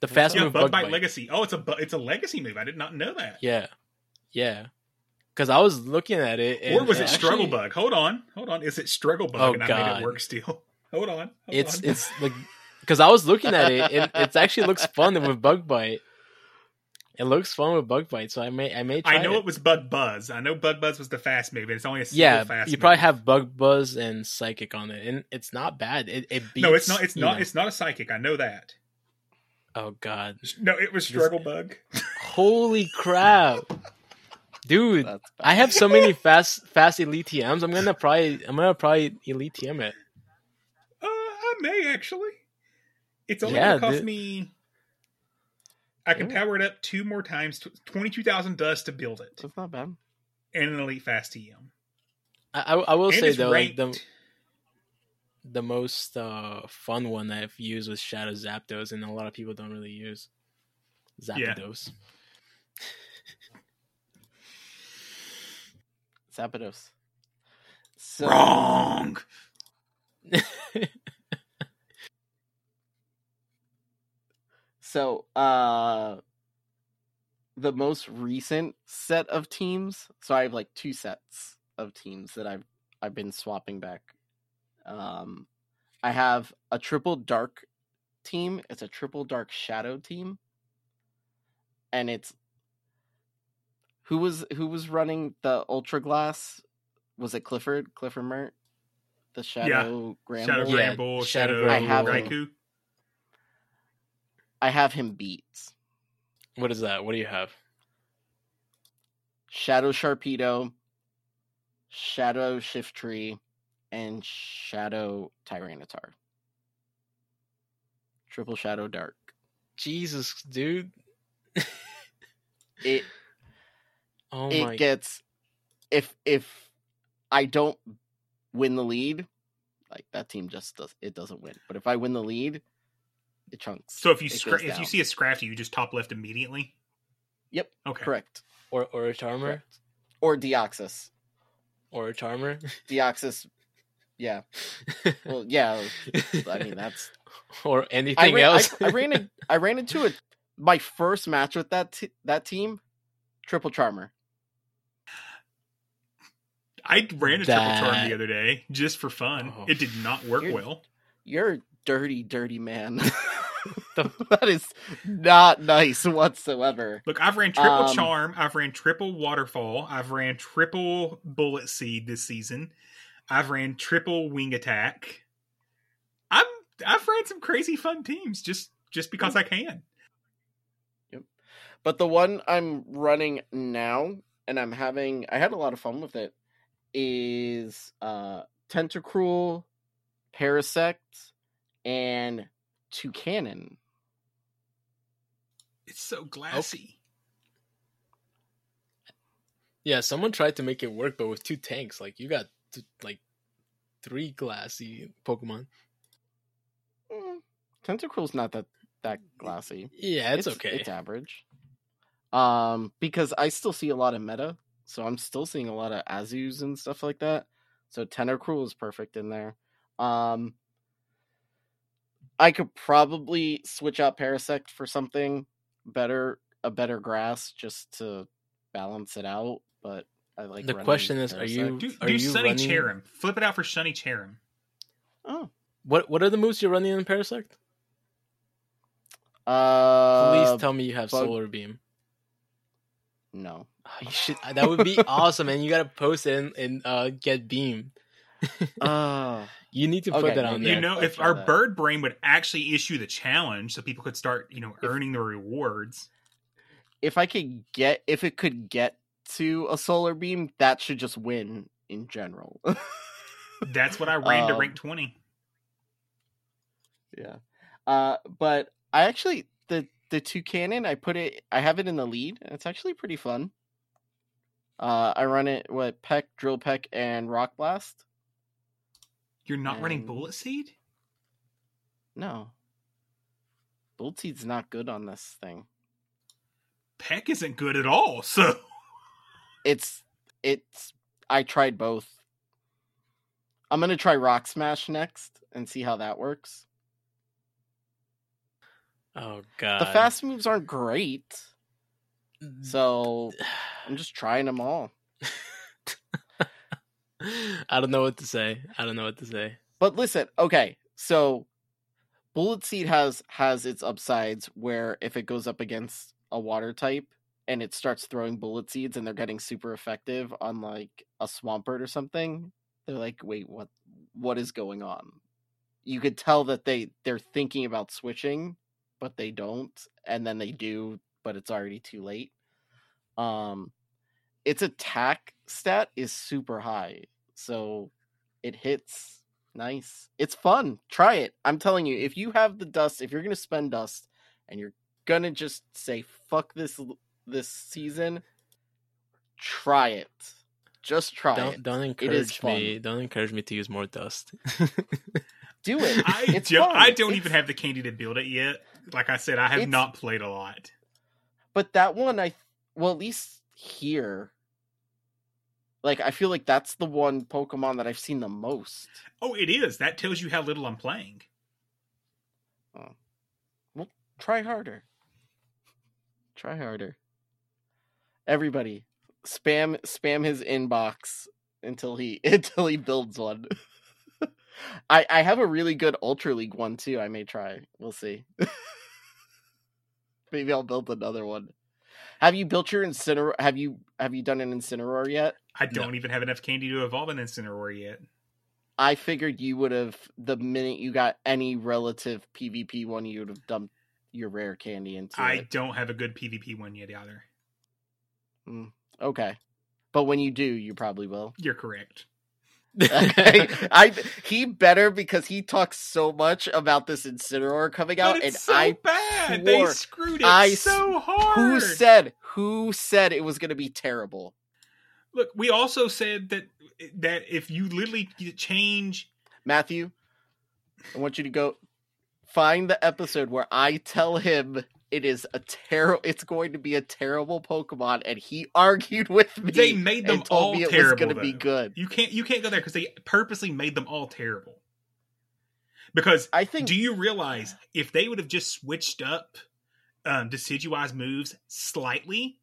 Speaker 3: The fast
Speaker 4: yeah,
Speaker 3: move
Speaker 4: bug,
Speaker 3: bug,
Speaker 4: bite,
Speaker 3: bite.
Speaker 4: legacy. Oh, it's a bu- it's a legacy move. I did not know that.
Speaker 3: Yeah. Yeah. Cause I was looking at it and
Speaker 4: or was it struggle bug? Hold on, hold on. Is it struggle bug?
Speaker 3: Oh,
Speaker 4: and I made
Speaker 3: God.
Speaker 4: it work still. Hold on. Hold
Speaker 3: It's
Speaker 4: on.
Speaker 3: it's like because I was looking at it and it actually looks fun with bug bite. It looks fun with bug bite, so I may I may try
Speaker 4: I know
Speaker 3: it.
Speaker 4: it was bug buzz. I know bug buzz was the fast move, and it's only a single
Speaker 3: yeah,
Speaker 4: fast.
Speaker 3: you
Speaker 4: move.
Speaker 3: probably have bug buzz and psychic on it, and it's not bad. It it beats.
Speaker 4: No, it's not. It's not.
Speaker 3: know-
Speaker 4: It's not a psychic. I know that.
Speaker 3: Oh god!
Speaker 4: No, it was struggle bug.
Speaker 3: Holy crap, dude! I have so many fast fast elite TMs. I'm gonna probably I'm gonna probably elite TM it.
Speaker 4: I may actually. It's only
Speaker 3: Yeah,
Speaker 4: gonna cost
Speaker 3: dude.
Speaker 4: me. I can power it up two more times, twenty two thousand dust to build it,
Speaker 2: That's not bad.
Speaker 4: and an elite fast TM.
Speaker 3: I I, I will
Speaker 4: and
Speaker 3: say though, like the the most uh, fun one I've used was Shadow Zapdos, and a lot of people don't really use
Speaker 4: Yeah.
Speaker 3: Zapdos.
Speaker 2: Zapdos. So,
Speaker 4: Wrong.
Speaker 2: So, uh, the most recent set of teams. So I have like two sets of teams that I've I've been swapping back. Um, I have a triple dark team. It's a triple dark shadow team, and it's who was who was running the ultra glass? Was it Clifford? Clifford Mert? The shadow Granbull?
Speaker 4: Shadow
Speaker 3: Yeah,
Speaker 4: Granbull,
Speaker 3: Shadow
Speaker 4: Shadow
Speaker 2: I have him. I have him beat.
Speaker 3: what is that? What do you have?
Speaker 2: Shadow Sharpedo, Shadow Shiftry, and Shadow Tyranitar. Triple Shadow Dark.
Speaker 3: Jesus, dude.
Speaker 2: It
Speaker 3: Oh
Speaker 2: it
Speaker 3: my
Speaker 2: gets if if I don't win the lead, like that team just does it doesn't win. But if I win the lead, it chunks.
Speaker 4: So if you scra- if you see a Scrafty, you just top left immediately.
Speaker 2: Yep,
Speaker 4: Okay.
Speaker 2: correct.
Speaker 3: or or a charmer
Speaker 2: Correct. Or Deoxys.
Speaker 3: or a charmer.
Speaker 2: Deoxys yeah. Well yeah, I mean that's
Speaker 3: or
Speaker 2: I
Speaker 3: anything
Speaker 2: ran,
Speaker 3: else.
Speaker 2: I, I ran in, I ran into it. my first match with that t- that team, triple charmer.
Speaker 4: I ran a triple charm the other day just for fun.
Speaker 3: Oh.
Speaker 4: It did not work
Speaker 2: You're-
Speaker 4: well.
Speaker 2: You're a dirty, dirty man. That is not nice whatsoever.
Speaker 4: Look, I've ran triple
Speaker 2: Um,
Speaker 4: charm, I've ran triple waterfall, I've ran triple bullet seed this season. I've ran triple wing attack. I'm I've ran some crazy fun teams just just because I can. Yep.
Speaker 2: But the one I'm running now, and I'm having, I had a lot of fun with it, is uh Tentacruel, Parasect, and Toucannon.
Speaker 4: It's so glassy.
Speaker 3: yeah, someone tried to make it work, but with two tanks, like you got th- like three glassy Pokemon.
Speaker 2: Mm, Tentacruel's not that that glassy.
Speaker 3: Yeah, it's, okay.
Speaker 2: It's average. Um, because I still see a lot of meta, so I'm still seeing a lot of Azus and stuff like that. So Tentacruel is perfect in there. Um, I could probably switch out Parasect for something better, a better grass, just to balance it out. But I like
Speaker 3: The question is, are you-
Speaker 4: Do,
Speaker 3: Are
Speaker 4: do
Speaker 3: you
Speaker 4: Sunny
Speaker 3: running-
Speaker 4: Cherrim. Flip it out for Sunny Cherrim.
Speaker 2: Oh,
Speaker 3: What what are the moves you're running in Parasect?
Speaker 2: uh,
Speaker 3: Please tell me you have
Speaker 2: bug-
Speaker 3: Solar Beam.
Speaker 2: No.
Speaker 3: You should, that would be awesome, and you gotta post it and, and uh, get beam.
Speaker 2: Uh,
Speaker 3: You need to put that on there.
Speaker 4: You know,
Speaker 2: I'll
Speaker 4: if our
Speaker 2: that.
Speaker 4: bird brain would actually issue the challenge, so people could start, you know, earning the rewards.
Speaker 2: if I could get if it could get to a solar beam, that should just win in general.
Speaker 4: That's what I ran to
Speaker 2: Um,
Speaker 4: rank twenty.
Speaker 2: yeah. Uh but I actually the the Toucannon I put it I have it in the lead it's actually pretty fun. Uh I run it with Peck, Drill Peck, and Rock Blast.
Speaker 4: You're not running bullet seed.
Speaker 2: No. Bullet Seed's not good on this thing.
Speaker 4: Peck isn't good at all. So
Speaker 2: It's it's I tried both. I'm gonna try Rock Smash next and see how that works.
Speaker 3: Oh god,
Speaker 2: the fast moves aren't great, mm. so I'm just trying them all.
Speaker 3: I don't know what to say. I don't know what to say.
Speaker 2: But listen, okay, so Bullet Seed has has its upsides where if it goes up against a water type and it starts throwing bullet seeds and they're getting super effective on like a Swampert or something, they're like, wait, what what is going on? You could tell that they they're thinking about switching, but they don't, and then they do, but it's already too late. Um its attack stat is super high. So it hits nice. It's fun. Try it. I'm telling you, if you have the dust, if you're gonna spend dust and you're gonna just say fuck this this season, try it. Just try
Speaker 3: Don't
Speaker 2: it.
Speaker 3: don't
Speaker 2: It is
Speaker 3: encourage me. Don't encourage me to use more dust.
Speaker 2: Do it.
Speaker 4: I
Speaker 2: It's
Speaker 4: don't,
Speaker 2: fun.
Speaker 4: I don't
Speaker 2: It's-
Speaker 4: even have the candy to build it yet. Like I said, I have not played a lot.
Speaker 2: But that one, I well, at least here, like I feel like that's the one Pokemon that I've seen the most.
Speaker 4: Oh, it is. That tells you how little I'm playing. Oh.
Speaker 2: Well, try harder. Try harder. Everybody, spam spam his inbox until he until he builds one. I I have a really good Ultra League one too. I may try. We'll see. Maybe I'll build another one. Have you built your Incineroar? Have you have you done an Incineroar yet?
Speaker 4: I don't even have enough candy to evolve an Incineroar yet.
Speaker 2: I figured you would have the minute you got any relative PvP one, you would have dumped your rare candy into
Speaker 4: I
Speaker 2: it.
Speaker 4: don't have a good PvP one yet either.
Speaker 2: Hmm, okay. But when you do, you probably will.
Speaker 4: You're correct.
Speaker 2: Okay. I he better because he talks so much about this Incineroar coming out and
Speaker 4: so
Speaker 2: I
Speaker 4: bad. They screwed it
Speaker 2: I
Speaker 4: so hard.
Speaker 2: Who said who said it was going to be terrible?
Speaker 4: Look, we also said that that if you literally change
Speaker 2: Matthew, I want you to go find the episode where I tell him it is a terrible it's going to be a terrible Pokemon and he argued with me.
Speaker 4: they made them all
Speaker 2: me it
Speaker 4: terrible,
Speaker 2: was going to be good.
Speaker 4: You can't you can't go there because they purposely made them all terrible. Because
Speaker 2: I think
Speaker 4: do you realize if they would have just switched up um Decidueye's moves slightly,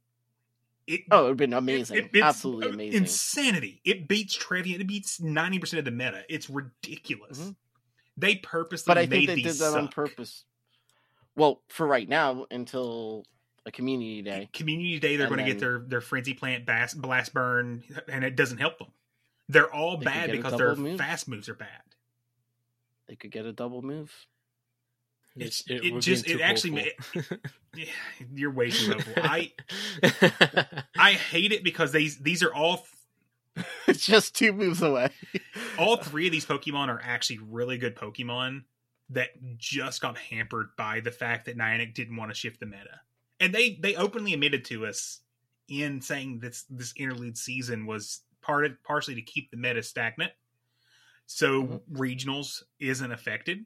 Speaker 4: it
Speaker 2: Oh, it would have been amazing.
Speaker 4: it- it's
Speaker 2: Absolutely amazing.
Speaker 4: insanity. It beats Trevenant. It beats ninety percent of the meta. It's ridiculous.
Speaker 2: Mhm.
Speaker 4: They purposely
Speaker 2: but I
Speaker 4: made
Speaker 2: think they
Speaker 4: these
Speaker 2: did that on purpose. Well, for right now, until a community day.
Speaker 4: Community Day, they're going to get their their frenzy plant bas- blast burn, and it doesn't help them. They're all
Speaker 2: They
Speaker 4: bad because their
Speaker 2: move.
Speaker 4: fast moves are bad.
Speaker 2: They could get a double move.
Speaker 4: It's,
Speaker 3: It-
Speaker 4: it, just it actually ma- you're way too hopeful. I I hate it because these these are all
Speaker 2: it's just two moves away.
Speaker 4: all three of these Pokemon are actually really good Pokemon that just got hampered by the fact that Niantic didn't want to shift the meta. And they they openly admitted to us in saying this this interlude season was part of, partially to keep the meta stagnant. So
Speaker 2: Mm-hmm.
Speaker 4: regionals isn't affected.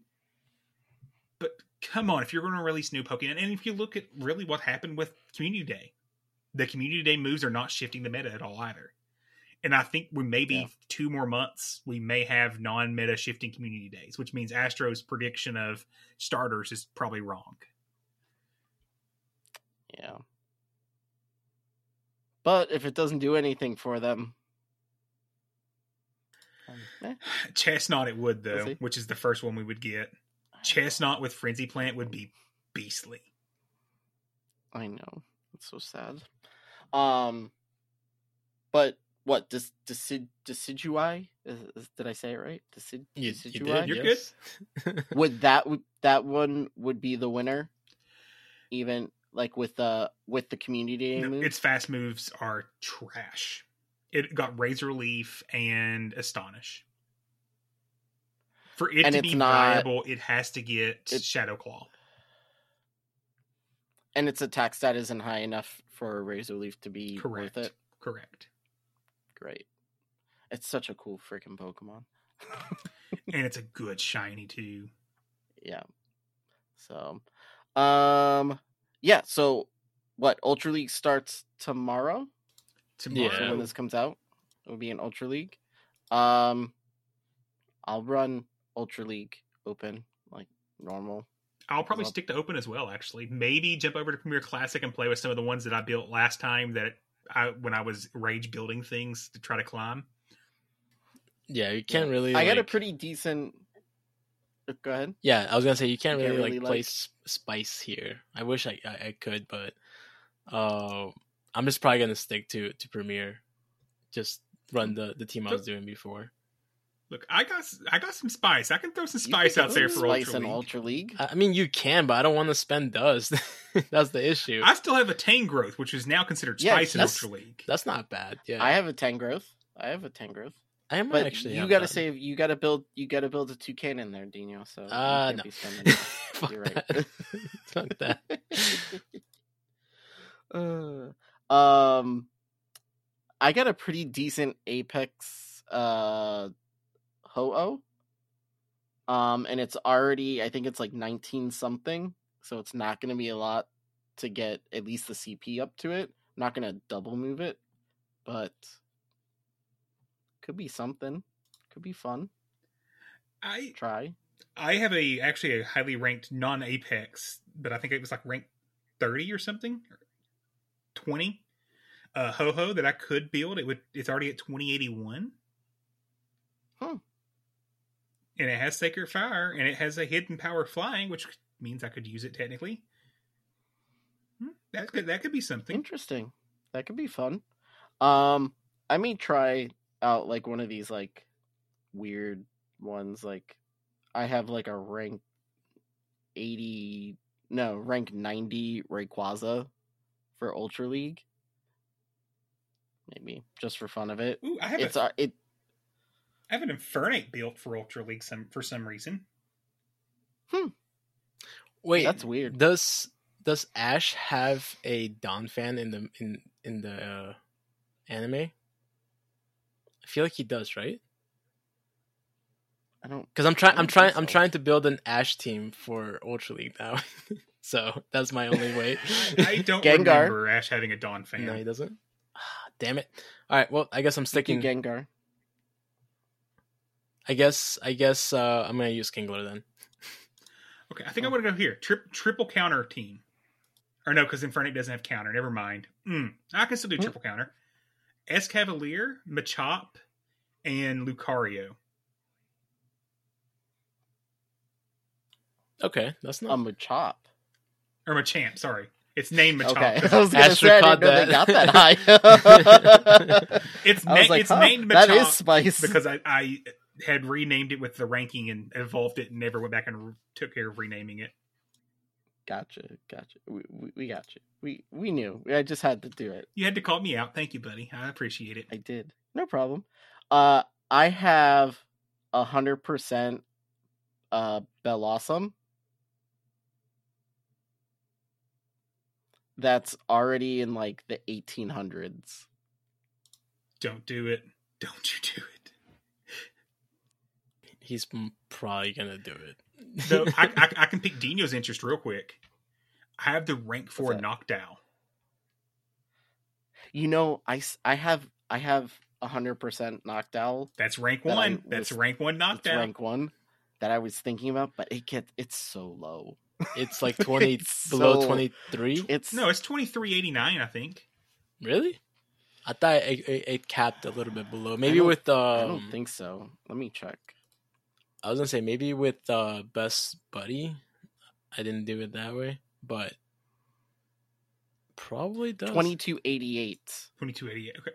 Speaker 4: But come on, if you're going to release new Pokemon, and if you look at really what happened with Community Day, the Community Day moves are not shifting the meta at all either. And I think we maybe
Speaker 2: Yeah.
Speaker 4: two more months we may have non-meta shifting community days, which means Astro's prediction of starters is probably wrong.
Speaker 2: Yeah. But if it doesn't do anything for them, um, eh,
Speaker 4: Chesnaught it would
Speaker 2: We'll
Speaker 4: though, which is the first one we would get. Chesnaught with Frenzy Plant would be beastly.
Speaker 2: I know it's so sad. Um, but what does decid decidui? Is, is, did I say it right? Decid,
Speaker 3: You, you
Speaker 2: decidui?
Speaker 3: did,
Speaker 4: You're
Speaker 3: yes.
Speaker 2: Would that that one would be the winner? Even like with the with the community day
Speaker 4: No,
Speaker 2: move?
Speaker 4: its fast moves are trash. It got Razor Leaf and Astonish. For it
Speaker 2: And
Speaker 4: to be
Speaker 2: not-
Speaker 4: viable, it has to get
Speaker 2: it-
Speaker 4: Shadow Claw.
Speaker 2: and its attack stat isn't high enough for razor leaf to be
Speaker 4: Correct.
Speaker 2: worth it.
Speaker 4: Correct.
Speaker 2: Great. It's such a cool freaking Pokemon.
Speaker 4: and it's a good shiny too.
Speaker 2: yeah. So, um, yeah. So, what Ultra League starts tomorrow?
Speaker 4: Tomorrow.
Speaker 2: So when this comes out, it will be an Ultra League. Um, I'll run Ultra League open like normal.
Speaker 4: I'll probably stick to open as well. Actually, maybe jump over to Premier Classic and play with some of the ones that I built last time that I when I was rage building things to try to climb.
Speaker 3: yeah, you can't really.
Speaker 2: I got a pretty decent. uh, Go ahead.
Speaker 3: Yeah, I was gonna say you can't
Speaker 2: You
Speaker 3: really,
Speaker 2: can't
Speaker 3: like
Speaker 2: really,
Speaker 3: play
Speaker 2: like-
Speaker 3: s- spice here. I wish I, I I could, but uh, I'm just probably gonna stick to to Premier. Just run the the team I was doing before.
Speaker 4: Look, I got s- I got some spice. I can throw some spice out there for
Speaker 2: Spice
Speaker 4: Ultra
Speaker 2: in
Speaker 4: League.
Speaker 2: Ultra League.
Speaker 3: I I mean, you can, but I don't want to spend dust. That's the issue.
Speaker 4: I still have a Tangrowth, which is now considered
Speaker 2: Yeah,
Speaker 4: spice in Ultra League.
Speaker 3: That's not bad. Yeah,
Speaker 2: I have a Tangrowth. I have a Tangrowth.
Speaker 3: I am
Speaker 2: But
Speaker 3: actually.
Speaker 2: you got to
Speaker 3: that.
Speaker 2: save. You got to build. You got to build a toucan in there, Dino. So you
Speaker 3: Uh,
Speaker 2: can't
Speaker 3: no.
Speaker 2: be spending that.
Speaker 3: Fuck
Speaker 2: You're right.
Speaker 3: that. Fuck that.
Speaker 2: Uh, um, I got a pretty decent Apex uh ho Um, and it's already. I think it's like nineteen something. So it's not going to be a lot to get at least the CP up to it. I'm not going to double move it, but could be something. Could be fun.
Speaker 4: I
Speaker 2: Try.
Speaker 4: I have a actually a highly ranked non Apex, but I think it was like ranked thirty or something, twenty. Uh, Ho-Oh that I could build. It would. It's already at twenty eighty one.
Speaker 2: Hmm.
Speaker 4: And it has Sacred Fire, and it has a hidden power flying, which means I could use it technically. Hmm, That could that could be something.
Speaker 2: Interesting. That could be fun. Um, I may try out like one of these like weird ones. Like, I have like a rank eighty, no, rank ninety Rayquaza for Ultra League. Maybe just for fun of it.
Speaker 4: Ooh, I have
Speaker 2: It's
Speaker 4: a,
Speaker 2: uh, it.
Speaker 4: I have an Infernape built for Ultra League some for some reason. Hmm.
Speaker 3: Wait,
Speaker 2: That's weird.
Speaker 3: Does does Ash have a Donphan in the in in the uh, anime? I feel like he does, right?
Speaker 2: I don't.
Speaker 3: Because I'm trying,
Speaker 2: I
Speaker 3: I'm trying,
Speaker 2: think
Speaker 3: I'm trying to build an Ash team for Ultra League now. so that's my only way.
Speaker 4: I don't
Speaker 2: Gengar.
Speaker 4: remember Ash having a Donphan.
Speaker 3: no, he doesn't. Ah, Damn it! All right, well, I guess I'm sticking.
Speaker 2: Gengar.
Speaker 3: I guess, I guess uh, I'm gonna use Kingler then.
Speaker 4: Okay, I think I want to go here. Tri- triple counter team. Or no, because Infernape doesn't have counter. Never mind. Mm, I can still do triple counter. Escavalier, Machop, and Lucario.
Speaker 3: Okay, that's
Speaker 2: A
Speaker 3: not.
Speaker 2: Machop.
Speaker 4: Or Machamp, sorry. It's named Machop.
Speaker 2: Okay,
Speaker 4: 'cause
Speaker 2: I was gonna
Speaker 3: Asher
Speaker 2: say I didn't know they
Speaker 3: that.
Speaker 2: got that high.
Speaker 4: It's,
Speaker 2: I was
Speaker 4: na-
Speaker 2: like,
Speaker 4: it's
Speaker 2: huh,
Speaker 4: named
Speaker 2: that is
Speaker 4: Machop
Speaker 2: spice.
Speaker 4: because I, I had renamed it with the ranking and evolved it and never went back and re- took care of renaming it.
Speaker 2: Gotcha, gotcha. We, we, we got you. We we knew. I just had to do it.
Speaker 4: You had to call me out. Thank you, buddy. I appreciate it.
Speaker 2: I did. No problem. Uh, I have a hundred percent uh Bellossom. That's already in like the eighteen hundreds.
Speaker 4: Don't do it. Don't you do it.
Speaker 3: He's probably gonna do it.
Speaker 4: So I, I, I can pick Dino's interest real quick. I have the rank four Noctowl.
Speaker 2: You know, I I have I have a hundred percent Noctowl.
Speaker 4: That's rank
Speaker 2: That I
Speaker 4: one. That's rank one
Speaker 2: It's
Speaker 4: Noctowl.
Speaker 2: rank one that I was thinking about, but it gets it's so low.
Speaker 3: It's like twenty
Speaker 2: It's
Speaker 3: below
Speaker 2: so-
Speaker 3: twenty three.
Speaker 2: It's
Speaker 4: No, it's twenty three eighty nine. I think.
Speaker 3: Really? I thought it, it, it capped a little bit below. Maybe
Speaker 2: don't-
Speaker 3: with um,
Speaker 2: I don't think so. Let me check.
Speaker 3: I was gonna say maybe with uh, best buddy. I didn't do it that way, but Probably does.
Speaker 2: Twenty two eighty eight.
Speaker 4: Twenty two eighty eight. Okay.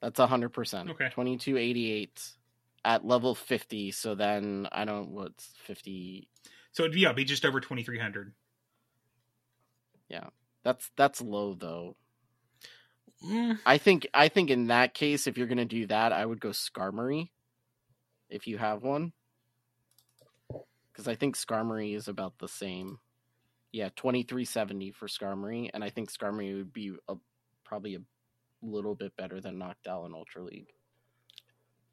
Speaker 2: That's hundred percent.
Speaker 4: Okay.
Speaker 2: Twenty two eighty eight at level fifty. So then I don't what's fifty.
Speaker 4: So it'd, yeah, it'd be just over twenty three hundred.
Speaker 2: Yeah, that's that's low though.
Speaker 3: Mm,
Speaker 2: I think I think in that case, if you're gonna do that, I would go Skarmory, if you have one, because I think Skarmory is about the same. Yeah, twenty three seventy for Skarmory, and I think Skarmory would be a, probably a little bit better than Noctowl in Ultra League.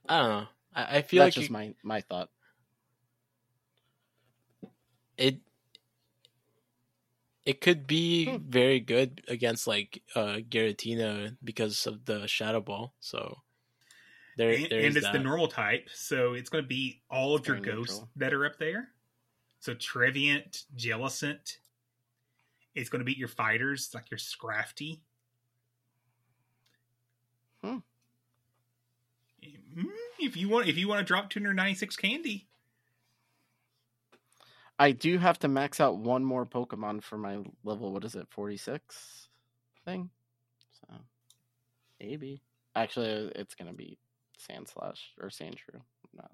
Speaker 3: I don't know. I, I feel
Speaker 2: That's
Speaker 3: like
Speaker 2: just
Speaker 3: you-
Speaker 2: my my thought.
Speaker 3: it it could be
Speaker 2: Hmm.
Speaker 3: very good against like uh Giratina because of the Shadow Ball. So there,
Speaker 4: and,
Speaker 3: there's
Speaker 4: and it's
Speaker 3: that.
Speaker 4: the normal type, so it's going to be all of your ghosts
Speaker 2: neutral.
Speaker 4: that are up there. So Trevenant, Jellicent. It's going to beat your fighters like your Scrafty.
Speaker 2: Hmm.
Speaker 4: Mm, If you want, if you want to drop 296 candy,
Speaker 2: I do have to max out one more Pokemon for my level. What is it, forty six thing? So maybe actually, it's gonna be Sandslash or Sandshrew. Not.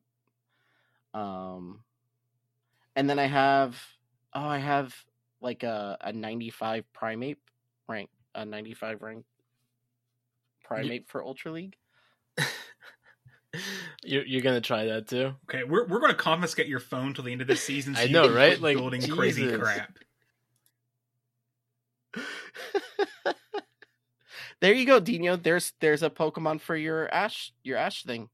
Speaker 2: Um, and then I have oh, I have like a a ninety five Primeape rank, a ninety five rank Primeape for Ultra League.
Speaker 3: you're you're gonna try that too.
Speaker 4: okay, we're we're going to confiscate your phone till the end of the season. So
Speaker 3: I
Speaker 4: you
Speaker 3: know,
Speaker 4: can
Speaker 3: right? Like,
Speaker 4: building crazy crap.
Speaker 2: There you go, Dino. There's there's a Pokemon for your Ash your Ash thing.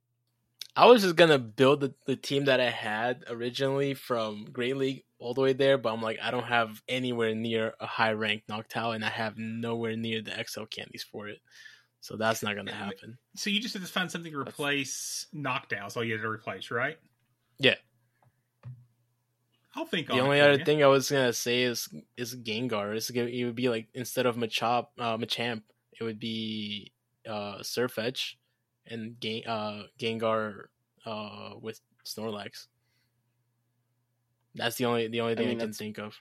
Speaker 3: I was just gonna build the, the team that I had originally from Great League all the way there, but I'm like, I don't have anywhere near a high ranked Noctowl, and I have nowhere near the XL candies for it. So that's not gonna happen.
Speaker 4: So you just have to find something to replace Noctowls. All you had to replace, right?
Speaker 3: Yeah.
Speaker 4: I'll think
Speaker 3: The
Speaker 4: on it
Speaker 3: only
Speaker 4: for
Speaker 3: other
Speaker 4: ya.
Speaker 3: thing I was gonna say is is Gengar. It's gonna, it would be like instead of Machop, uh, Machamp, it would be uh, Sirfetch'd and Gen- uh, Gengar uh, with Snorlax. That's the only the only thing I,
Speaker 2: mean,
Speaker 3: can think of.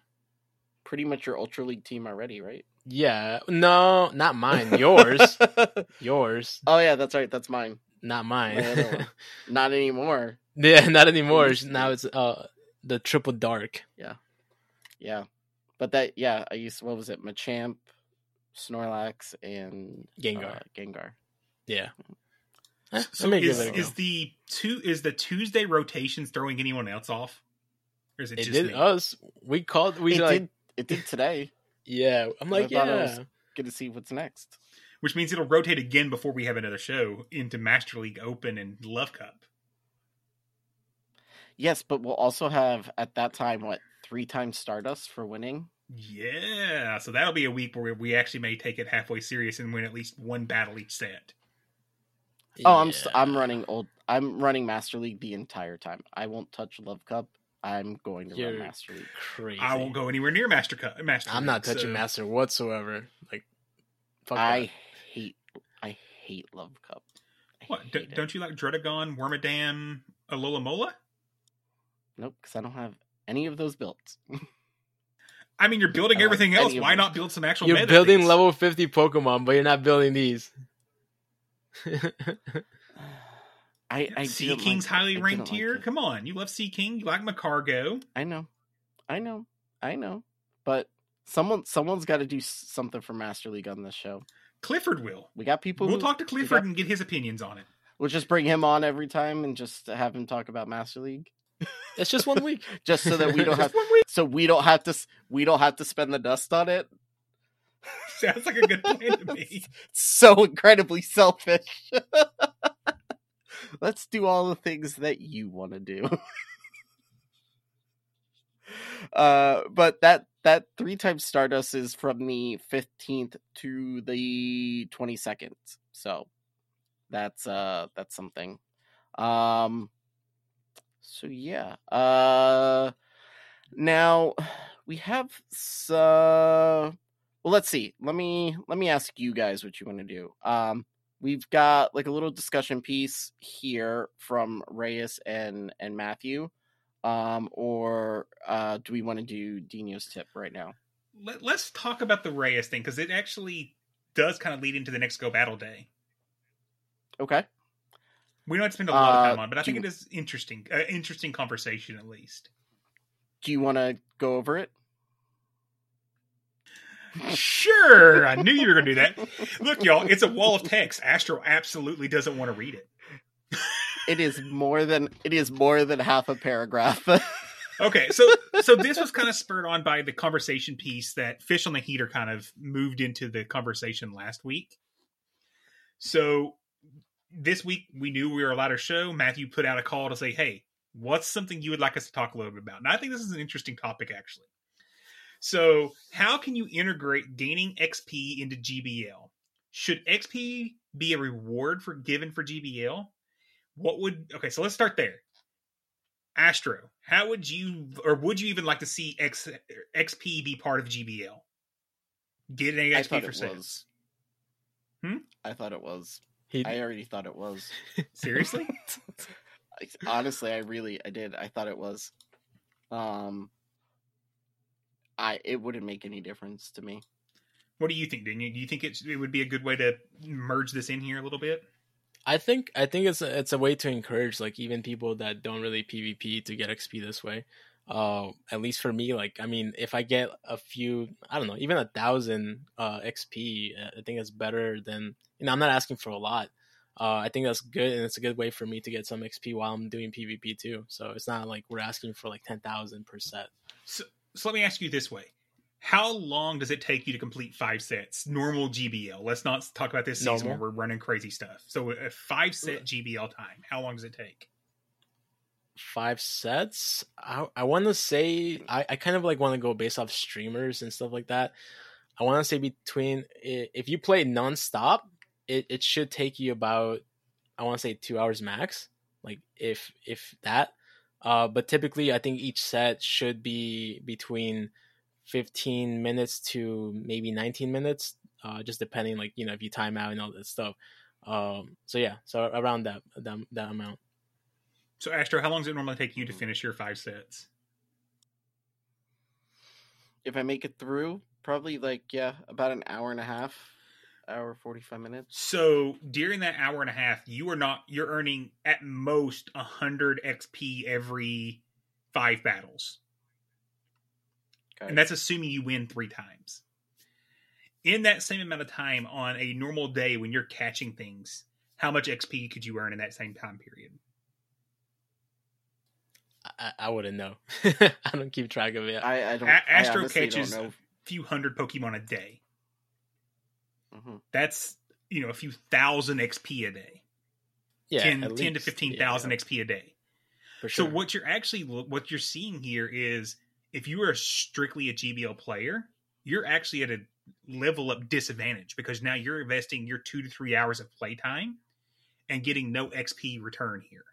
Speaker 2: Pretty much your Ultra League team already, right?
Speaker 3: Yeah, no, not mine. Yours, yours,
Speaker 2: oh yeah, that's right. That's mine.
Speaker 3: not mine.
Speaker 2: Not anymore.
Speaker 3: yeah, not anymore. Now it's uh the triple dark.
Speaker 2: Yeah. Yeah, but that yeah, I used what was it? Machamp, Snorlax, and
Speaker 3: Gengar.
Speaker 2: uh, Gengar.
Speaker 3: Yeah.
Speaker 4: So
Speaker 3: let me
Speaker 4: is,
Speaker 3: it a go.
Speaker 4: is the two is the Tuesday rotations throwing anyone else off? Or is it,
Speaker 3: It
Speaker 4: just
Speaker 3: did
Speaker 4: me?
Speaker 3: us. We called. We
Speaker 2: it
Speaker 3: like.
Speaker 2: did. It did today.
Speaker 3: Yeah, I'm
Speaker 2: I
Speaker 3: like,
Speaker 2: thought it
Speaker 3: yeah.
Speaker 2: was- Good to see what's next.
Speaker 4: Which means it'll rotate again before we have another show into Master League Open and Love Cup.
Speaker 2: Yes, but we'll also have at that time what three times Stardust for winning.
Speaker 4: Yeah, so that'll be a week where we actually may take it halfway serious and win at least one battle each set.
Speaker 2: Oh, I'm st- I'm running old. I'm running Master League the entire time. I won't touch Love Cup. I'm going to
Speaker 3: You're
Speaker 2: run Master League.
Speaker 3: crazy.
Speaker 4: I won't go anywhere near Master Cup. Master
Speaker 3: I'm
Speaker 4: League,
Speaker 3: not touching
Speaker 4: so-
Speaker 3: Master whatsoever. Like, fuck
Speaker 2: I
Speaker 3: that.
Speaker 2: hate. I hate Love Cup. I
Speaker 4: What? D- don't you like Druddigon, Wormadam, Alomomola?
Speaker 2: Nope, because I don't have any of those built.
Speaker 4: I mean, you're building
Speaker 2: I like
Speaker 4: everything else. Why not build some actual?
Speaker 3: You're
Speaker 4: meta
Speaker 3: building
Speaker 4: things?
Speaker 3: level 50 Pokemon, but you're not building these.
Speaker 2: I I
Speaker 4: Seaking's
Speaker 2: like
Speaker 4: highly
Speaker 2: didn't
Speaker 4: ranked
Speaker 2: like
Speaker 4: here.
Speaker 2: it.
Speaker 4: Come on, you love Sea King. You like Magcargo.
Speaker 2: I know, I know, I know. But someone someone's got to do something for Master League on this show.
Speaker 4: Clifford will.
Speaker 2: We got people.
Speaker 4: We'll
Speaker 2: who-
Speaker 4: talk to Clifford
Speaker 2: got-
Speaker 4: and get his opinions on it.
Speaker 2: We'll just bring him on every time and just have him talk about Master League,
Speaker 3: it's just one week.
Speaker 2: just so that we don't have
Speaker 4: one week.
Speaker 2: so we don't have to we don't have to spend the dust on it.
Speaker 4: Sounds like a good plan to me.
Speaker 2: so incredibly selfish. Let's do all the things that you want to do. uh, but that that three times Stardust is from the fifteenth to the twenty second. So that's uh that's something. Um. So yeah. Uh. Now we have some well let's see let me let me ask you guys what you want to do um we've got like a little discussion piece here from reyes and and matthew um or uh do we want to do dino's tip right now
Speaker 4: let, us talk about the Reyes thing because it actually does kind of lead into the next Go Battle Day.
Speaker 2: Okay.
Speaker 4: We don't have spend a lot of
Speaker 2: Uh,
Speaker 4: time on, but I think
Speaker 2: you-
Speaker 4: it is interesting. Uh, interesting conversation at least.
Speaker 2: Do you want to go over it?
Speaker 4: Sure, I knew you were going to do that. Look, y'all, it's a wall of text. Astro absolutely doesn't want to read it.
Speaker 2: It is more than it is more than half a paragraph.
Speaker 4: Okay, so so this was kind of spurred on by the conversation piece that Fish on the Heater kind of moved into the conversation last week. So this week we knew we were allowed to show. Matthew put out a call to say, "Hey, what's something you would like us to talk a little bit about?" And I think this is an interesting topic, actually. So, how can you integrate gaining XP into GBL? Should XP be a reward for given for GBL? What would okay? So let's start there. Astro, how would you, or would you even like to see X, XP be part of GBL? Get an
Speaker 2: I
Speaker 4: XP
Speaker 2: thought
Speaker 4: for
Speaker 2: it
Speaker 4: sales.
Speaker 2: was.
Speaker 4: Hmm?
Speaker 2: I thought it was.
Speaker 3: He,
Speaker 2: I already thought it was.
Speaker 4: Seriously?
Speaker 2: Honestly, I really I did. I thought it was. Um I it wouldn't make any difference to me.
Speaker 4: what do you think, Daniel? Do you think it's, it would be a good way to merge this in here a little bit?
Speaker 3: I think I think it's a, it's a way to encourage like even people that don't really PvP to get XP this way. Uh, at least for me, like I mean, if I get a few, I don't know, even a thousand uh, XP, uh, I think it's better than. You know, I'm not asking for a lot. Uh, I think that's good, and it's a good way for me to get some XP while I'm doing PvP too. So it's not like we're asking for like ten thousand per set.
Speaker 4: So, so let me ask you this way. How long does it take you to complete five sets? Normal GBL. Let's not talk about this season
Speaker 3: Normal.
Speaker 4: where we're running crazy stuff. So a five set GBL time, how long does it take?
Speaker 3: Five sets. I I want to say I, I kind of like want to go based off streamers and stuff like that. I want to say between if you play nonstop, it it should take you about I want to say two hours max, like if if that. Uh, but typically, I think each set should be between fifteen minutes to maybe nineteen minutes, uh, just depending, like you know, if you time out and all that stuff. Um, so yeah, so around that that, that amount.
Speaker 4: So Astro, how long does it normally take you to hmm. finish your five sets?
Speaker 2: If I make it through, probably like yeah, about an hour and a half, hour forty five minutes.
Speaker 4: So during that hour and a half, you are not you're earning at most hundred XP every five battles.
Speaker 2: Okay.
Speaker 4: And that's assuming you win three times. In that same amount of time on a normal day when you're catching things, how much XP could you earn in that same time period?
Speaker 3: I, I wouldn't know. I don't keep track of it.
Speaker 2: I, I don't.
Speaker 4: A-
Speaker 2: I
Speaker 4: Astro
Speaker 2: honestly
Speaker 4: catches
Speaker 2: don't
Speaker 4: a few hundred Pokemon a day.
Speaker 2: Mhm.
Speaker 4: That's you know a few thousand XP a day.
Speaker 3: yeah,
Speaker 4: 10,
Speaker 3: at
Speaker 4: 10 to
Speaker 3: least.
Speaker 4: 15,000
Speaker 3: Yeah,
Speaker 4: XP a day.
Speaker 3: for sure.
Speaker 4: So what you're actually what you're seeing here is if you are strictly a GBL player, you're actually at a level up disadvantage because now you're investing your two to three hours of playtime and getting no XP return here.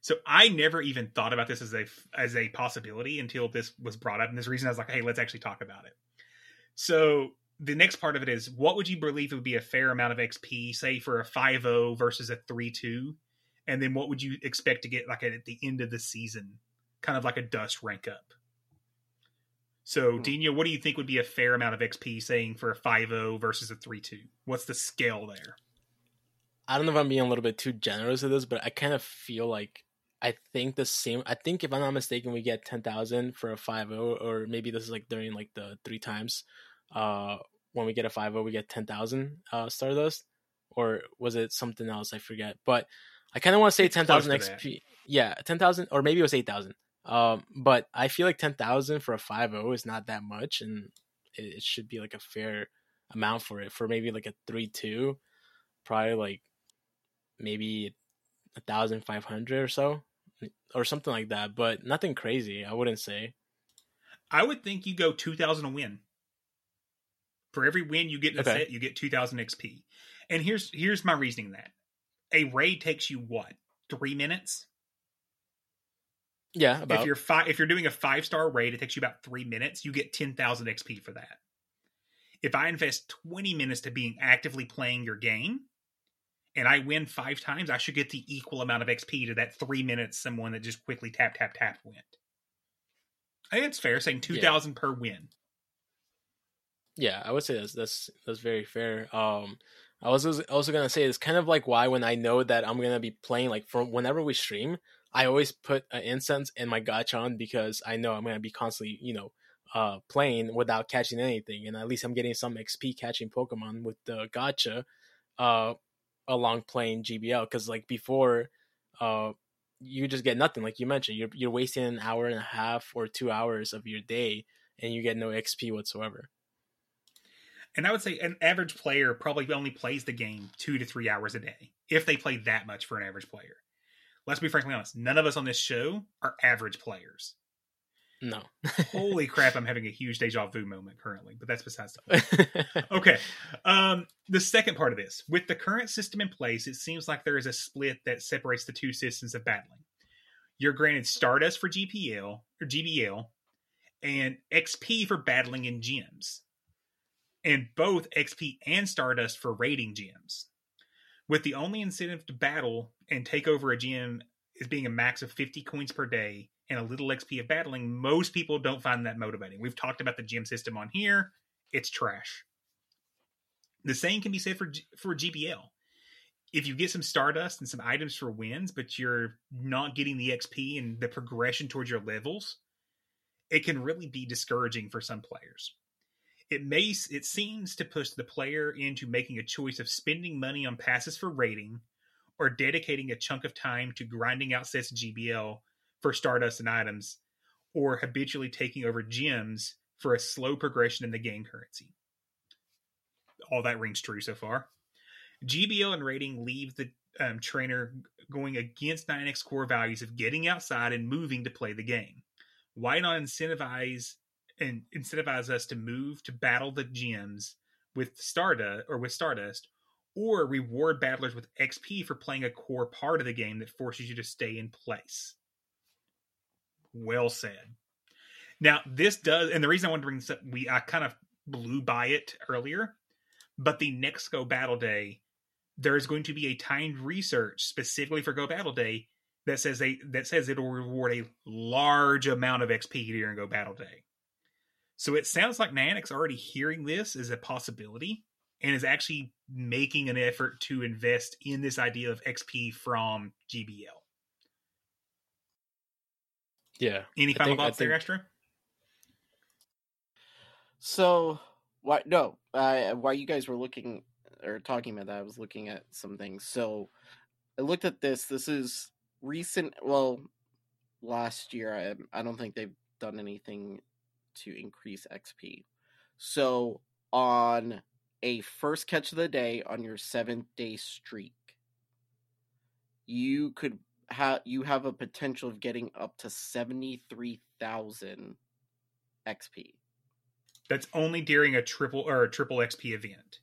Speaker 4: So I never even thought about this as a as a possibility until this was brought up, and this reason I was like, "Hey, let's actually talk about it." So the next part of it is, what would you believe would be a fair amount of XP, say for a 5-0 versus a 3-2? and then what would you expect to get like at the end of the season kind of like a dust rank up so
Speaker 2: Hmm.
Speaker 4: Dino, what do you think would be a fair amount of xp saying for a 5-0 versus a 3-2 what's the scale there
Speaker 3: I don't know if I'm being a little bit too generous with this, but I kind of feel like I think the same. I think if I'm not mistaken, we get ten thousand for a 5-0, or maybe this is like during like the three times. Uh, when we get a 5-0, we get ten thousand uh Stardust, or was it something else? I forget. But I kind of want to say ten thousand. XP. Yeah, ten thousand, or maybe it was eight thousand. Um, but I feel like ten thousand for a 5-0 is not that much, and it, it should be like a fair amount for it. For maybe like a three-two, probably like maybe a thousand five hundred or so, or something like that. But nothing crazy. I wouldn't say.
Speaker 4: i would think you go 2000 a win for every win you get in a
Speaker 3: Okay.
Speaker 4: set you get 2000 xp and here's here's my reasoning that a raid takes you what three minutes
Speaker 3: Yeah, about
Speaker 4: if you're five if you're doing a five star raid it takes you about three minutes you get 10000 xp for that if i invest 20 minutes to being actively playing your game and i win five times i should get the equal amount of xp to that three minutes someone that just quickly tap tap tap went I think it's fair saying two thousand per win.
Speaker 3: Yeah, I would say that's that's that's very fair. Um, I was also- gonna say it's kind of like why when I know that I'm gonna be playing like from whenever we stream, I always put an incense in my on because I know I'm gonna be constantly, you know, uh, playing without catching anything, and at least I'm getting some XP catching Pokemon with the gacha, uh, along playing GBL. Because like before, uh, you just get nothing. Like you mentioned, you're you're wasting an hour and a half or two hours of your day, and you get no XP whatsoever.
Speaker 4: And I would say an average player probably only plays the game two to three hours a day, if they play that much for an average player. Let's be frankly honest, none of us on this show are average players.
Speaker 3: No.
Speaker 4: Holy crap, I'm having a huge deja vu moment currently, but that's besides the point. okay. Um, the second part of this, with the current system in place, it seems like there is a split that separates the two systems of battling. You're granted Stardust for GPL or GBL and XP for battling in gyms, and both XP and Stardust for raiding gyms. With the only incentive to battle and take over a gym is being a max of 50 coins per day and a little XP of battling, most people don't find that motivating. We've talked about the gym system on here; it's trash. The same can be said for for GBL. If you get some Stardust and some items for wins, but you're not getting the XP and the progression towards your levels, it can really be discouraging for some players. It may it seems to push the player into making a choice of spending money on passes for rating or dedicating a chunk of time to grinding out sets GBL for Stardust and items, or habitually taking over gyms for a slow progression in the game currency. All that rings true so far. GBL and rating leave the um, trainer going against Niantic's core values of getting outside and moving to play the game. Why not incentivize and incentivize us to move to battle the gyms with Stardust or with Stardust, or reward battlers with XP for playing a core part of the game that forces you to stay in place? Well said. Now, this does, and the reason I wanted to bring this up, we I kind of blew by it earlier, but the next Go Battle Day, there is going to be a timed research specifically for Go Battle Day that says they that says it'll reward a large amount of XP during Go Battle Day. So it sounds like Niantic's already hearing this as a possibility and is actually making an effort to invest in this idea of XP from GBL.
Speaker 3: Yeah.
Speaker 4: Any
Speaker 3: I
Speaker 4: final
Speaker 3: think- I
Speaker 4: thoughts there,
Speaker 3: think-
Speaker 4: Astro?
Speaker 2: So why no? Uh, while you guys were looking or talking about that, I was looking at some things. So I looked at this. This is recent. Well, last year. I I don't think they've done anything to increase XP. So on a first catch of the day on your seventh day streak, you could you have a potential of getting up to seventy three thousand XP.
Speaker 4: That's only during a triple or a triple XP event.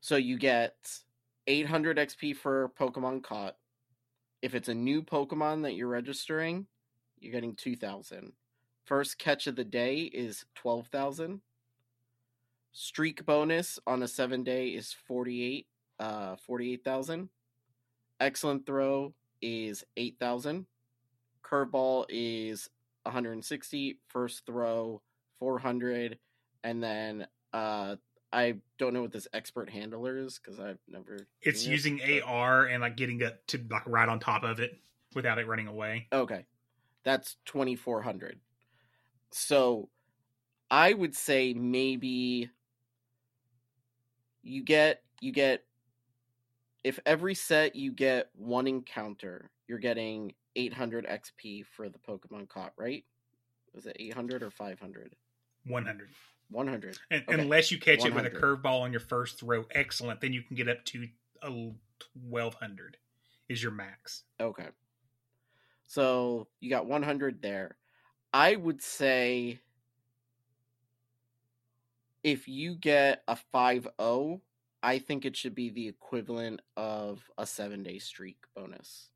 Speaker 2: So you get 800 XP for Pokemon caught. If it's a new Pokemon that you're registering, you're getting 2000. First catch of the day is 12,000. Streak bonus on a 7 day is 48 uh 48,000. Excellent throw is 8,000. Curveball is 160, first throw 400 and then uh I don't know what this expert handler is because I've never.
Speaker 4: It's
Speaker 2: it,
Speaker 4: using
Speaker 2: but-
Speaker 4: AR and like getting it to like right on top of it without it running away.
Speaker 2: Okay, that's twenty four hundred. So, I would say maybe you get you get if every set you get one encounter, you're getting eight hundred XP for the Pokemon caught, right? Was it eight hundred or five hundred?
Speaker 4: 100.
Speaker 2: One hundred.
Speaker 4: And,
Speaker 2: Okay.
Speaker 4: Unless you catch it with a curveball on your first throw, excellent. Then you can get up to a 1200 is your max.
Speaker 2: Okay. So you got 100 there. I would say if you get a 5-0, I think it should be the equivalent of a 7-day streak bonus.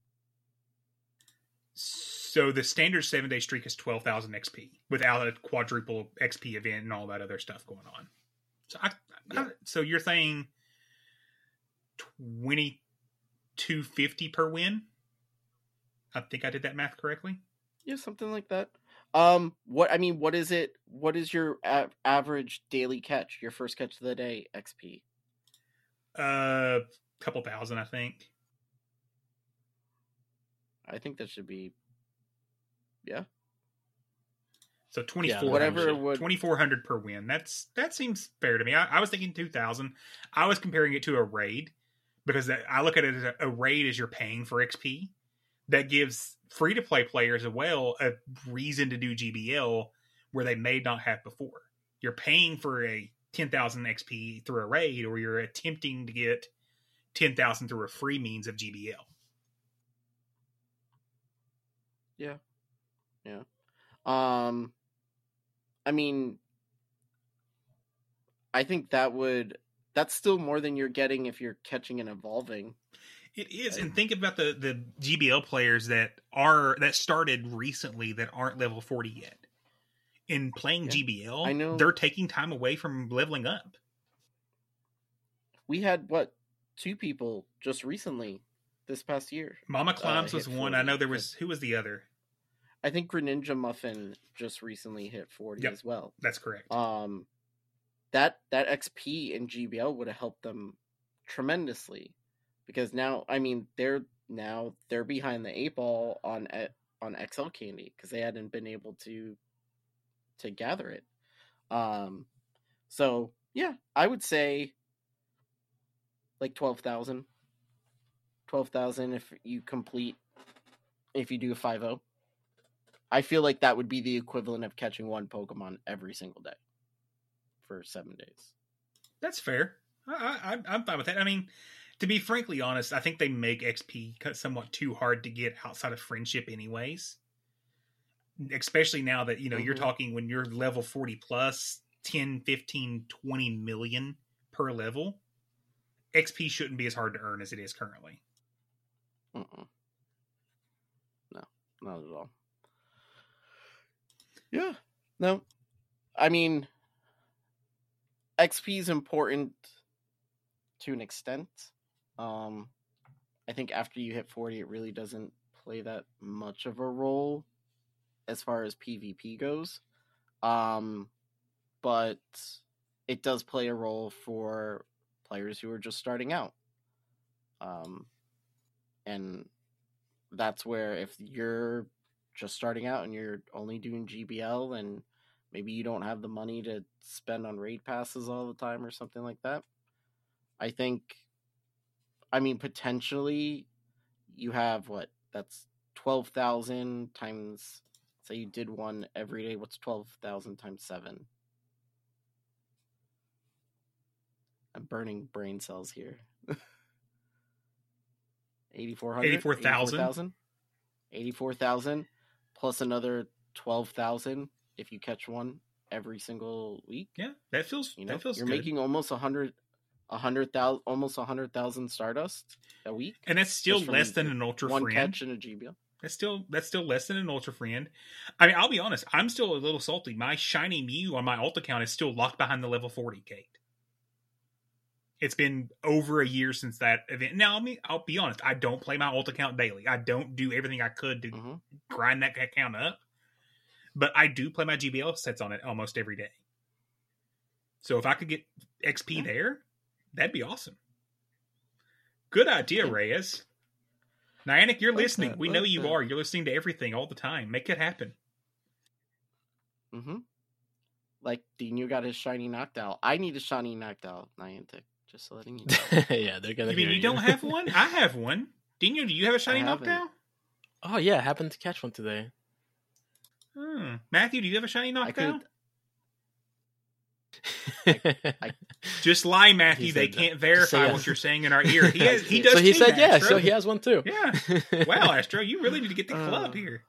Speaker 4: So the standard seven day streak is 12,000 XP without a quadruple XP event and all that other stuff going on. So, I, I- so you're saying 2250 per win? I think I did that math correctly.
Speaker 2: Yeah, something like that. Um, what I mean, what is it? What is your a- average daily catch? Your first catch of the day, XP.
Speaker 4: Uh, couple thousand, I think.
Speaker 2: I think that should be. Yeah.
Speaker 4: So twenty four
Speaker 2: whatever
Speaker 4: hundred
Speaker 2: would-
Speaker 4: 2400 per win. That's that seems fair to me. I, I was thinking two thousand. I was comparing it to a raid because that- I look at it as a, a raid as you're paying for XP. That gives free to play players as well a reason to do GBL where they may not have before. You're paying for a ten thousand XP through a raid, or you're attempting to get ten thousand through a free means of GBL.
Speaker 2: Yeah. Yeah. Um I mean I think that would that's still more than you're getting if you're catching and evolving.
Speaker 4: It is, and think about the the GBL players that are that started recently that aren't level forty yet. In playing GBL,
Speaker 2: I know-
Speaker 4: they're taking time away from leveling up.
Speaker 2: We had what two people just recently this past year.
Speaker 4: Mama
Speaker 2: uh,
Speaker 4: Climbs was
Speaker 2: hit
Speaker 4: one. I know there was who was the other.
Speaker 2: I think Greninja Muffin just recently hit 40
Speaker 4: Yep.
Speaker 2: as well.
Speaker 4: That's correct.
Speaker 2: Um that that XP in GBL would have helped them tremendously because now I mean they're now they're behind the eight ball on E- on XL candy because they hadn't been able to to gather it. Um so yeah, I would say like 12,000 12,000 if you complete if you do a 5 I feel like that would be the equivalent of catching one Pokemon every single day for seven days.
Speaker 4: That's fair. I, I, I'm fine with that. I mean, to be frankly honest, I think they make XP somewhat too hard to get outside of friendship, anyways. Especially now that you know you're
Speaker 2: Mhm.
Speaker 4: talking when you're level 40 plus 10, 15, 20 million per level. XP shouldn't be as hard to earn as it is currently.
Speaker 2: Mm-mm. No, not at all. Yeah, no. I mean, XP is important to an extent. Um, I think after you hit 40, it really doesn't play that much of a role as far as PvP goes. Um, but it does play a role for players who are just starting out. Um, and that's where if you're just starting out and you're only doing GBL and maybe you don't have the money to spend on raid passes all the time or something like that, I think, I mean, potentially you have what? That's 12,000 times, say you did one every day. What's 12,000 times seven? I'm burning brain cells here. 8,400?
Speaker 4: 84,000.
Speaker 2: 84,000? 84,000 plus another 12,000 if you catch one every single week.
Speaker 4: Yeah, that feels
Speaker 2: You know,
Speaker 4: that feels
Speaker 2: you're
Speaker 4: good.
Speaker 2: making almost a hundred, a hundred thousand, almost a hundred thousand Stardust a week.
Speaker 4: and that's still less than an ultra
Speaker 2: one
Speaker 4: friend.
Speaker 2: catch in a GBL.
Speaker 4: That's still that's still less than an ultra friend. I mean, I'll be honest, I'm still a little salty. My shiny Mew on my alt account is still locked behind the level 40 gate. It's been over a year since that event. Now, I mean, I'll be honest, I don't play my alt account daily. I don't do everything I could to
Speaker 2: Mhm.
Speaker 4: grind that account up. But I do play my GBL sets on it almost every day. So if I could get XP
Speaker 2: Yeah.
Speaker 4: there, that'd be awesome. Good idea. Reyes. Niantic, you're
Speaker 2: Like
Speaker 4: listening.
Speaker 2: that,
Speaker 4: we
Speaker 2: like
Speaker 4: know you
Speaker 2: that.
Speaker 4: are. You're listening to everything all the time. Make it happen.
Speaker 2: Mm-hmm. Like Dino got his shiny Noctowl. I need a shiny Noctowl, Niantic. Just letting you know.
Speaker 3: yeah, they're gonna.
Speaker 4: You mean
Speaker 3: hear
Speaker 4: you don't have one? I have one. Dino, do you have a shiny
Speaker 2: haven't.
Speaker 4: Noctowl?
Speaker 3: Oh yeah, I happened to catch one today.
Speaker 4: Hmm. Matthew, do you have a shiny
Speaker 2: I
Speaker 4: Noctowl?
Speaker 2: could.
Speaker 4: Just lie, Matthew. They
Speaker 3: said
Speaker 4: can't
Speaker 3: that.
Speaker 4: verify
Speaker 3: Say
Speaker 4: what you're saying in our ear. He has. He does.
Speaker 3: so he
Speaker 4: too,
Speaker 3: said yeah. So he has one too.
Speaker 4: Yeah. Wow, Astro, you really need to get the club
Speaker 2: Uh,
Speaker 4: here.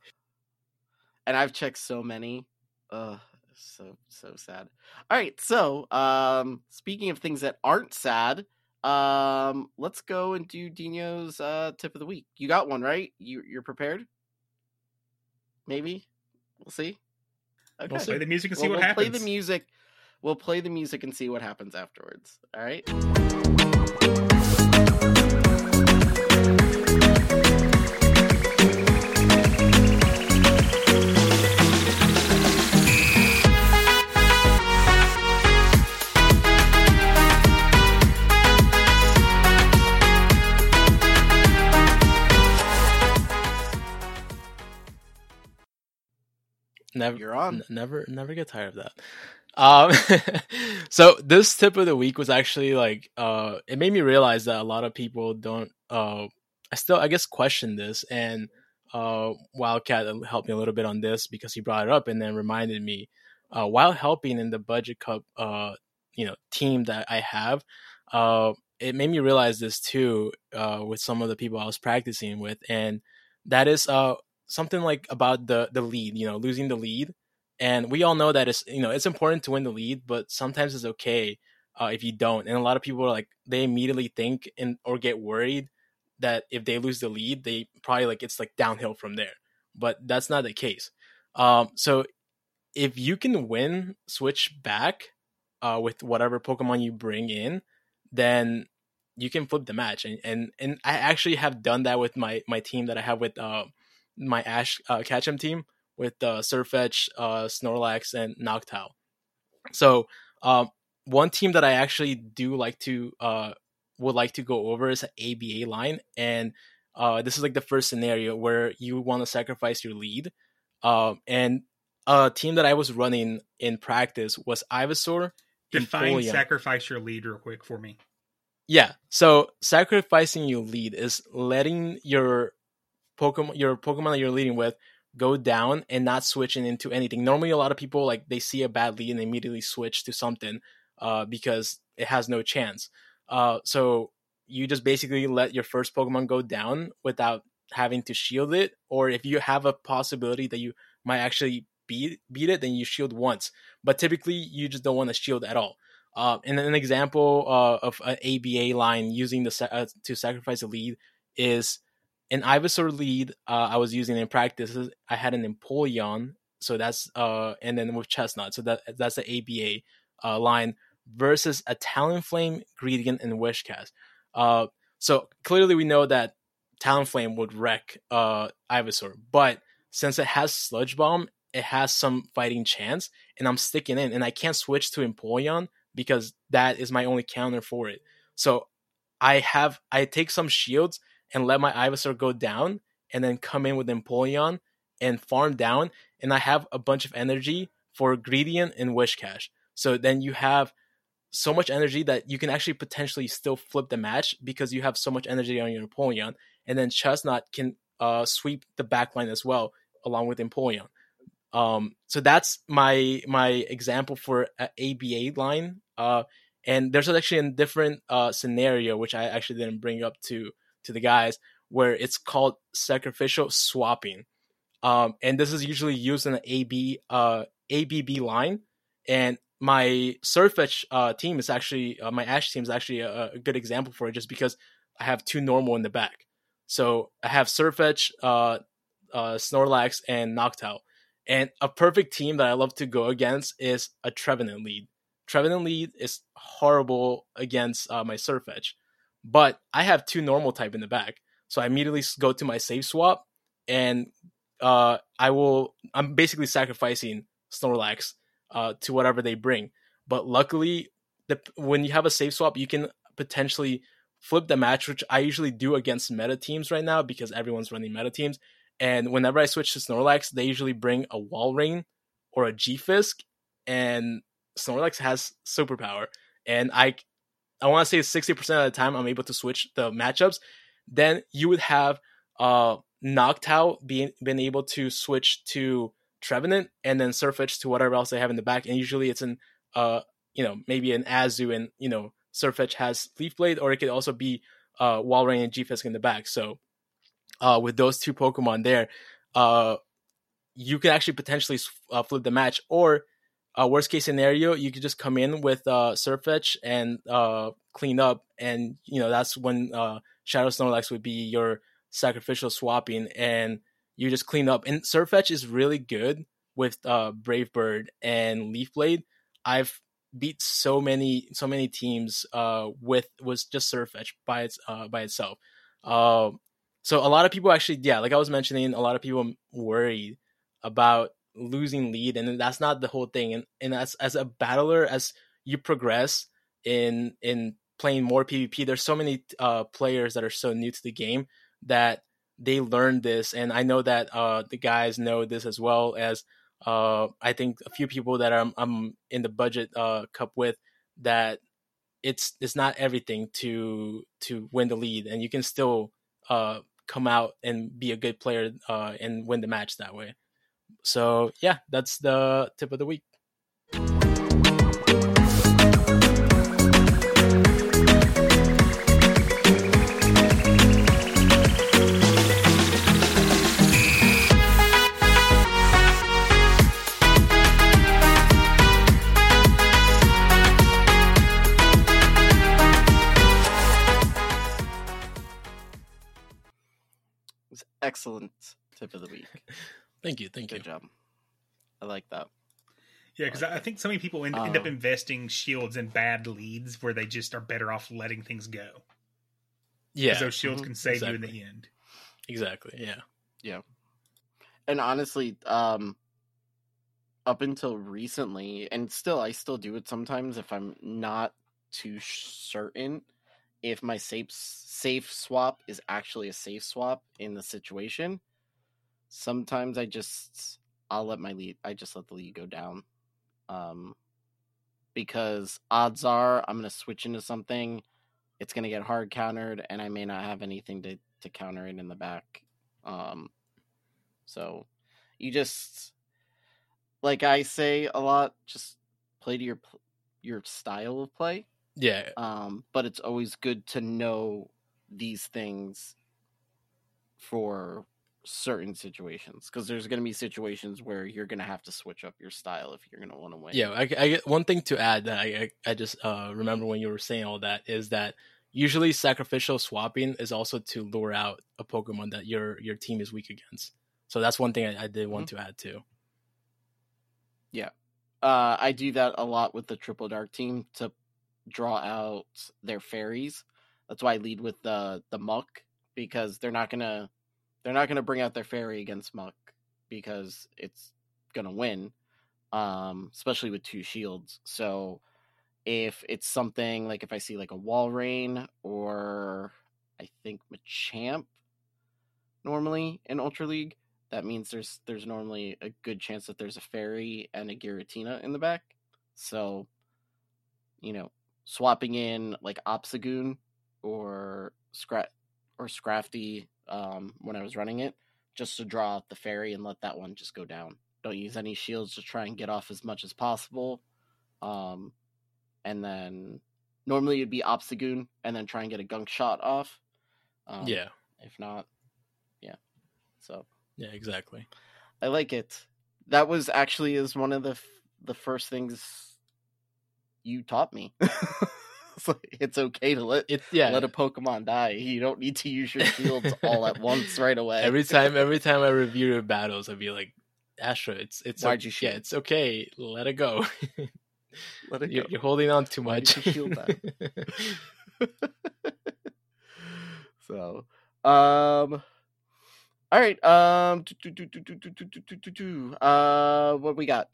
Speaker 2: and I've checked so many. Ugh, so so sad. All right, so um, speaking of things that aren't sad, um, let's go and do Dino's uh, tip of the week. You got one, right? You you're prepared? Maybe we'll see. Okay.
Speaker 4: We'll play the music and see
Speaker 2: Well,
Speaker 4: what
Speaker 2: we'll
Speaker 4: happens.
Speaker 2: Play the music. We'll play the music and see what happens afterwards. All right.
Speaker 3: Never,
Speaker 2: you're on.
Speaker 3: Never, never get tired of that. Um, so this tip of the week was actually like, uh, it made me realize that a lot of people don't, uh, I still, I guess, question this. And, uh, Wildcat helped me a little bit on this because he brought it up and then reminded me, uh, while helping in the budget cup, uh, you know, team that I have, uh, it made me realize this too, uh, with some of the people I was practicing with. And that is, uh, something like about the, the lead, you know, losing the lead and we all know that it's you know it's important to win the lead but sometimes it's okay uh, if you don't. And a lot of people are like they immediately think and or get worried that if they lose the lead they probably like it's like downhill from there. But that's not the case. Um, so if you can win switch back uh, with whatever pokemon you bring in then you can flip the match. And and, and i actually have done that with my my team that i have with uh, my ash uh, catchem team with uh, Sirfetch'd, uh, Snorlax, and Noctowl. So um, one team that I actually do like to uh, would like to go over is an ABA line, and uh, this is like the first scenario where you want to sacrifice your lead. Um, and a team that I was running in practice was Ivysaur.
Speaker 4: Define sacrifice your lead real quick for me.
Speaker 3: Yeah. So sacrificing your lead is letting your Pokemon your Pokemon that you're leading with go down and not switching into anything. Normally a lot of people like they see a bad lead and they immediately switch to something uh because it has no chance. Uh so you just basically let your first Pokemon go down without having to shield it or if you have a possibility that you might actually beat beat it then you shield once. But typically you just don't want to shield at all. Uh, and an example uh, of an ABA line using the sa- uh, to sacrifice a lead is an Ivysaur lead. Uh, I was using in practice. I had an Empoleon, so that's uh, and then with Chesnaught, so that that's the ABA uh, line versus a Talonflame, Greedent, and Whiscash. Uh, so clearly we know that Talonflame would wreck uh, Ivysaur, but since it has Sludge Bomb, it has some fighting chance, and I'm sticking in, and I can't switch to Empoleon because that is my only counter for it. So I have I take some shields and let my Ivysaur go down, and then come in with Empoleon and farm down, and I have a bunch of energy for Greedent and Whiscash. So then you have so much energy that you can actually potentially still flip the match because you have so much energy on your Empoleon, and then Chesnaught can uh, sweep the backline as well along with Empoleon. Um, so that's my my example for a ABA line. Uh, and there's actually a different uh, scenario which I actually didn't bring up to to the guys where it's called sacrificial swapping. Um, and this is usually used in an AB uh, ABB line. And my Sirfetch'd uh, team is actually uh, my Ash team is actually a, a good example for it, just because I have two normal in the back. So I have Sirfetch'd, uh, uh, Snorlax, and Noctowl. And a perfect team that I love to go against is a Trevenant lead. Trevenant lead is horrible against uh, my Sirfetch'd, but I have two normal type in the back, so I immediately go to my save swap, and uh, I will. I'm basically sacrificing Snorlax uh, to whatever they bring. But luckily, the, when you have a save swap, you can potentially flip the match, which I usually do against meta teams right now because everyone's running meta teams. And whenever I switch to Snorlax, they usually bring a Walrein or a G Fisk, and Snorlax has superpower. And I, I want to say sixty percent of the time I'm able to switch the matchups. Then you would have uh Noctowl being been able to switch to Trevenant and then Sirfetch'd to whatever else they have in the back. And usually it's an uh you know maybe an Azu and you know Sirfetch'd has Leaf Blade, or it could also be uh Walrein and G-Fisk in the back. So uh with those two Pokemon there, uh you can actually potentially uh, flip the match or uh, worst case scenario, you could just come in with uh, Sirfetch'd and uh, clean up, and you know that's when uh, Shadow Snorlax would be your sacrificial swapping, and you just clean up. And Sirfetch'd is really good with uh, Brave Bird and Leaf Blade. I've beat so many so many teams uh, with was just Sirfetch'd by its uh, by itself. Uh, so a lot of people actually, yeah, like I was mentioning, a lot of people worried about losing lead and that's not the whole thing. And and as as a battler as you progress in in playing more pvp there's so many uh players that are so new to the game that they learn this. And i know that uh the guys know this as well as uh, I think a few people that I'm, I'm in the budget uh, cup with that it's it's not everything to to win the lead, and you can still uh, come out and be a good player uh, and win the match that way. So yeah, that's the tip of the week.
Speaker 2: It's excellent tip of the week.
Speaker 3: Thank you, thank
Speaker 2: Good
Speaker 3: you.
Speaker 2: job. I like that.
Speaker 4: Yeah, because I think so many people end, end up
Speaker 2: Uh.
Speaker 4: investing shields in bad leads where they just are better off letting things go.
Speaker 3: Yeah,
Speaker 4: Because those shields
Speaker 2: Mhm.
Speaker 4: can save you in the end.
Speaker 3: exactly. Yeah. Yeah.
Speaker 2: And honestly um up until recently and still i still do it sometimes if i'm not too certain if my safe safe swap is actually a safe swap in the situation sometimes i just i'll let my lead i just let the lead go down um because odds are i'm going to switch into something it's going to get hard countered and i may not have anything to to counter it in the back um so you just like I say a lot, just play to your your style of play.
Speaker 3: Yeah.
Speaker 2: Um, but it's always good to know these things for certain situations because there's going to be situations where you're going to have to switch up your style if you're going to want to win.
Speaker 3: Yeah, I, I get one thing to add that I I, just uh, remember when you were saying all that is that usually sacrificial swapping is also to lure out a Pokemon that your your team is weak against. So that's one thing I, I did want to add too.
Speaker 2: Yeah, uh, I do that a lot with the triple dark team to draw out their fairies. That's why I lead with the the Muk because they're not gonna they're not gonna bring out their fairy against Muk because it's gonna win, um, especially with two shields. So if it's something like if I see like a Walrein or I think Machamp normally in Ultra League, that means there's there's normally a good chance that there's a fairy and a Giratina in the back. So, you know, swapping in like Obstagoon or Scra- or Scrafty um, when I was running it, just to draw out the fairy and let that one just go down. Don't use any shields to try and get off as much as possible. Um, and then normally it'd be Obstagoon and then try and get a gunk shot off. Um,
Speaker 3: yeah,
Speaker 2: If not, yeah. So
Speaker 3: yeah, exactly.
Speaker 2: I like it. That was actually is one of the f- the first things you taught me. it's okay to let
Speaker 3: it, yeah.
Speaker 2: let a Pokemon die. You don't need to use your shields all at once right away.
Speaker 3: Every time, every time I review your battles, I'd be like, Astro, it's it's
Speaker 2: why'd
Speaker 3: okay.
Speaker 2: you
Speaker 3: shoot?
Speaker 2: Yeah,
Speaker 3: it's okay. Let it go.
Speaker 2: let it
Speaker 3: you're,
Speaker 2: go.
Speaker 3: You're holding on too much.
Speaker 2: so, um. All right. Um, uh, what we got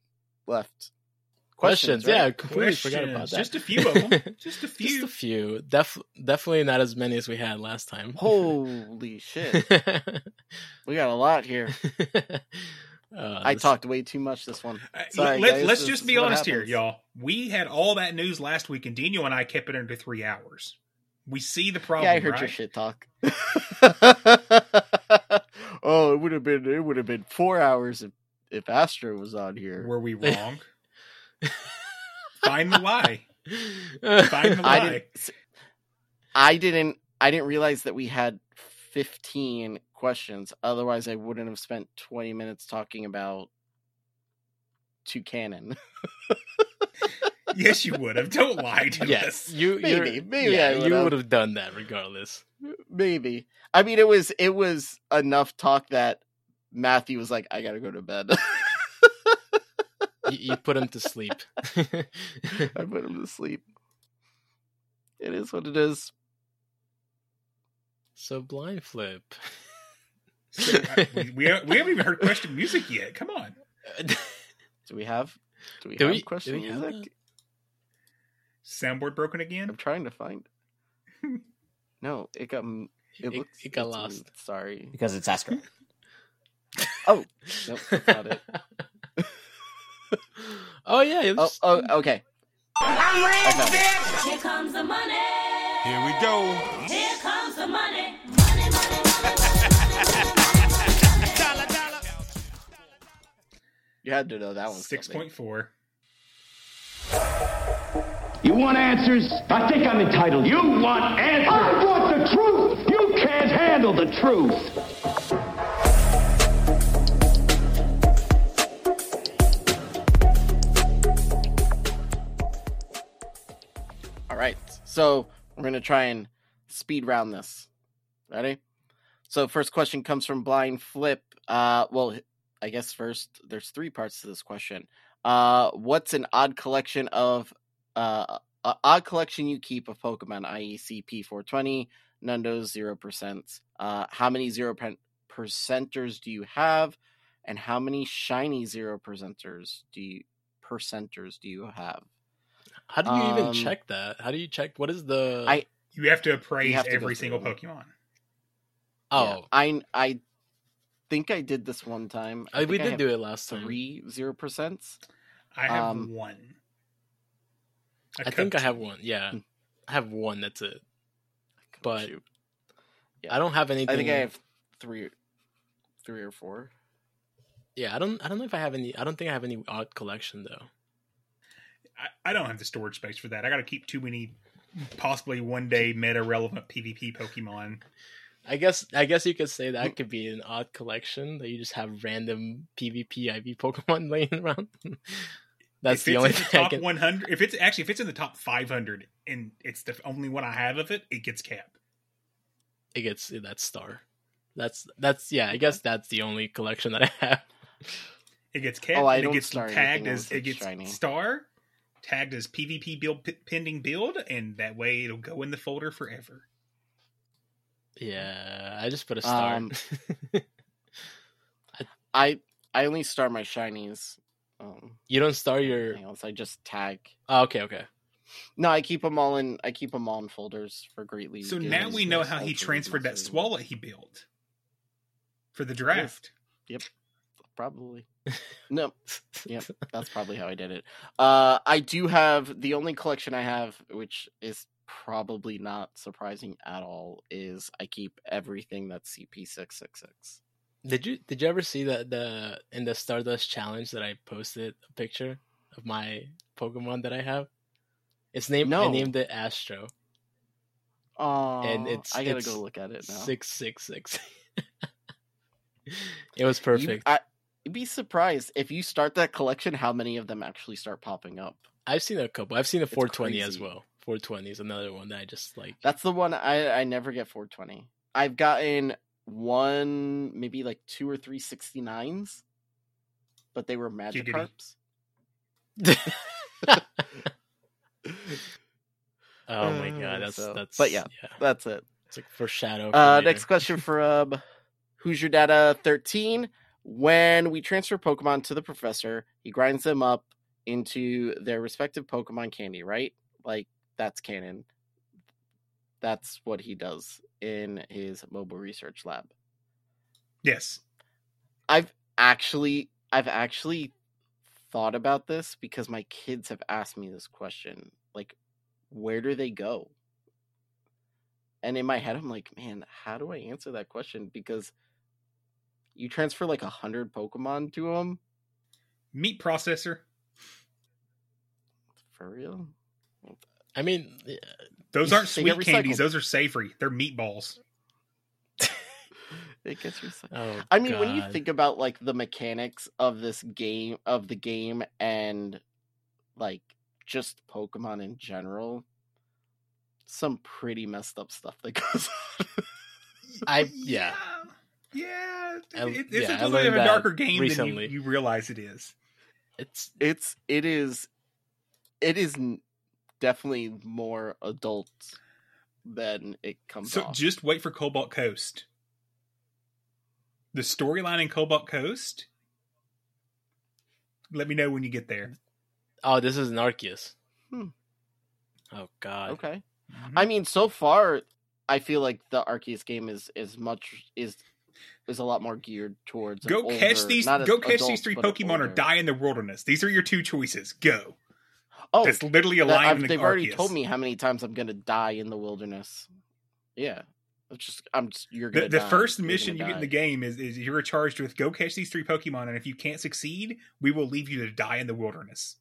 Speaker 2: left?
Speaker 3: Questions,
Speaker 2: right?
Speaker 3: yeah, I completely forgot about
Speaker 4: Questions.
Speaker 3: that.
Speaker 4: Just a few of them. Just a few.
Speaker 3: Just
Speaker 4: few.
Speaker 3: a few. Def- definitely not as many as we had last time.
Speaker 2: Holy shit, we got a lot here.
Speaker 3: Uh,
Speaker 2: I
Speaker 3: this-
Speaker 2: talked way too much this one.
Speaker 4: Uh,
Speaker 2: Sorry,
Speaker 4: let,
Speaker 2: guys,
Speaker 4: us
Speaker 2: this
Speaker 4: just be
Speaker 2: what
Speaker 4: honest here, y'all. We had all that news last week, and Daniel and I kept it under three hours. We see the problem.
Speaker 2: yeah, I heard
Speaker 4: right?
Speaker 2: your shit talk. oh, it would have been it would have been four hours if if Astro was on here.
Speaker 4: Were we wrong? Find the lie. Find the
Speaker 2: I
Speaker 4: lie.
Speaker 2: didn't. s- I didn't. I didn't realize that we had fifteen questions. Otherwise, I wouldn't have spent twenty minutes talking about two cannon.
Speaker 4: yes, you would have. Don't lie to
Speaker 3: yes,
Speaker 4: us.
Speaker 3: you
Speaker 2: Maybe, maybe
Speaker 3: yeah,
Speaker 2: I
Speaker 3: you
Speaker 2: would've.
Speaker 3: would have done that regardless.
Speaker 2: Maybe. I mean, it was it was enough talk that Matthew was like, "I gotta go to bed."
Speaker 3: you, you put him to sleep.
Speaker 2: I put him to sleep. It is what it is.
Speaker 3: so blind flip.
Speaker 4: So, uh, we, we, we haven't even heard question music yet. Come on.
Speaker 2: Do we have? Do we
Speaker 3: Do
Speaker 2: have
Speaker 3: we-
Speaker 2: question
Speaker 3: we have
Speaker 2: music?
Speaker 4: Soundboard broken again?
Speaker 2: I'm trying to find. No, it got. It,
Speaker 3: It-
Speaker 2: looks.
Speaker 3: it got
Speaker 2: it's
Speaker 3: lost.
Speaker 2: Sorry.
Speaker 8: because it's Astro.
Speaker 2: Oh, nope, that's not it.
Speaker 3: Oh yeah.
Speaker 2: Oh, oh, okay.
Speaker 5: I'm
Speaker 2: I found it.
Speaker 5: Here comes the money.
Speaker 8: Here we go.
Speaker 5: Here comes the money. Money, money, money.
Speaker 2: You had to know that one.
Speaker 4: Six point four.
Speaker 6: You want answers? I think I'm entitled. You want answers? I want the truth. You can't handle the truth.
Speaker 2: So we're gonna try and speed round this. Ready? So first question comes from Blind Flip. Uh, well, I guess first there's three parts to this question. Uh, what's an odd collection of uh, odd collection you keep of Pokemon, i.e., CP four twenty, Nundo's zero percent. Uh, how many zero percenters do you have, and how many shiny zero percenters do you percenters do you have?
Speaker 3: How do you even
Speaker 2: um,
Speaker 3: check that? How do you check? What is the?
Speaker 2: I-
Speaker 4: You have to appraise
Speaker 2: have to
Speaker 4: every single
Speaker 2: them.
Speaker 4: Pokemon.
Speaker 3: oh,
Speaker 2: Yeah, I I think I did this one time.
Speaker 3: I- we did
Speaker 2: have
Speaker 3: do it last time.
Speaker 2: Three zero percents.
Speaker 4: I have
Speaker 2: Um,
Speaker 4: one. A
Speaker 3: I think I have one. Yeah, I have one. That's it. But
Speaker 2: Yeah.
Speaker 3: I don't have anything.
Speaker 2: I think I have three, three or four.
Speaker 3: Yeah, I don't. I don't know if I have any. I don't think I have any odd collection though.
Speaker 4: I, I don't have the storage space for that. I got to keep too many, possibly one day meta relevant PvP Pokemon.
Speaker 3: I guess. I guess you could say that could be an odd collection that you just have random PvP IV Pokemon laying around. That's
Speaker 4: if
Speaker 3: the only
Speaker 4: in the
Speaker 3: thing I
Speaker 4: top
Speaker 3: can.
Speaker 4: 100. If it's actually if it's in the top 500 and it's the only one I have of it, it gets capped.
Speaker 3: It gets that star. That's that's yeah. I guess that's the only collection that I have.
Speaker 4: It gets oh, capped.
Speaker 2: Oh, I
Speaker 4: and it
Speaker 2: don't
Speaker 4: gets tagged as it gets
Speaker 2: shiny.
Speaker 4: star tagged as PvP build p- pending build, and that way it'll go in the folder forever.
Speaker 3: Yeah, I just put a star.
Speaker 2: Um, I I only start my shinies. Um,
Speaker 3: you don't start your.
Speaker 2: anything else I just tag.
Speaker 3: Oh, okay, okay.
Speaker 2: No, I keep them all in. I keep them all in folders for great greatly.
Speaker 4: So now we know how he transferred that Swellow he built for the draft.
Speaker 2: Yep, probably. No. Yep, that's probably how I did it. Uh, I do have the only collection I have, which is probably not surprising at all, is I keep everything that's CP six six six.
Speaker 3: Did you did you ever see that the in the Stardust challenge that I posted a picture of my Pokemon that I have? It's named I named it Astro.
Speaker 2: Oh,
Speaker 3: And it's-
Speaker 2: I gotta
Speaker 3: it's
Speaker 2: go look at it now.
Speaker 3: Six six six. It was perfect.
Speaker 2: You, I, you'd be surprised if you start that collection, how many of them actually start popping up.
Speaker 3: I've seen a couple. I've seen a 420 as well. 420 is another one that I just like.
Speaker 2: That's the one I I never get 420. I've gotten one, maybe like two or three 69s, but they were Magikarps.
Speaker 3: oh my god, that's
Speaker 2: so-
Speaker 3: that's.
Speaker 2: but yeah. That's it.
Speaker 3: it's like foreshadow. for
Speaker 2: Uh,
Speaker 3: later.
Speaker 2: next question from Who's Your Data 13. When we transfer Pokemon to the professor, he grinds them up into their respective Pokemon candy, right? Like, that's canon. That's what he does in his mobile research lab.
Speaker 4: Yes.
Speaker 2: I've actually I've actually thought about this because my kids have asked me this question. Like, where do they go? And in my head, I'm like, man, how do I answer that question? Because you transfer like a hundred Pokemon to them
Speaker 4: Meat processor.
Speaker 2: for real.
Speaker 3: I mean,
Speaker 4: Those aren't sweet candies. Those are savory. They're meatballs.
Speaker 2: It gets recycled.
Speaker 3: oh,
Speaker 2: I mean, when you think about like the mechanics of this game, of the game, and like just Pokemon in general, some pretty messed up stuff that goes. on.
Speaker 3: I yeah.
Speaker 4: Yeah.
Speaker 3: I-
Speaker 4: It, it's
Speaker 3: yeah, I
Speaker 4: a little bit of a darker game
Speaker 3: recently.
Speaker 4: than you, you realize it is.
Speaker 3: It's
Speaker 2: it's it is it is definitely more adult than it comes
Speaker 4: So
Speaker 2: off.
Speaker 4: just wait for Cobalt Coast. The storyline in Cobalt Coast. Let me know when you get there.
Speaker 3: oh, this is an Arceus.
Speaker 2: Hmm.
Speaker 3: Oh God.
Speaker 2: okay.
Speaker 4: Mhm.
Speaker 2: I mean, so far, I feel like the Arceus game is is much is is a lot more geared towards. an
Speaker 4: Go catch these.
Speaker 2: not
Speaker 4: Go
Speaker 2: ad-
Speaker 4: catch these three Pokemon or die in the wilderness. These are your two choices. Go.
Speaker 2: Oh,
Speaker 4: That's literally a
Speaker 2: that-
Speaker 4: line
Speaker 2: I've-
Speaker 4: in the
Speaker 2: they've already told me how many times I'm gonna die in the wilderness. Yeah, it's just I'm just you're gonna.
Speaker 4: The, the
Speaker 2: die.
Speaker 4: first
Speaker 2: You're
Speaker 4: mission
Speaker 2: gonna
Speaker 4: you get in the game is, is you're charged with go catch these three Pokemon, and if you can't succeed, we will leave you to die in the wilderness.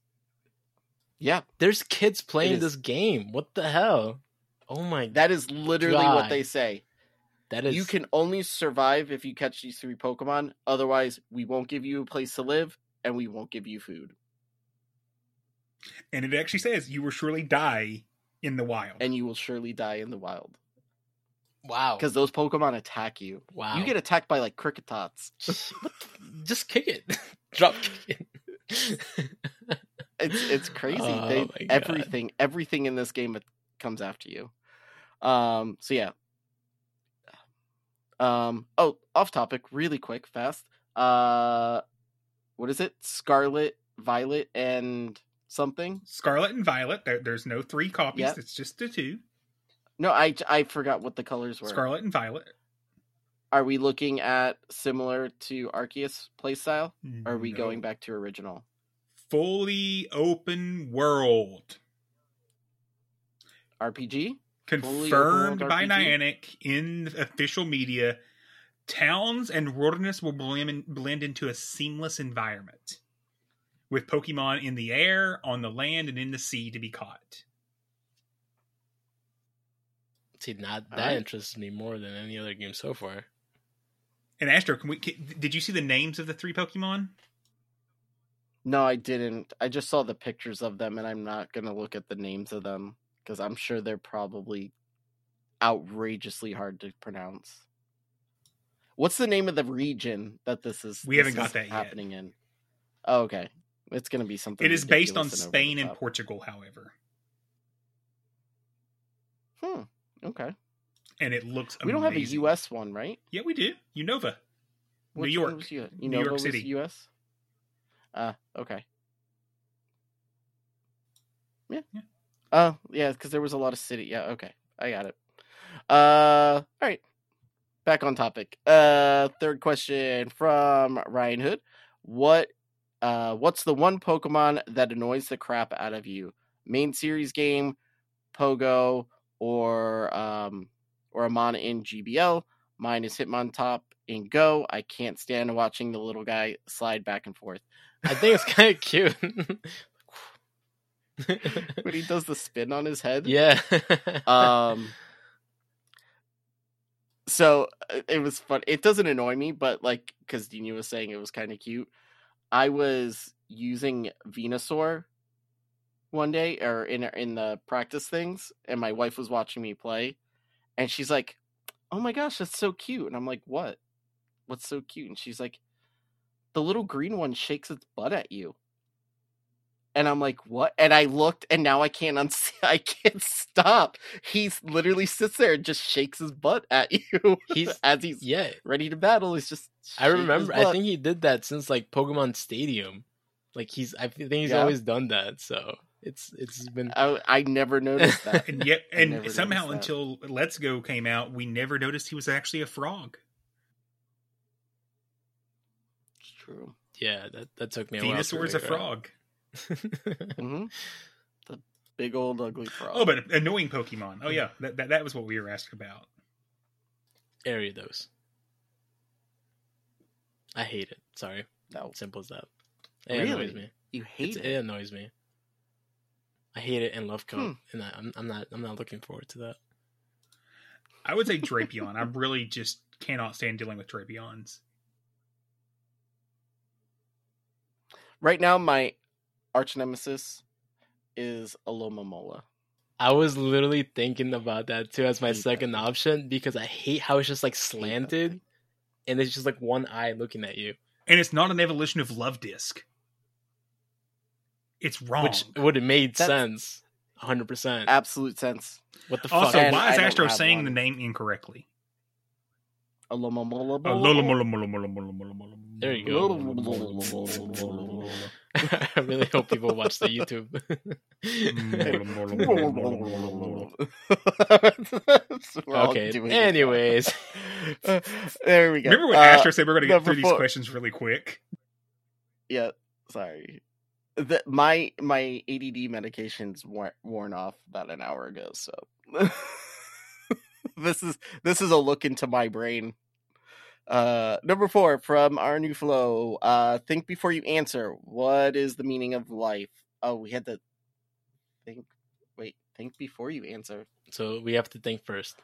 Speaker 2: Yeah,
Speaker 3: There's kids playing this game. What the hell? Oh my
Speaker 2: that is literally what they say.
Speaker 3: That is
Speaker 2: You can only survive if you catch these three Pokemon. Otherwise, we won't give you a place to live, and we won't give you food,
Speaker 4: And it actually says you will surely die in the wild.
Speaker 2: and you will surely die in the wild
Speaker 3: wow.
Speaker 2: because those Pokemon attack you.
Speaker 3: Wow.
Speaker 2: You get attacked by like Kricketots.
Speaker 3: What just kick it. Drop kick it.
Speaker 2: it's it's crazy.
Speaker 3: Oh
Speaker 2: they, everything everything in this game comes after you. Um. So yeah. Um. Oh, off topic, really quick, fast. Uh, what is it? Scarlet, Violet, and something.
Speaker 4: Scarlet and Violet. There, there's no three copies.
Speaker 2: Yep.
Speaker 4: It's just the two.
Speaker 2: No, I I forgot what the colors were.
Speaker 4: Scarlet and Violet.
Speaker 2: Are we looking at similar to Arceus playstyle? Are we going back to original?
Speaker 4: fully open world?
Speaker 2: RPG?
Speaker 4: Confirmed by
Speaker 2: RPG?
Speaker 4: Niantic in official media. Towns and wilderness will blend, blend into a seamless environment with Pokemon in the air, on the land, and in the sea to be caught.
Speaker 3: See, not that
Speaker 2: right.
Speaker 3: interests me more than any other game so far.
Speaker 4: And Astro, can we? Can, did you see the names of the three Pokemon?
Speaker 2: No, I didn't. I just saw the pictures of them, and I'm not gonna look at the names of them because I'm sure they're probably outrageously hard to pronounce. What's the name of the region that this is?
Speaker 4: We
Speaker 2: this
Speaker 4: haven't got that yet.
Speaker 2: happening in. Oh, okay, it's gonna be something.
Speaker 4: It is based on
Speaker 2: and
Speaker 4: Spain and. Portugal, however,
Speaker 2: Hmm. Okay.
Speaker 4: and it looks.
Speaker 2: We don't have a. U.S. one, right?
Speaker 4: Yeah, we do. Unova, New York.
Speaker 2: one was U-
Speaker 4: New
Speaker 2: Unova
Speaker 4: York City.
Speaker 2: U.S. Uh, okay. Yeah.
Speaker 4: Yeah.
Speaker 2: Oh, yeah, because there was a lot of city. Yeah, okay, I got it. Uh, all right. Back on topic. Uh, third question from Ryan Hood. What, uh, what's the one Pokemon that annoys the crap out of you? Main series game, Pogo, or um, or Amon in GBL. Mine is Hitmontop in Go. I can't stand watching the little guy slide back and forth.
Speaker 3: I think it's kind of cute.
Speaker 2: when he does the spin on his head.
Speaker 3: yeah.
Speaker 2: Um. So uh, it was fun. It doesn't annoy me, but like because Dina was saying it was kind of cute. I was using Venusaur one day, or in in the practice things, and my wife was watching me play, and she's like, "Oh my gosh, that's so cute!" And I'm like, "What? What's so cute?" And she's like, "The little green one shakes its butt at you." And I'm like, what? And I looked, and now I can't unsee. I can't stop. He literally sits there and just shakes his butt at you.
Speaker 3: He's-
Speaker 2: as he's
Speaker 3: yeah.
Speaker 2: ready to battle. He's just.
Speaker 3: I
Speaker 2: shaking his
Speaker 3: remember. I think he did that since like Pokemon Stadium. Like he's. I think he's
Speaker 2: Yeah.
Speaker 3: always done that. So it's it's been.
Speaker 2: I, I never noticed that.
Speaker 4: and yet, and somehow
Speaker 2: noticed that.
Speaker 4: until Let's Go came out, we never noticed he was actually a frog.
Speaker 2: It's true.
Speaker 3: Yeah, that that took me a while. to
Speaker 4: Venusaur's a
Speaker 3: figure out.
Speaker 4: frog.
Speaker 2: Hmm The big old ugly frog.
Speaker 4: Oh, but annoying Pokemon. Oh yeah, that that, that was what we were asked about.
Speaker 3: Ariados. I hate it. Sorry.
Speaker 2: no,
Speaker 3: Simple as that. It annoys me.
Speaker 2: you hate
Speaker 3: It's-
Speaker 2: it.
Speaker 3: It annoys me. I hate it and love Coat,
Speaker 2: Hmm.
Speaker 3: and I, I'm I'm not I'm not looking forward to that.
Speaker 4: I would say Drapion. I really just cannot stand dealing with Drapions.
Speaker 2: Right now, my arch nemesis is Alomomola.
Speaker 3: I was literally thinking about that too as my
Speaker 2: Hate that
Speaker 3: second option because I hate how it's just like slanted, and it's just like one eye looking at you,
Speaker 4: And it's not an evolution of Luvdisc. It's wrong.
Speaker 3: which would have made
Speaker 2: That's-
Speaker 3: sense, hundred percent.
Speaker 2: Absolute sense.
Speaker 3: What the
Speaker 4: also,
Speaker 3: fuck?
Speaker 2: And
Speaker 4: why is
Speaker 2: I
Speaker 4: Astro saying
Speaker 2: one.
Speaker 4: the name incorrectly?
Speaker 2: Alomomola.
Speaker 4: Uh, lola, mola, mola, mola, mola, mola, mola, mola.
Speaker 3: There you go. I really hope people watch the YouTube. Okay.
Speaker 2: doing it.
Speaker 3: Anyways,
Speaker 2: there we go.
Speaker 4: Remember when
Speaker 2: Uh,
Speaker 4: Astro said we're going to get
Speaker 2: number
Speaker 4: through these questions really quick?
Speaker 2: Yeah, sorry. The, my my ADD medication's wor- worn off about an hour ago, so this is this is a look into my brain. Uh, number four from our new flow. Uh, think before you answer. What is the meaning of life? Oh, we had to think. Wait, think before you answer.
Speaker 3: so we have to think first.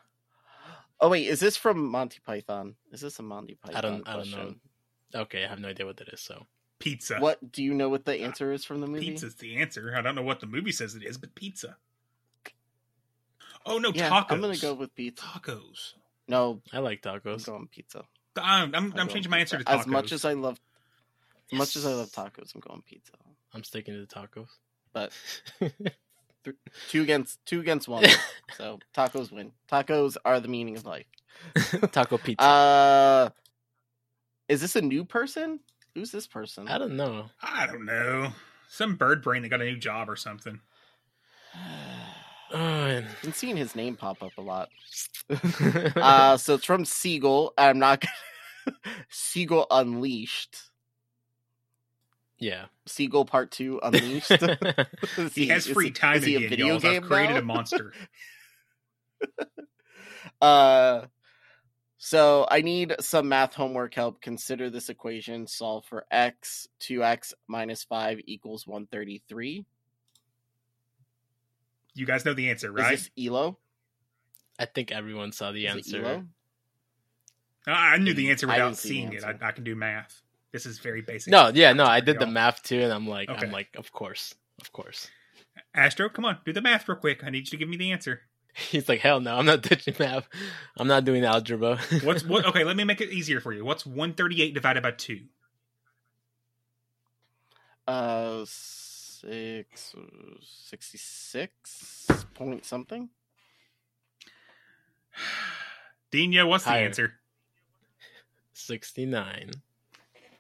Speaker 2: Oh wait, is this from Monty Python? Is this a Monty Python
Speaker 3: I don't. I don't
Speaker 2: question?
Speaker 3: know. Okay, I have no idea what that is. So
Speaker 4: Pizza.
Speaker 2: What do you know? What the answer is from the movie?
Speaker 4: Pizza's the answer. I don't know what the movie says it is, but pizza. Oh no,
Speaker 2: Yeah,
Speaker 4: tacos.
Speaker 2: I'm gonna go with pizza.
Speaker 4: tacos.
Speaker 2: No,
Speaker 3: I like
Speaker 2: I'm
Speaker 3: tacos.
Speaker 2: going pizza.
Speaker 4: I'm, I'm,
Speaker 2: I'm
Speaker 4: I'm changing my answer to tacos.
Speaker 2: As much as I love, as much as I love tacos, I'm going pizza.
Speaker 3: I'm sticking to the tacos.
Speaker 2: But th- two against two against one, so tacos win. Tacos are the meaning of life.
Speaker 3: Taco pizza.
Speaker 2: Uh, is this a new person? Who's this person?
Speaker 3: I don't know.
Speaker 4: I don't know. Some bird brain that got a new job or something.
Speaker 3: Oh,
Speaker 2: I've been seeing his name pop up a lot. uh, so it's from Siegel. I'm not gonna... Siegel Unleashed.
Speaker 3: yeah.
Speaker 2: Siegel Part Two Unleashed. Is
Speaker 4: He has free time
Speaker 2: is he a
Speaker 4: again,
Speaker 2: video
Speaker 4: y'all.
Speaker 2: game
Speaker 4: I've created
Speaker 2: now?
Speaker 4: a monster.
Speaker 2: Uh, so I need some math homework help. Consider this equation. Solve for x. 2x minus 5 equals 133.
Speaker 4: You guys know the answer, right?
Speaker 2: Is this ELO?
Speaker 3: I think everyone saw the
Speaker 2: Is
Speaker 3: answer.
Speaker 2: ELO?
Speaker 4: I I knew the answer without
Speaker 2: see the
Speaker 4: seeing it. I. I can do math. This is very basic.
Speaker 3: No, yeah, no, I did the math too, and I'm like,
Speaker 4: Okay.
Speaker 3: I'm like, of course, of course.
Speaker 4: Astro, come on, do the math real quick. I need you to give me the answer.
Speaker 3: He's like, hell no, I'm not touching math. I'm not doing algebra.
Speaker 4: What's what? Okay, let me make it easier for you. What's one thirty eight divided by two?
Speaker 2: Uh, six, 66 point something.
Speaker 4: Dina, what's the answer?
Speaker 3: 69.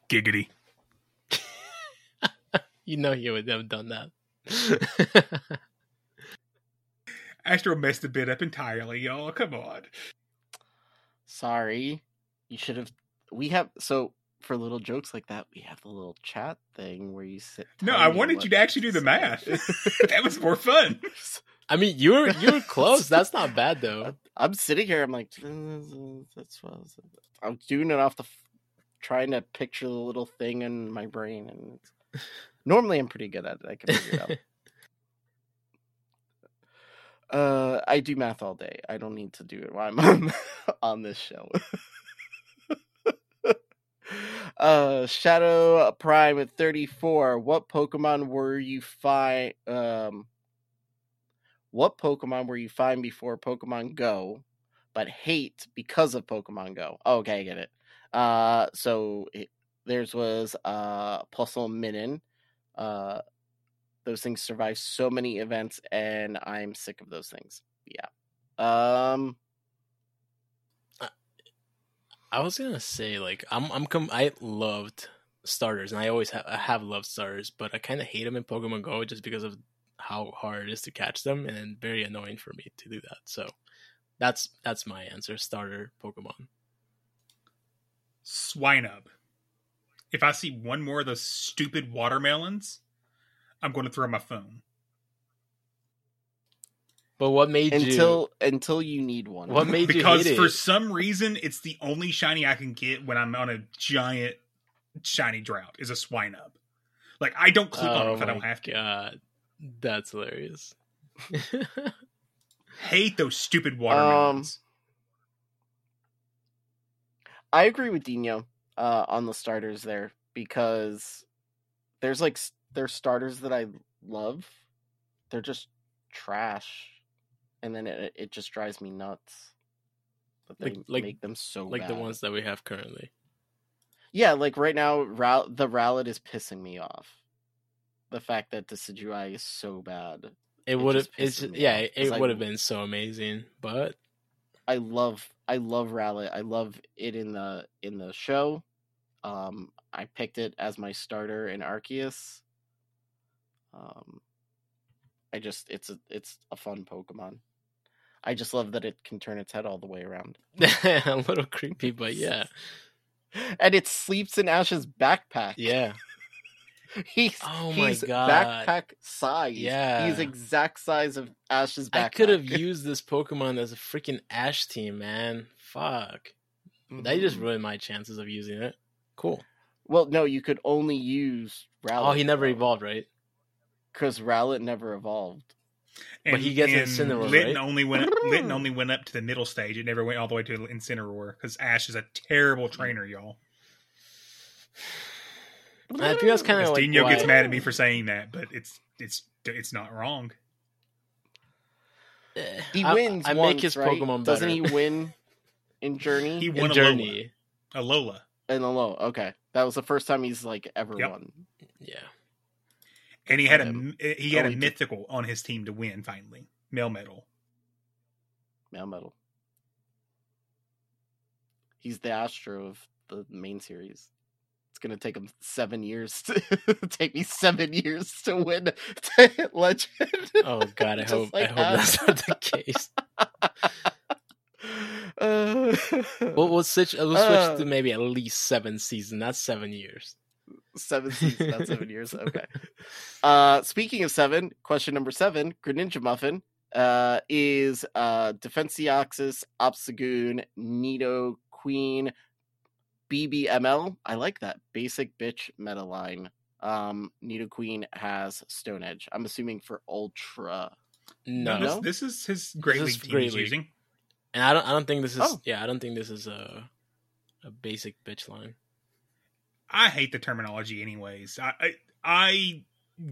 Speaker 4: Giggity.
Speaker 3: You know he would have done that.
Speaker 4: Astro messed the bit up entirely, y'all. Come on.
Speaker 2: Sorry. You should have. We have. So for little jokes like that, we have the little chat thing where you sit.
Speaker 4: No, I wanted you to actually do the math. that was more fun.
Speaker 3: I mean, you were you were close. That's not bad though.
Speaker 2: I'm sitting here. I'm like, that's what I was- I'm doing it off the, trying to picture the little thing in my brain, and normally I'm pretty good at it. I can figure it out. Uh, I do math all day. I don't need to do it while I'm on, on this show. Uh, Shadow Prime at 34. What Pokemon were you find? Um, what Pokemon were you find before Pokemon Go, but hate because of Pokemon Go? Oh, okay, I get it. Uh, so it, theirs was uh Puzzle Minin. Uh, those things survive so many events, and I'm sick of those things. Yeah. Um.
Speaker 3: I was gonna say like I'm I'm com- I loved starters and I always have I have loved starters, but I kind of hate them in Pokemon Go just because of how hard it is to catch them and very annoying for me to do that. So that's that's my answer. Starter Pokemon.
Speaker 4: Swinub. If I see one more of those stupid watermelons, I'm going to throw my phone.
Speaker 3: But what made you?
Speaker 2: Until until you need one.
Speaker 3: What made you
Speaker 4: because
Speaker 3: hate it?
Speaker 4: for some reason it's the only shiny I can get when I'm on a giant shiny drought is a Swinub. Like I don't click on it
Speaker 3: Oh
Speaker 4: if I don't have to.
Speaker 3: God, that's hilarious.
Speaker 4: Hate those stupid
Speaker 2: Um,
Speaker 4: watermelons.
Speaker 2: I agree with Dino uh, on the starters there because there's like s- there's starters that I love. They're just trash, and then it it just drives me nuts. That they
Speaker 3: Like- like-
Speaker 2: make them so
Speaker 3: like the ones that we have currently.
Speaker 2: Yeah, like right now, Ral- the Rowlet is pissing me off. The fact that the Decidueye is so bad.
Speaker 3: It would have. It's
Speaker 2: me
Speaker 3: yeah.
Speaker 2: off,
Speaker 3: It, would have been so amazing, but
Speaker 2: I love I love Rowlet. I love it in the in the show. Um I picked it as my starter in Arceus Um, I just it's a it's a fun Pokemon. I just love that it can turn its head all the way around,
Speaker 3: a little creepy, but yeah,
Speaker 2: and it sleeps in Ash's backpack.
Speaker 3: yeah.
Speaker 2: He's
Speaker 3: Oh my
Speaker 2: he's
Speaker 3: God.
Speaker 2: backpack size.
Speaker 3: Yeah.
Speaker 2: he's exact size of Ash's backpack.
Speaker 3: I could have used this Pokemon as a freaking Ash team, man. Fuck. That just
Speaker 2: Mhm.
Speaker 3: ruined my chances of using it. Cool.
Speaker 2: Well, no, you could only use Rowlet.
Speaker 3: Oh, he never evolved, right?
Speaker 2: because Rowlet never evolved.
Speaker 3: But he gets Incineroar,
Speaker 4: Litten
Speaker 3: right?
Speaker 4: only went Litten only went up to the middle stage. It never went all the way to Incineroar because Ash is a terrible trainer, y'all.
Speaker 3: I think that's kind of like
Speaker 4: Dino gets mad at me for saying that, but it's it's it's not wrong.
Speaker 3: Eh,
Speaker 2: He wins.
Speaker 3: I,
Speaker 2: once,
Speaker 3: make his
Speaker 2: right?
Speaker 3: Pokemon better.
Speaker 2: Doesn't he win in Journey?
Speaker 4: He
Speaker 3: in
Speaker 4: won a
Speaker 3: Journey?
Speaker 4: Lola. A Lola.
Speaker 2: in a low. Okay, that was the first time he's like ever
Speaker 4: Yep.
Speaker 2: won.
Speaker 3: Yeah.
Speaker 4: And he had a he had
Speaker 2: oh,
Speaker 4: a
Speaker 2: he did-
Speaker 4: mythical on his team to win finally. Melmetal.
Speaker 2: Mail Metal. He's the Astro of the main series. It's gonna take him seven years to take me seven years to win to hit Legend.
Speaker 3: Oh God, I hope
Speaker 2: like
Speaker 3: I hope
Speaker 2: Ash.
Speaker 3: that's not the case.
Speaker 2: Uh,
Speaker 3: We'll, we'll switch. We'll
Speaker 2: Uh.
Speaker 3: to maybe at least seven seasons. That's seven years.
Speaker 2: Seven seasons, not seven years. Okay. Uh, speaking of seven, question number seven, Greninja Muffin uh, is uh, Defense Deoxys, Obstagoon, Nido, Queen, BBML. I like that. Basic bitch meta line. Um, Nidoqueen has Stone Edge. I'm assuming for Ultra.
Speaker 3: No,
Speaker 4: this,
Speaker 2: No?
Speaker 4: this is his Great
Speaker 3: This
Speaker 4: League team
Speaker 3: Great
Speaker 4: he's
Speaker 3: League.
Speaker 4: using.
Speaker 3: and I don't. I don't think this is.
Speaker 2: Oh.
Speaker 3: Yeah, I don't think this is a a basic bitch line.
Speaker 4: I hate the terminology, anyways. I, I I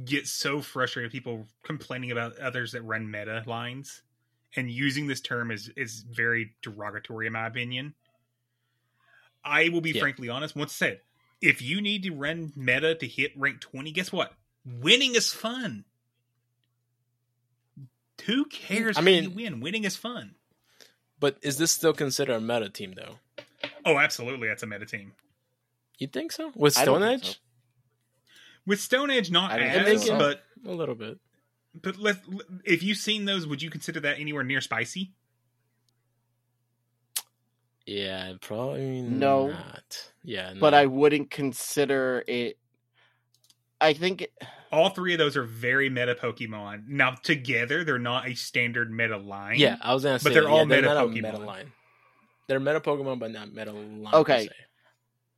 Speaker 4: get so frustrated with people complaining about others that run meta lines, and using this term is is very derogatory in my opinion. I will be
Speaker 3: Yeah.
Speaker 4: frankly honest. Once said, if you need to run meta to hit rank twenty, guess what? Winning is fun. Who cares
Speaker 3: I
Speaker 4: how
Speaker 3: mean-
Speaker 4: you win? Winning is fun.
Speaker 3: But is this still considered a meta team though?
Speaker 4: Oh, absolutely, that's a meta team.
Speaker 3: You think so? With Stone
Speaker 2: think
Speaker 3: Edge?
Speaker 2: so.
Speaker 4: With Stone Edge, not as,
Speaker 3: so.
Speaker 4: but
Speaker 3: A little bit.
Speaker 4: But let if you've seen those, would you consider that anywhere near spicy?
Speaker 3: Yeah, probably
Speaker 2: No.
Speaker 3: not. Yeah,
Speaker 2: But. I wouldn't consider it. I think it-
Speaker 4: All three of those are very meta Pokemon. Now together, they're not a standard meta line.
Speaker 3: Yeah, I was gonna say,
Speaker 4: But they're
Speaker 3: yeah,
Speaker 4: all
Speaker 3: they're
Speaker 4: meta
Speaker 3: not a
Speaker 4: Pokemon.
Speaker 3: meta line. They're meta Pokemon, but not meta line.
Speaker 2: Okay.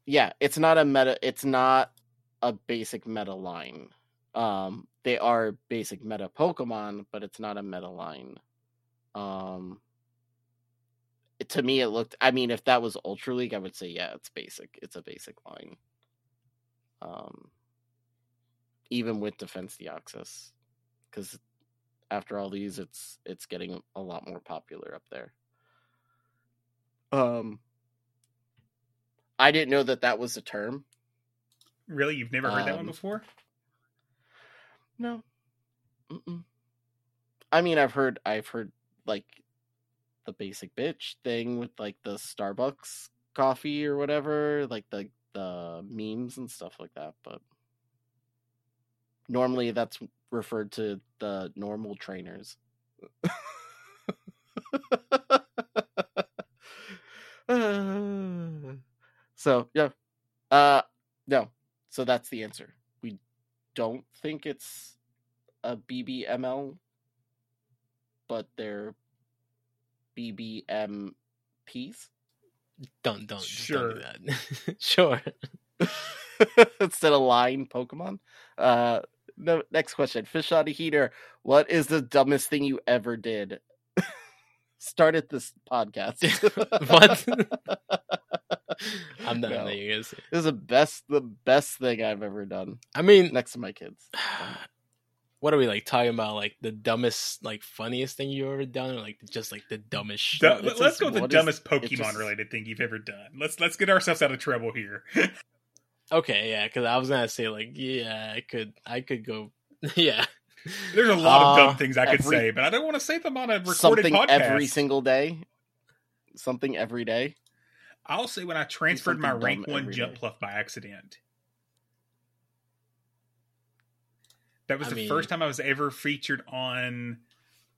Speaker 2: Yeah, it's not a meta. It's not a basic meta line. Um, they are basic meta Pokemon, but it's not a meta line. Um, to me, it looked. I mean, if that was Ultra League, I would say yeah, it's basic. It's a basic line. Um, even with Defense Deoxys, because after all these, it's it's getting a lot more popular up there. Um, I didn't know that that was a term.
Speaker 4: Really, you've never heard that one
Speaker 2: Um,
Speaker 4: before?
Speaker 2: No. Mm-mm. I mean, I've heard, I've heard like the basic bitch thing with like the Starbucks coffee or whatever, like the the memes and stuff like that. But normally, that's referred to the normal trainers. so yeah, uh, no. So that's the answer. We don't think it's a BBML, but they're BBMPs.
Speaker 3: Don't don't
Speaker 4: Sure.
Speaker 3: don't do that. sure.
Speaker 2: Instead of line Pokemon. Uh, no, next question. Fish out a heater. What is the dumbest thing you ever did? Started this podcast.
Speaker 3: What? I'm not
Speaker 2: No.
Speaker 3: letting you guys.
Speaker 2: This is the best, the best thing I've ever done
Speaker 3: I mean,
Speaker 2: next to my kids.
Speaker 3: what are we like talking about? Like the dumbest, like funniest thing you've ever done, or like just like the dumbest shit?
Speaker 4: Du- let's
Speaker 2: just-
Speaker 4: go with the dumbest
Speaker 2: it
Speaker 4: Pokemon
Speaker 2: just-
Speaker 4: related thing you've ever done. Let's let's get ourselves out of trouble here.
Speaker 3: Okay, yeah, because I was gonna say like, yeah, I could, I could go, yeah.
Speaker 4: There's a lot of
Speaker 3: Uh,
Speaker 4: dumb things I could say, but I don't want to say them on a recorded
Speaker 2: Something
Speaker 4: podcast.
Speaker 2: every single day. Something every day.
Speaker 4: I'll say when I transferred my rank one jump
Speaker 2: day.
Speaker 4: pluff by accident. That was
Speaker 3: I
Speaker 4: the
Speaker 3: mean-
Speaker 4: first time I was ever featured on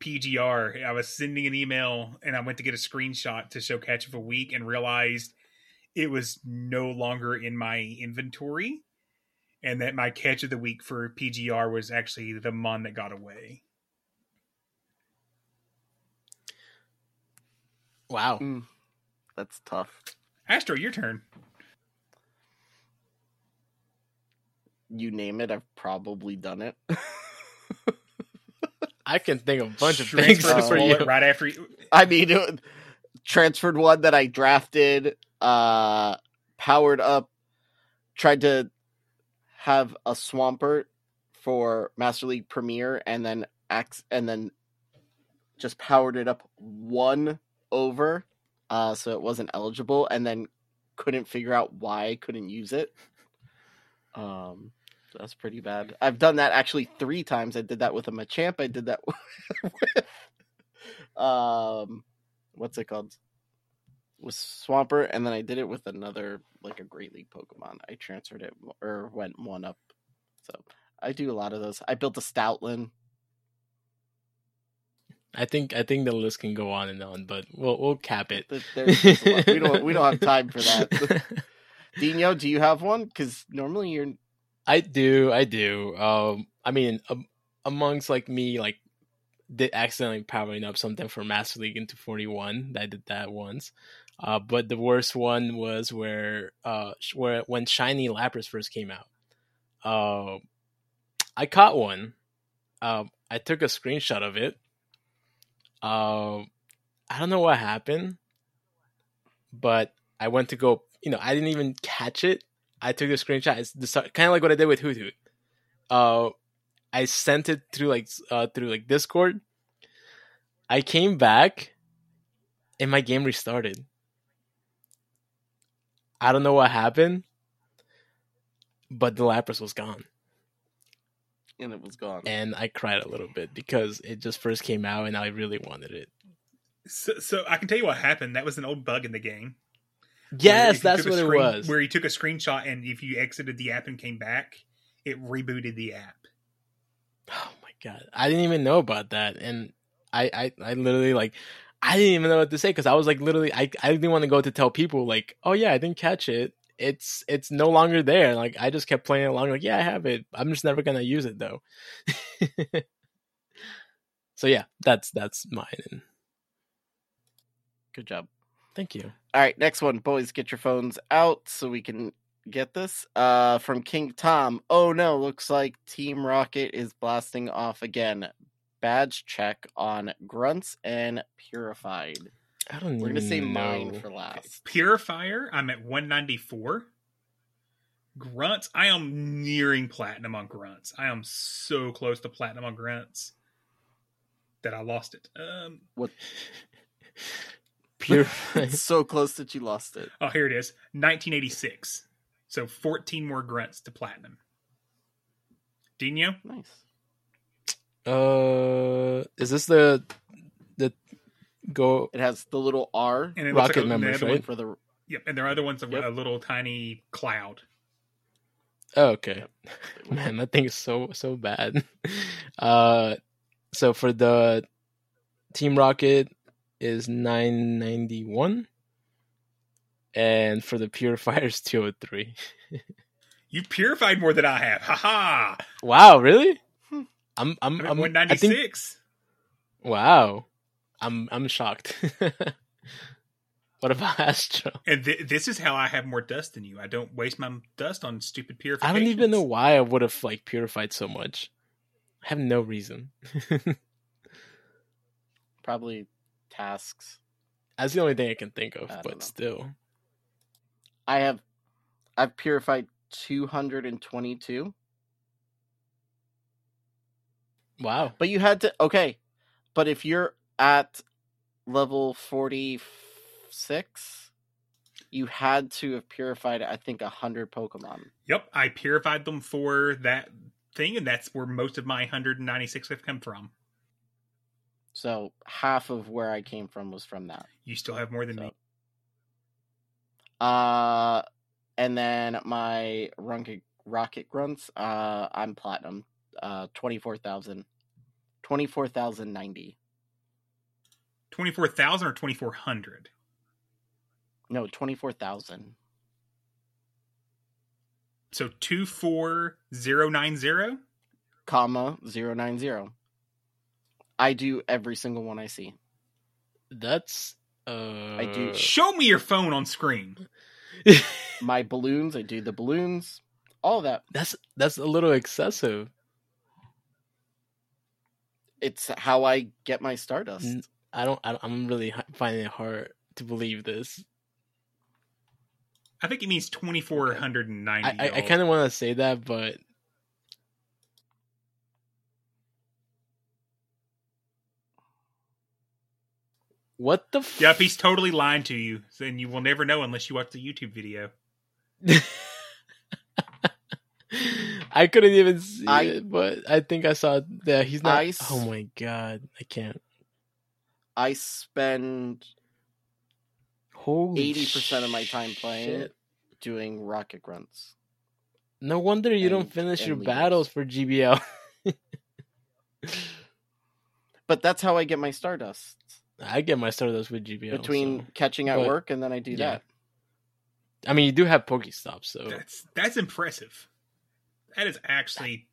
Speaker 4: PGR. I was sending an email and I went to get a screenshot to show Catch of a Week and realized it was no longer in my inventory and that my Catch of the Week for PGR was actually the Mon that got away.
Speaker 3: Wow.
Speaker 2: Mm, that's tough.
Speaker 4: Astro, your turn.
Speaker 2: You name it, I've probably done it.
Speaker 3: I can think of a bunch of
Speaker 4: Transferred
Speaker 3: things
Speaker 4: to
Speaker 3: for you.
Speaker 4: right after you.
Speaker 2: I mean, it, transferred one that I drafted, uh, powered up, tried to have a Swampert for Master League Premier, and then ax- and then just powered it up one over, uh, so it wasn't eligible, and then couldn't figure out why I couldn't use it. Um, that's pretty bad. I've done that actually three times. I did that with a Machamp. I did that with um what's it called with Swampert, and then I did it with another like a Great League Pokemon. I transferred it or went one up. So I do a lot of those. I built a Stoutland.
Speaker 3: I think I think the list can go on and on, but we'll we'll cap it.
Speaker 2: There- there's just a lot. we don't we don't have time for that. Dino, do you have one? Because normally you're
Speaker 3: I do, I do. Um, I mean, um, amongst like me, like did accidentally powering up something for Master League into forty one. I did that once. Uh, but the worst one was where uh where when Shiny Lapras first came out. Uh, I caught one. Um, I took a screenshot of it. Um, I don't know what happened, but I went to go. You know, I didn't even catch it. I took the screenshot. It's kind of like what I did with Hoothoot. Uh, I sent it through like uh through like Discord. I came back, and my game restarted. I don't know what happened, but the Lapras was gone,
Speaker 2: and it was gone.
Speaker 3: and I cried a little bit because it just first came out, and I really wanted it.
Speaker 4: So, so I can tell you what happened. That was an old bug in the game.
Speaker 3: Yes, that's
Speaker 4: took a
Speaker 3: what it was.
Speaker 4: Where you took a screenshot and if you exited the app and came back, it rebooted the app.
Speaker 3: Oh my god, I didn't even know about that, and I, I, I literally like, I didn't even know what to say because I was like, literally, I, I didn't want to go to tell people like, oh yeah, I didn't catch it. It's, it's no longer there. Like I just kept playing along, like, yeah, I have it. I'm just never gonna use it though. so yeah, that's that's mine.
Speaker 2: Good job.
Speaker 3: thank you.
Speaker 2: All right, next one. Boys, get your phones out so we can get this. Uh, from King Tom. Oh no, looks like Team Rocket is blasting off again. Badge check on Grunts and Purified.
Speaker 3: I don't. Know.
Speaker 2: We're gonna say
Speaker 3: even
Speaker 2: mine for last.
Speaker 4: Purifier, I'm at 194. Grunts, I am nearing platinum on Grunts. I am so close to platinum on Grunts that I lost it. Um,
Speaker 2: What?
Speaker 3: Pure.
Speaker 2: It's so close that you lost it.
Speaker 4: oh, here it is 1986. So 14 more Grunts to platinum. Dino?
Speaker 2: Nice.
Speaker 3: Uh, is this the the go?
Speaker 2: It has the little R
Speaker 4: And it
Speaker 3: Rocket
Speaker 4: like a, and the
Speaker 3: members,
Speaker 4: other
Speaker 3: right?
Speaker 2: for the.
Speaker 4: Yep, and there are other ones of
Speaker 2: Yep.
Speaker 4: a little tiny cloud.
Speaker 3: Oh, okay. Man, that thing is so so bad. Uh, so for the Team Rocket is nine ninety one, and for the Purifiers two hundred three.
Speaker 4: You purified more than I have. Ha ha!
Speaker 3: Wow, really? I'm I'm
Speaker 4: I'm at
Speaker 3: I'm
Speaker 4: 196.
Speaker 3: think, wow, I'm I'm shocked. what about Astro?
Speaker 4: And th- this is how I have more dust than you. I don't waste my dust on stupid purification.
Speaker 3: I don't even know why I would have like purified so much. I have no reason.
Speaker 2: Probably tasks.
Speaker 3: That's the only thing I can think of, but
Speaker 2: know.
Speaker 3: still.
Speaker 2: I have. I've purified two hundred and twenty-two.
Speaker 3: Wow.
Speaker 2: But you had to okay. But if you're at level forty six, you had to have purified I think a hundred Pokemon.
Speaker 4: Yep, I purified them for that thing, and that's where most of my 196 have come from.
Speaker 2: So half of where I came from was from that.
Speaker 4: You still have more than
Speaker 2: So-
Speaker 4: me.
Speaker 2: Uh and then my rocket rocket grunts, uh I'm platinum. Uh, twenty four thousand. Twenty four thousand ninety.
Speaker 4: Twenty four thousand or twenty four hundred.
Speaker 2: No, twenty four thousand.
Speaker 4: So two four zero nine zero.
Speaker 2: Comma zero nine zero. I do every single one I see.
Speaker 3: That's uh
Speaker 2: I do
Speaker 4: Show me your phone on screen.
Speaker 2: my balloons. I do the balloons. All that.
Speaker 3: That's that's a little excessive.
Speaker 2: It's how I get my Stardust.
Speaker 3: N- I don't, I don't I'm really finding it hard to believe this.
Speaker 4: I think it means twenty four hundred and ninety.
Speaker 3: I, I, I kind of want to say that, but what the? F-
Speaker 4: Yep, he's totally lying to you. Then you will never know unless you watch the YouTube video.
Speaker 3: I couldn't even see
Speaker 2: I-
Speaker 3: it, but I think I saw that he's not.
Speaker 2: I oh s-
Speaker 3: oh my god, I can't.
Speaker 2: I spend eighty percent of my time playing it doing rocket grunts.
Speaker 3: No wonder you don't finish your
Speaker 2: leaders.
Speaker 3: battles for GBL.
Speaker 2: But that's how I get my Stardust.
Speaker 3: I get my Stardust with GBL.
Speaker 2: Between
Speaker 3: so-
Speaker 2: catching at
Speaker 3: but-
Speaker 2: work and then I do
Speaker 3: yeah.
Speaker 2: that.
Speaker 3: I mean, you do have Pokestops, so
Speaker 4: That's that's impressive. That is actually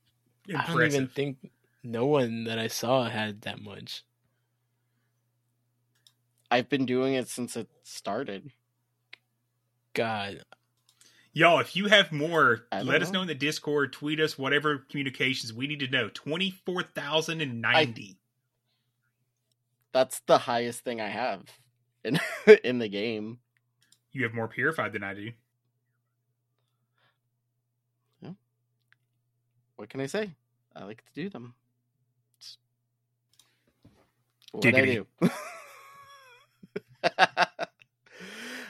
Speaker 3: I don't even think no one that I saw had that much.
Speaker 2: I've been doing it since it started.
Speaker 3: God,
Speaker 4: Y'all, if you have more,
Speaker 2: I don't
Speaker 4: let us
Speaker 2: know.
Speaker 4: know in the Discord, tweet us, whatever communications we need to know. Twenty four thousand and ninety.
Speaker 2: That's the highest thing I have in in the game.
Speaker 4: You have more purified than I do.
Speaker 2: What can I say? I like to do them. It's what I do.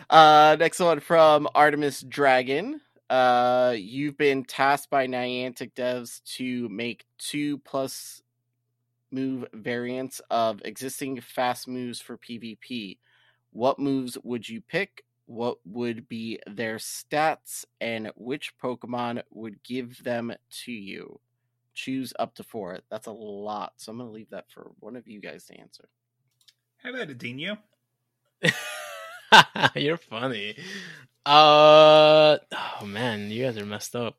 Speaker 2: uh, next one from Artemis Dragon. Uh, you've been tasked by Niantic devs to make two plus move variants of existing fast moves for PvP. What moves would you pick? What would be their stats? And which Pokemon would give them to you? Choose up to four. That's a lot. So I'm going to leave that for one of you guys to answer.
Speaker 4: How about Adinio?
Speaker 3: you're funny. Uh oh man, you guys are messed up.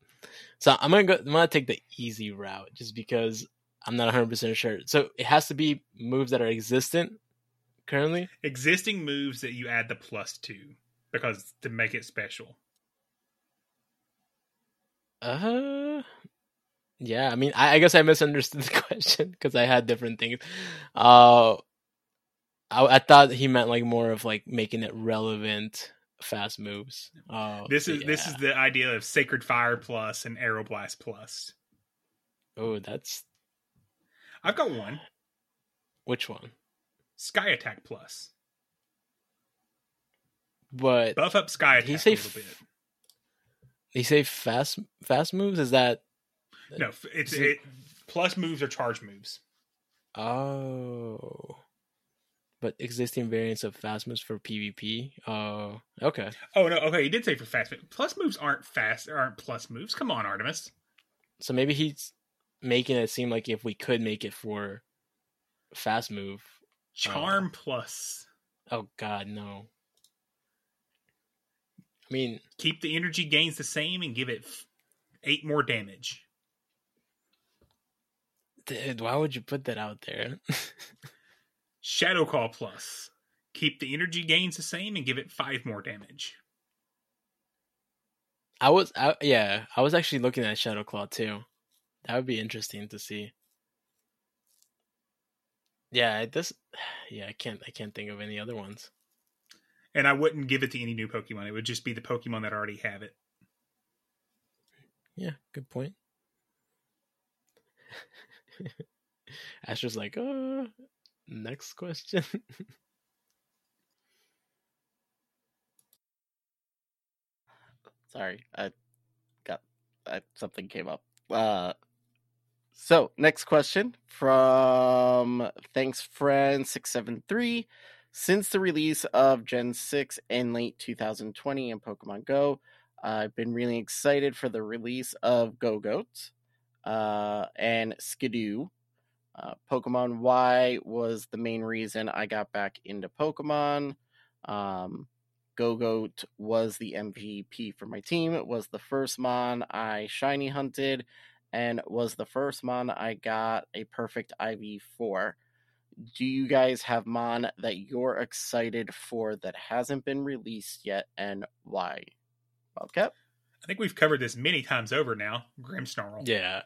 Speaker 3: So I'm gonna go. I'm gonna take the easy route just because I'm not 100 percent sure. So it has to be moves that are existent currently.
Speaker 4: Existing moves that you add the plus to because to make it special.
Speaker 3: Uh, yeah. I mean, I, I guess I misunderstood the question because I had different things. Uh, I, I thought he meant like more of like making it relevant fast moves. Oh,
Speaker 4: This is this is the idea of Sacred Fire plus and Aeroblast plus.
Speaker 3: oh, that's
Speaker 4: I've got one.
Speaker 3: which one?
Speaker 4: Sky Attack plus.
Speaker 3: But
Speaker 4: Buff up Sky
Speaker 3: he say
Speaker 4: a little
Speaker 3: f- he say fast fast moves? Is that.
Speaker 4: No, it's it,
Speaker 3: it-
Speaker 4: plus moves or charge moves.
Speaker 3: oh? But existing variants of fast moves for PvP. Oh, okay.
Speaker 4: Oh no, okay, he did say for fast moves. Plus moves aren't fast there aren't plus moves. Come on, Artemis.
Speaker 3: So maybe he's making it seem like if we could make it for fast move.
Speaker 4: Uh, Charm plus.
Speaker 3: Oh God, no. I mean,
Speaker 4: Keep the energy gains the same and give it eight more damage.
Speaker 3: dude, why would you put that out there?
Speaker 4: Shadow Claw plus. Keep the energy gains the same and give it five more damage.
Speaker 3: I was, I, yeah, I was actually looking at Shadow Claw too. That would be interesting to see. Yeah, this, yeah, I can't, I can't think of any other ones.
Speaker 4: And I wouldn't give it to any new Pokemon. It would just be the Pokemon that already have it.
Speaker 3: Yeah, good point. Asher's like, uh, next question.
Speaker 2: Sorry, I got I, something came up. Uh, so next question from thanks friend six seven three. Since the release of Gen six in late 2020 in Pokemon Go, I've been really excited for the release of Gogoat. uh, and Skiddo. Uh, Pokemon Y was the main reason I got back into Pokemon. Um, Gogoat was the MVP for my team. It was the first Mon I shiny hunted, and was the first Mon I got a perfect IV for. Do you guys have Mon that you're excited for that hasn't been released yet, and why? Wildcat?
Speaker 4: I think we've covered this many times over now. Grimmsnarl.
Speaker 3: Yeah.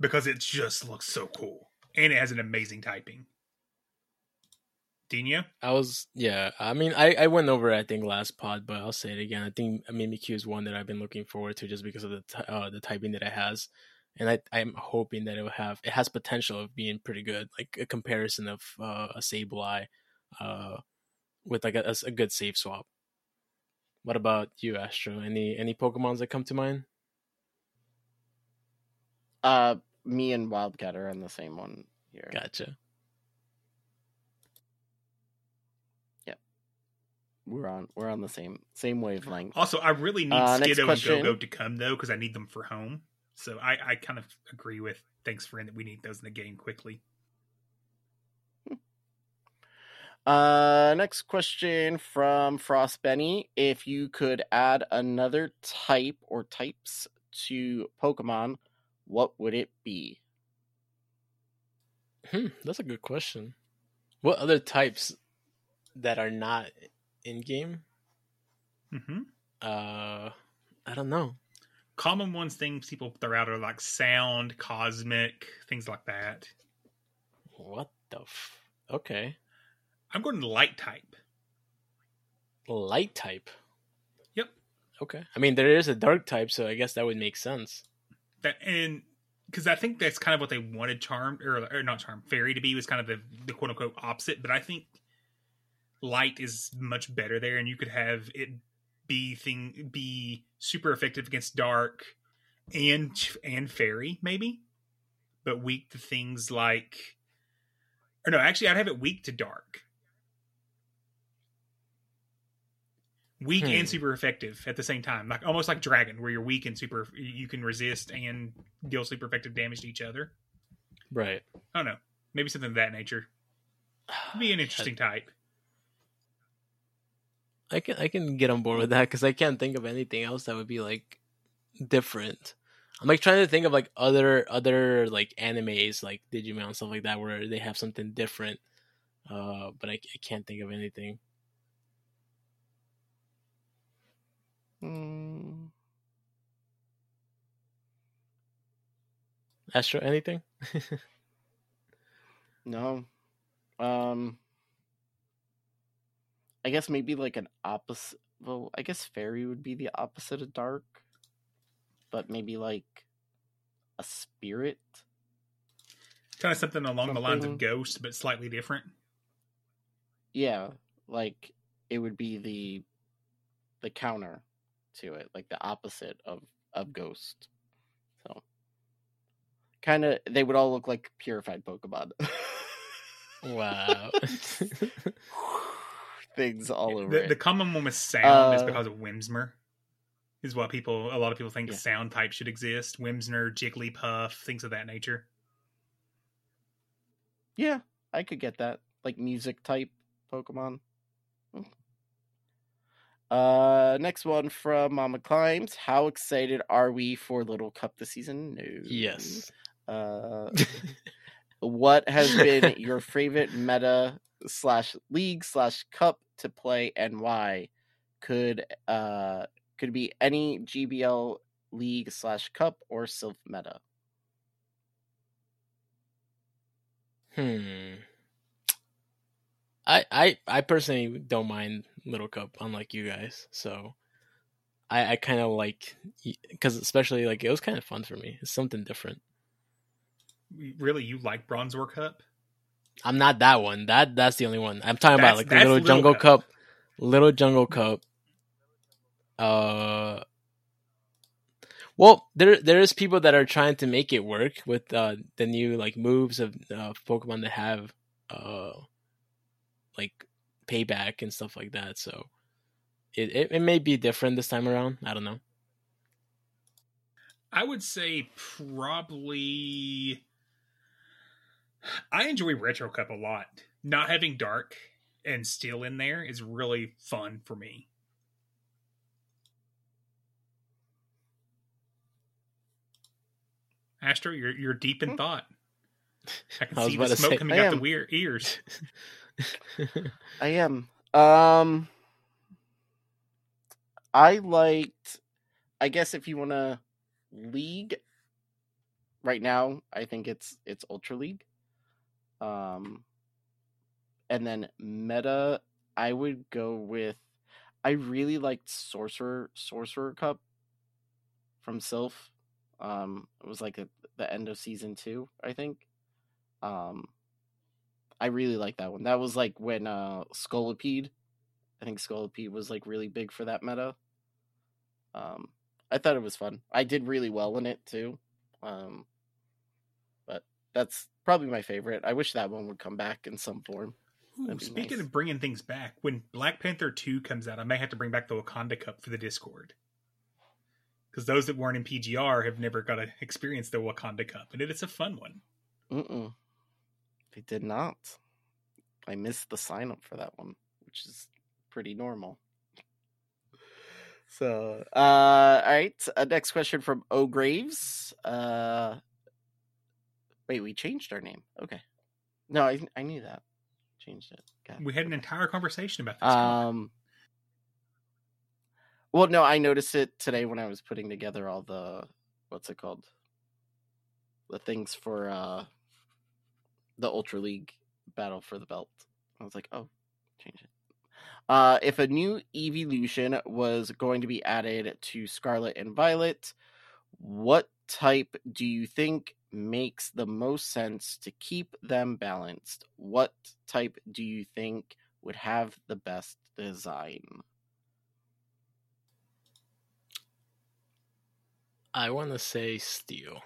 Speaker 4: Because it just looks so cool. And it has an amazing typing. Dino?
Speaker 3: I was yeah. I mean, I I went over it, I think last pod, but I'll say it again. I think Mimikyu is one that I've been looking forward to just because of the ty- uh, the typing that it has, and I I'm hoping that it will have it has potential of being pretty good, like a comparison of uh, a Sableye, uh, with like a, a good save swap. What about you, Astro? Any any Pokemons that come to mind?
Speaker 2: Uh, me and Wildcat are on the same one here.
Speaker 3: Gotcha.
Speaker 2: Yep, We're on we're on the same same wavelength.
Speaker 4: Also, I really need
Speaker 2: Uh,
Speaker 4: Skiddo and
Speaker 2: question.
Speaker 4: Go-Go to come, though, because I need them for home. So I, I kind of agree with Thanks, friend, that we need those in the game quickly.
Speaker 2: Uh, next question from Frost Benny. If you could add another type or types to Pokemon, what would it be?
Speaker 3: Hmm, that's a good question. What other types that are not in game?
Speaker 4: Mm-hmm.
Speaker 3: Uh, I don't know.
Speaker 4: Common ones, things people throw out are like sound, cosmic, things like that.
Speaker 3: What the? F- okay,
Speaker 4: I'm going to light type.
Speaker 3: light type.
Speaker 4: Yep.
Speaker 3: Okay. I mean, there is a dark type, so I guess that would make sense.
Speaker 4: That and because I think that's kind of what they wanted Charm or, or not Charm Fairy to be was kind of the, the quote unquote opposite. But I think light is much better there, and you could have it be thing be super effective against dark and and fairy maybe, but weak to things like or no, actually I'd have it weak to dark. Weak
Speaker 3: Hmm.
Speaker 4: and super effective at the same time, like almost like dragon, where you're weak and super, you can resist and deal super effective damage to each other.
Speaker 3: Right.
Speaker 4: I don't know, maybe something of that nature. It'd be an interesting type.
Speaker 3: I can I can get on board with that because I can't think of anything else that would be like different. I'm like trying to think of like other other like animes like Digimon and stuff like that where they have something different. Uh, but I, I can't think of anything.
Speaker 2: Hmm.
Speaker 3: Astro, anything?
Speaker 2: No. Um I guess maybe like an opposite well, I guess fairy would be the opposite of dark. But maybe like a spirit.
Speaker 4: Kind of something along the lines of
Speaker 2: Something-
Speaker 4: Ghost, but slightly different.
Speaker 2: Yeah, like it would be the the counter to it, like the opposite of of ghost. So kind of they would all look like purified Pokemon.
Speaker 3: Wow.
Speaker 2: Things all over
Speaker 4: The,
Speaker 2: it.
Speaker 4: the common one with sound is
Speaker 2: Uh,
Speaker 4: because of Whismur. Is what people, a lot of people think
Speaker 2: Yeah.
Speaker 4: a sound type should exist. Whismur, Jigglypuff, things of that nature.
Speaker 2: Yeah, I could get that. Like music type Pokemon. Hmm. Uh next one from Mama Climbs. How excited are we for Little Cup this season? No.
Speaker 3: yes.
Speaker 2: Uh what has been your favorite meta slash league slash cup to play and why? Could uh could be any GBL league slash cup or Silph meta.
Speaker 3: Hmm. I I I personally don't mind Little Cup, unlike you guys. So I I kind of like because especially like it was kind of fun for me. It's something different.
Speaker 4: Really, you like Bronzor Cup?
Speaker 3: I'm not that one. That that's the only one. I'm talking
Speaker 4: That's-
Speaker 3: about like the little
Speaker 4: Little
Speaker 3: jungle
Speaker 4: Cup.
Speaker 3: cup. little jungle cup. Uh. Well, there there is people that are trying to make it work with uh, the new like moves of uh, Pokemon that have uh like payback and stuff like that. So it, it it may be different this time around. I don't know.
Speaker 4: I would say probably. I enjoy Retro Cup a lot. Not having Dark and Steel in there is really fun for me. Astro, you're you're deep in thought. I can
Speaker 3: I
Speaker 4: see the smoke
Speaker 3: say-
Speaker 4: coming
Speaker 2: I
Speaker 4: out the
Speaker 2: am.
Speaker 4: weir- ears.
Speaker 2: I am. Um, I liked. I guess if you want to league, right now I think it's it's Ultra League. Um, and then meta, I would go with. I really liked Sorcerer Sorcerer Cup from Silph. Um, it was like at the end of season two, I think. Um, I really like that one. That was like when uh Scolipede, I think Scolipede was like really big for that meta. Um, I thought it was fun. I did really well in it too. Um, that's probably my favorite. I wish that one would come back in some form.
Speaker 4: Ooh, speaking
Speaker 2: nice.
Speaker 4: of bringing things back, when Black Panther 2 comes out, I may have to bring back the Wakanda Cup for the Discord. Because those that weren't in PGR have never got to experience the Wakanda Cup, and it is a fun one.
Speaker 2: Mm-mm. They did not. I missed the sign up for that one, which is pretty normal. So, uh, all right. Uh, next question from O Graves. Uh, wait, we changed our name. Okay. No, I I knew that. Changed it. God.
Speaker 4: We had an entire conversation about this.
Speaker 2: Um. Well, no, I noticed it today when I was putting together all the what's it called, the things for uh the Ultra League battle for the belt. I was like, oh, change it. Uh, if a new evolution was going to be added to Scarlet and Violet, what type do you think makes the most sense to keep them balanced? What type do you think would have the best design?
Speaker 3: I want to say steel.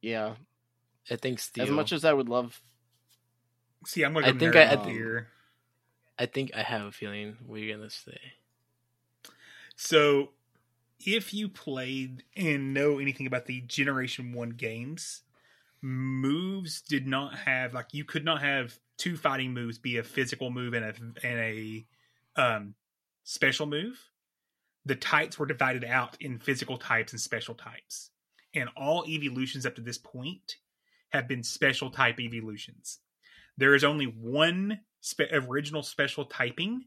Speaker 2: Yeah,
Speaker 3: I think steel.
Speaker 2: as much as I would love,
Speaker 4: See, I'm going
Speaker 3: I think I- I
Speaker 4: out
Speaker 3: think- I think I have a feeling we're gonna say.
Speaker 4: So, if you played and know anything about the Generation 1 games, moves did not have, like, you could not have two fighting moves be a physical move and a, and a um, special move. The types were divided out in physical types and special types. And all evolutions up to this point have been special type evolutions. There is only one spe- original special typing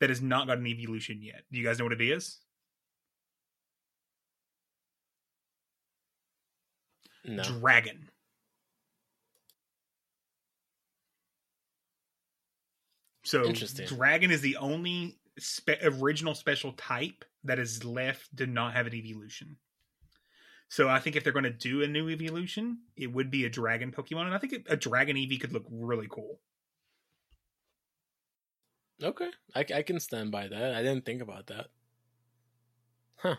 Speaker 4: that has not got an evolution yet. Do you guys know what it is?
Speaker 3: No.
Speaker 4: Dragon. So
Speaker 3: Interesting.
Speaker 4: dragon is the only spe- original special type that is left to not have an evolution. So I think if they're going to do a new evolution, it would be a dragon Pokemon, and I think it- a dragon EV could look really cool.
Speaker 3: Okay, I, I can stand by that. I didn't think about that. Huh?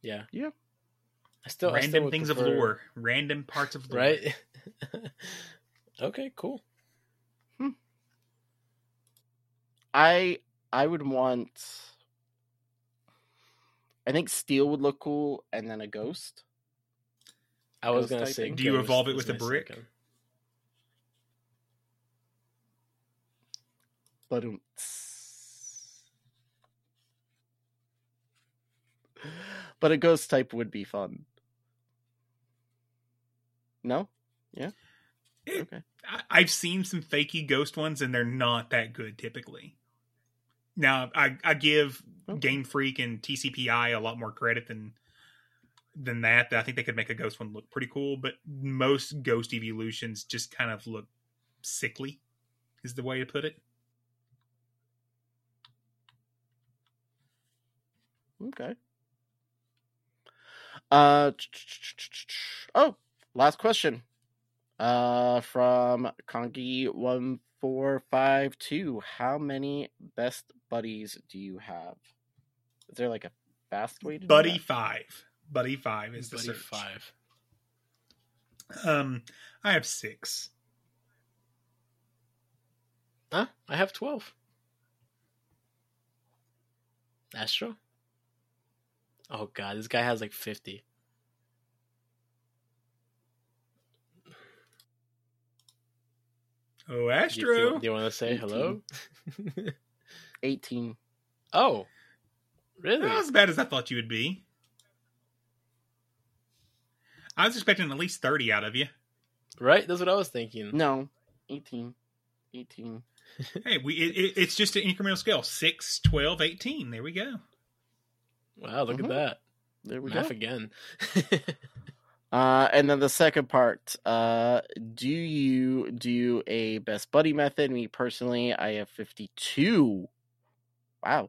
Speaker 3: Yeah.
Speaker 2: Yeah.
Speaker 3: I still I still
Speaker 4: Random
Speaker 3: would
Speaker 4: things of lore, random parts of lore.
Speaker 3: right? okay, cool. Hmm.
Speaker 2: I I would want. I think steel would look cool, and then a ghost.
Speaker 3: I was
Speaker 2: Ghost
Speaker 3: gonna say.
Speaker 4: Do you evolve it with a brick?
Speaker 3: second.
Speaker 2: But but a ghost type would be fun. No, yeah,
Speaker 4: It-
Speaker 2: okay.
Speaker 4: I- I've seen some fakey ghost ones, and they're not that good typically. Now, I, I give
Speaker 2: Okay.
Speaker 4: Game Freak and TCPI a lot more credit than than that. I think they could make a ghost one look pretty cool, but most ghost evolutions just kind of look sickly, is the way to put it.
Speaker 2: Okay. Uh oh, last question. Uh from Conky one four five two. How many best buddies do you have? Is there like a fast way to do
Speaker 4: Buddy
Speaker 2: that?
Speaker 4: Five, Buddy Five is the
Speaker 3: Buddy
Speaker 4: search.
Speaker 3: five.
Speaker 4: Um, I have six.
Speaker 3: Huh? I have twelve. Astro. Oh god, this guy has like fifty.
Speaker 4: Oh,
Speaker 3: Do you, do
Speaker 4: Astro.
Speaker 3: you- do you want to say hello?
Speaker 2: 18.
Speaker 3: oh, really?
Speaker 4: Not as bad as I thought you would be. I was expecting at least 30 out of you.
Speaker 3: Right? That's what I was thinking.
Speaker 2: No, 18. 18.
Speaker 4: hey, we it, it, it's just an incremental scale 6, 12, 18. There we go.
Speaker 3: Wow, look
Speaker 2: Mhm.
Speaker 3: at that.
Speaker 2: There we
Speaker 3: Math
Speaker 2: go.
Speaker 3: again.
Speaker 2: Uh, and then the second part, uh, do you do a best buddy method? Me personally, I have 52. Wow.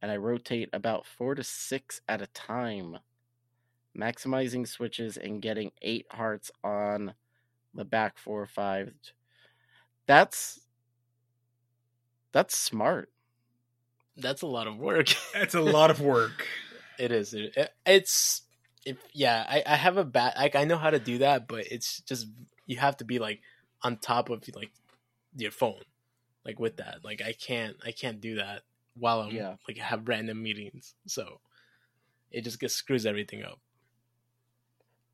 Speaker 2: And I rotate about four to six at a time, maximizing switches and getting eight hearts on the back four or five. That's that's smart.
Speaker 3: That's a lot of work.
Speaker 4: That's a lot of work.
Speaker 3: It is. It, it- it's if yeah. I, I have a bad. Like I know how to do that, but it's just you have to be like on top of like your phone, like with that. Like I can't. I can't do that while I'm
Speaker 2: Yeah.
Speaker 3: like have random meetings. So it just gets screws everything up.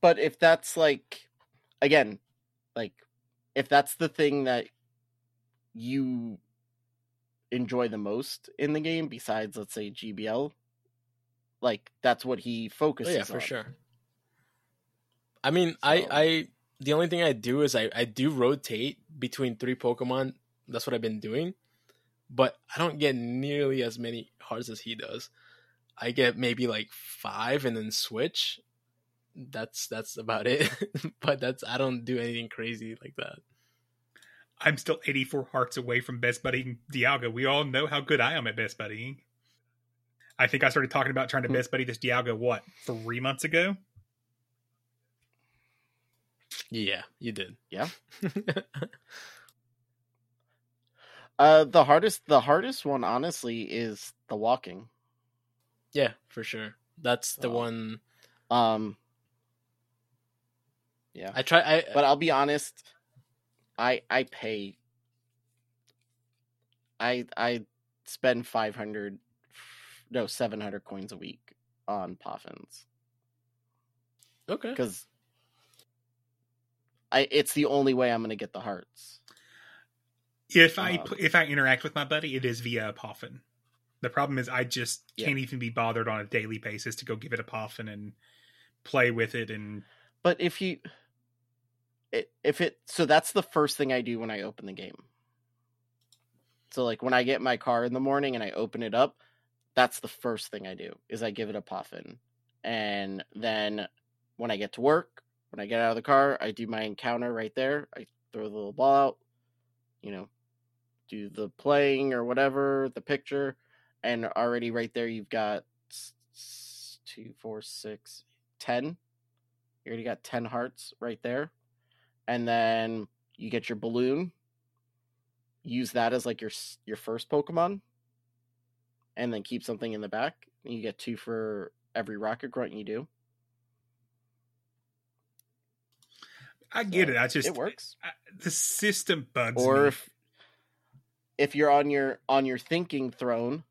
Speaker 2: But if that's like, again, like, if that's the thing that you enjoy the most in the game, besides, let's say, GBL, like, that's what he
Speaker 3: Oh
Speaker 2: focuses
Speaker 3: yeah, for
Speaker 2: on.
Speaker 3: sure. I mean, I I the only thing I do is I I do rotate between three Pokemon. That's what I've been doing, but I don't get nearly as many hearts as he does. I get maybe like five and then switch. That's that's about it. but that's I don't do anything crazy like that.
Speaker 4: I'm still 84 hearts away from best buddying Dialga. We all know how good I am at best buddying. I think I started talking about trying to
Speaker 2: Hmm.
Speaker 4: best buddy this Dialga, what, three months ago?
Speaker 3: Yeah, you did.
Speaker 2: Yeah. Uh, the hardest, the hardest one, honestly, is the walking.
Speaker 3: yeah, for sure. That's the
Speaker 2: So-
Speaker 3: one
Speaker 2: Um, yeah.
Speaker 3: I try. I
Speaker 2: but I'll be honest, I I pay. I I spend five hundred, no seven hundred coins a week on Poffins
Speaker 3: okay.
Speaker 2: because I it's the only way I'm gonna get the hearts.
Speaker 4: If I
Speaker 2: Um,
Speaker 4: if I interact with my buddy, it is via a Poffin. The problem is I just can't even be bothered on a daily basis to go give it a Poffin and play with it and
Speaker 2: But if you, it, if it so that's the first thing I do when I open the game. So like when I get my car in the morning and I open it up, that's the first thing I do is I give it a Poffin, and then when I get to work, when I get out of the car, I do my encounter right there. I throw the little ball out, you know, do the playing or whatever, the picture, and already right there you've got two, four, six, ten. You already got 10 hearts right there. And then you get your balloon. Use that as like your your first Pokemon. And then keep something in the back. And you get two for every rocket grunt you do.
Speaker 4: I get
Speaker 2: So,
Speaker 4: it. I just
Speaker 2: it works.
Speaker 4: I, the system bugs
Speaker 2: Or
Speaker 4: me.
Speaker 2: if if you're on your on your thinking throne,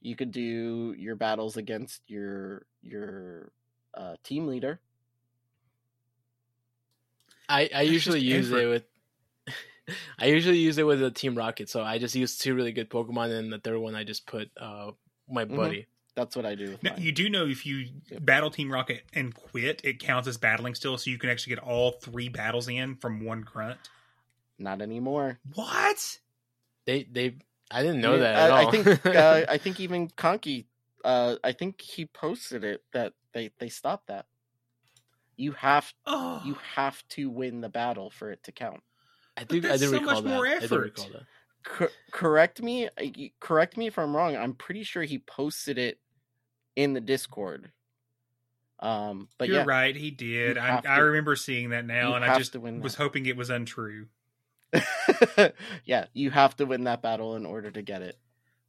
Speaker 2: you could do your battles against your your uh, team leader.
Speaker 3: I, I usually use it with I usually use it with a Team Rocket, so I just use two really good Pokemon and the third one I just put uh my
Speaker 2: Mhm.
Speaker 3: buddy.
Speaker 2: That's what I do. With
Speaker 4: Now,
Speaker 2: mine.
Speaker 4: you do know if you
Speaker 2: Yep.
Speaker 4: battle Team Rocket and quit, it counts as battling still, so you can actually get all three battles in from one grunt.
Speaker 2: Not anymore.
Speaker 4: What?
Speaker 3: They they I didn't know
Speaker 2: Yeah,
Speaker 3: that at
Speaker 2: I,
Speaker 3: all.
Speaker 2: I think uh, I think even Conky, uh, I think he posted it that they they stopped that. You have
Speaker 4: Oh,
Speaker 2: you have to win the battle for it to count.
Speaker 3: I do I
Speaker 4: that's
Speaker 3: do
Speaker 4: so
Speaker 3: recall
Speaker 4: much
Speaker 3: that.
Speaker 4: more
Speaker 3: I do
Speaker 4: effort.
Speaker 3: recall that.
Speaker 2: Cor- correct me, uh, correct me if I'm wrong. I'm pretty sure he posted it in the Discord. Um, but
Speaker 4: you're
Speaker 2: yeah,
Speaker 4: right. He did.
Speaker 2: You
Speaker 4: I,
Speaker 2: have
Speaker 4: I remember seeing that now, and I just was hoping it was untrue.
Speaker 2: yeah, you have to win that battle in order to get it.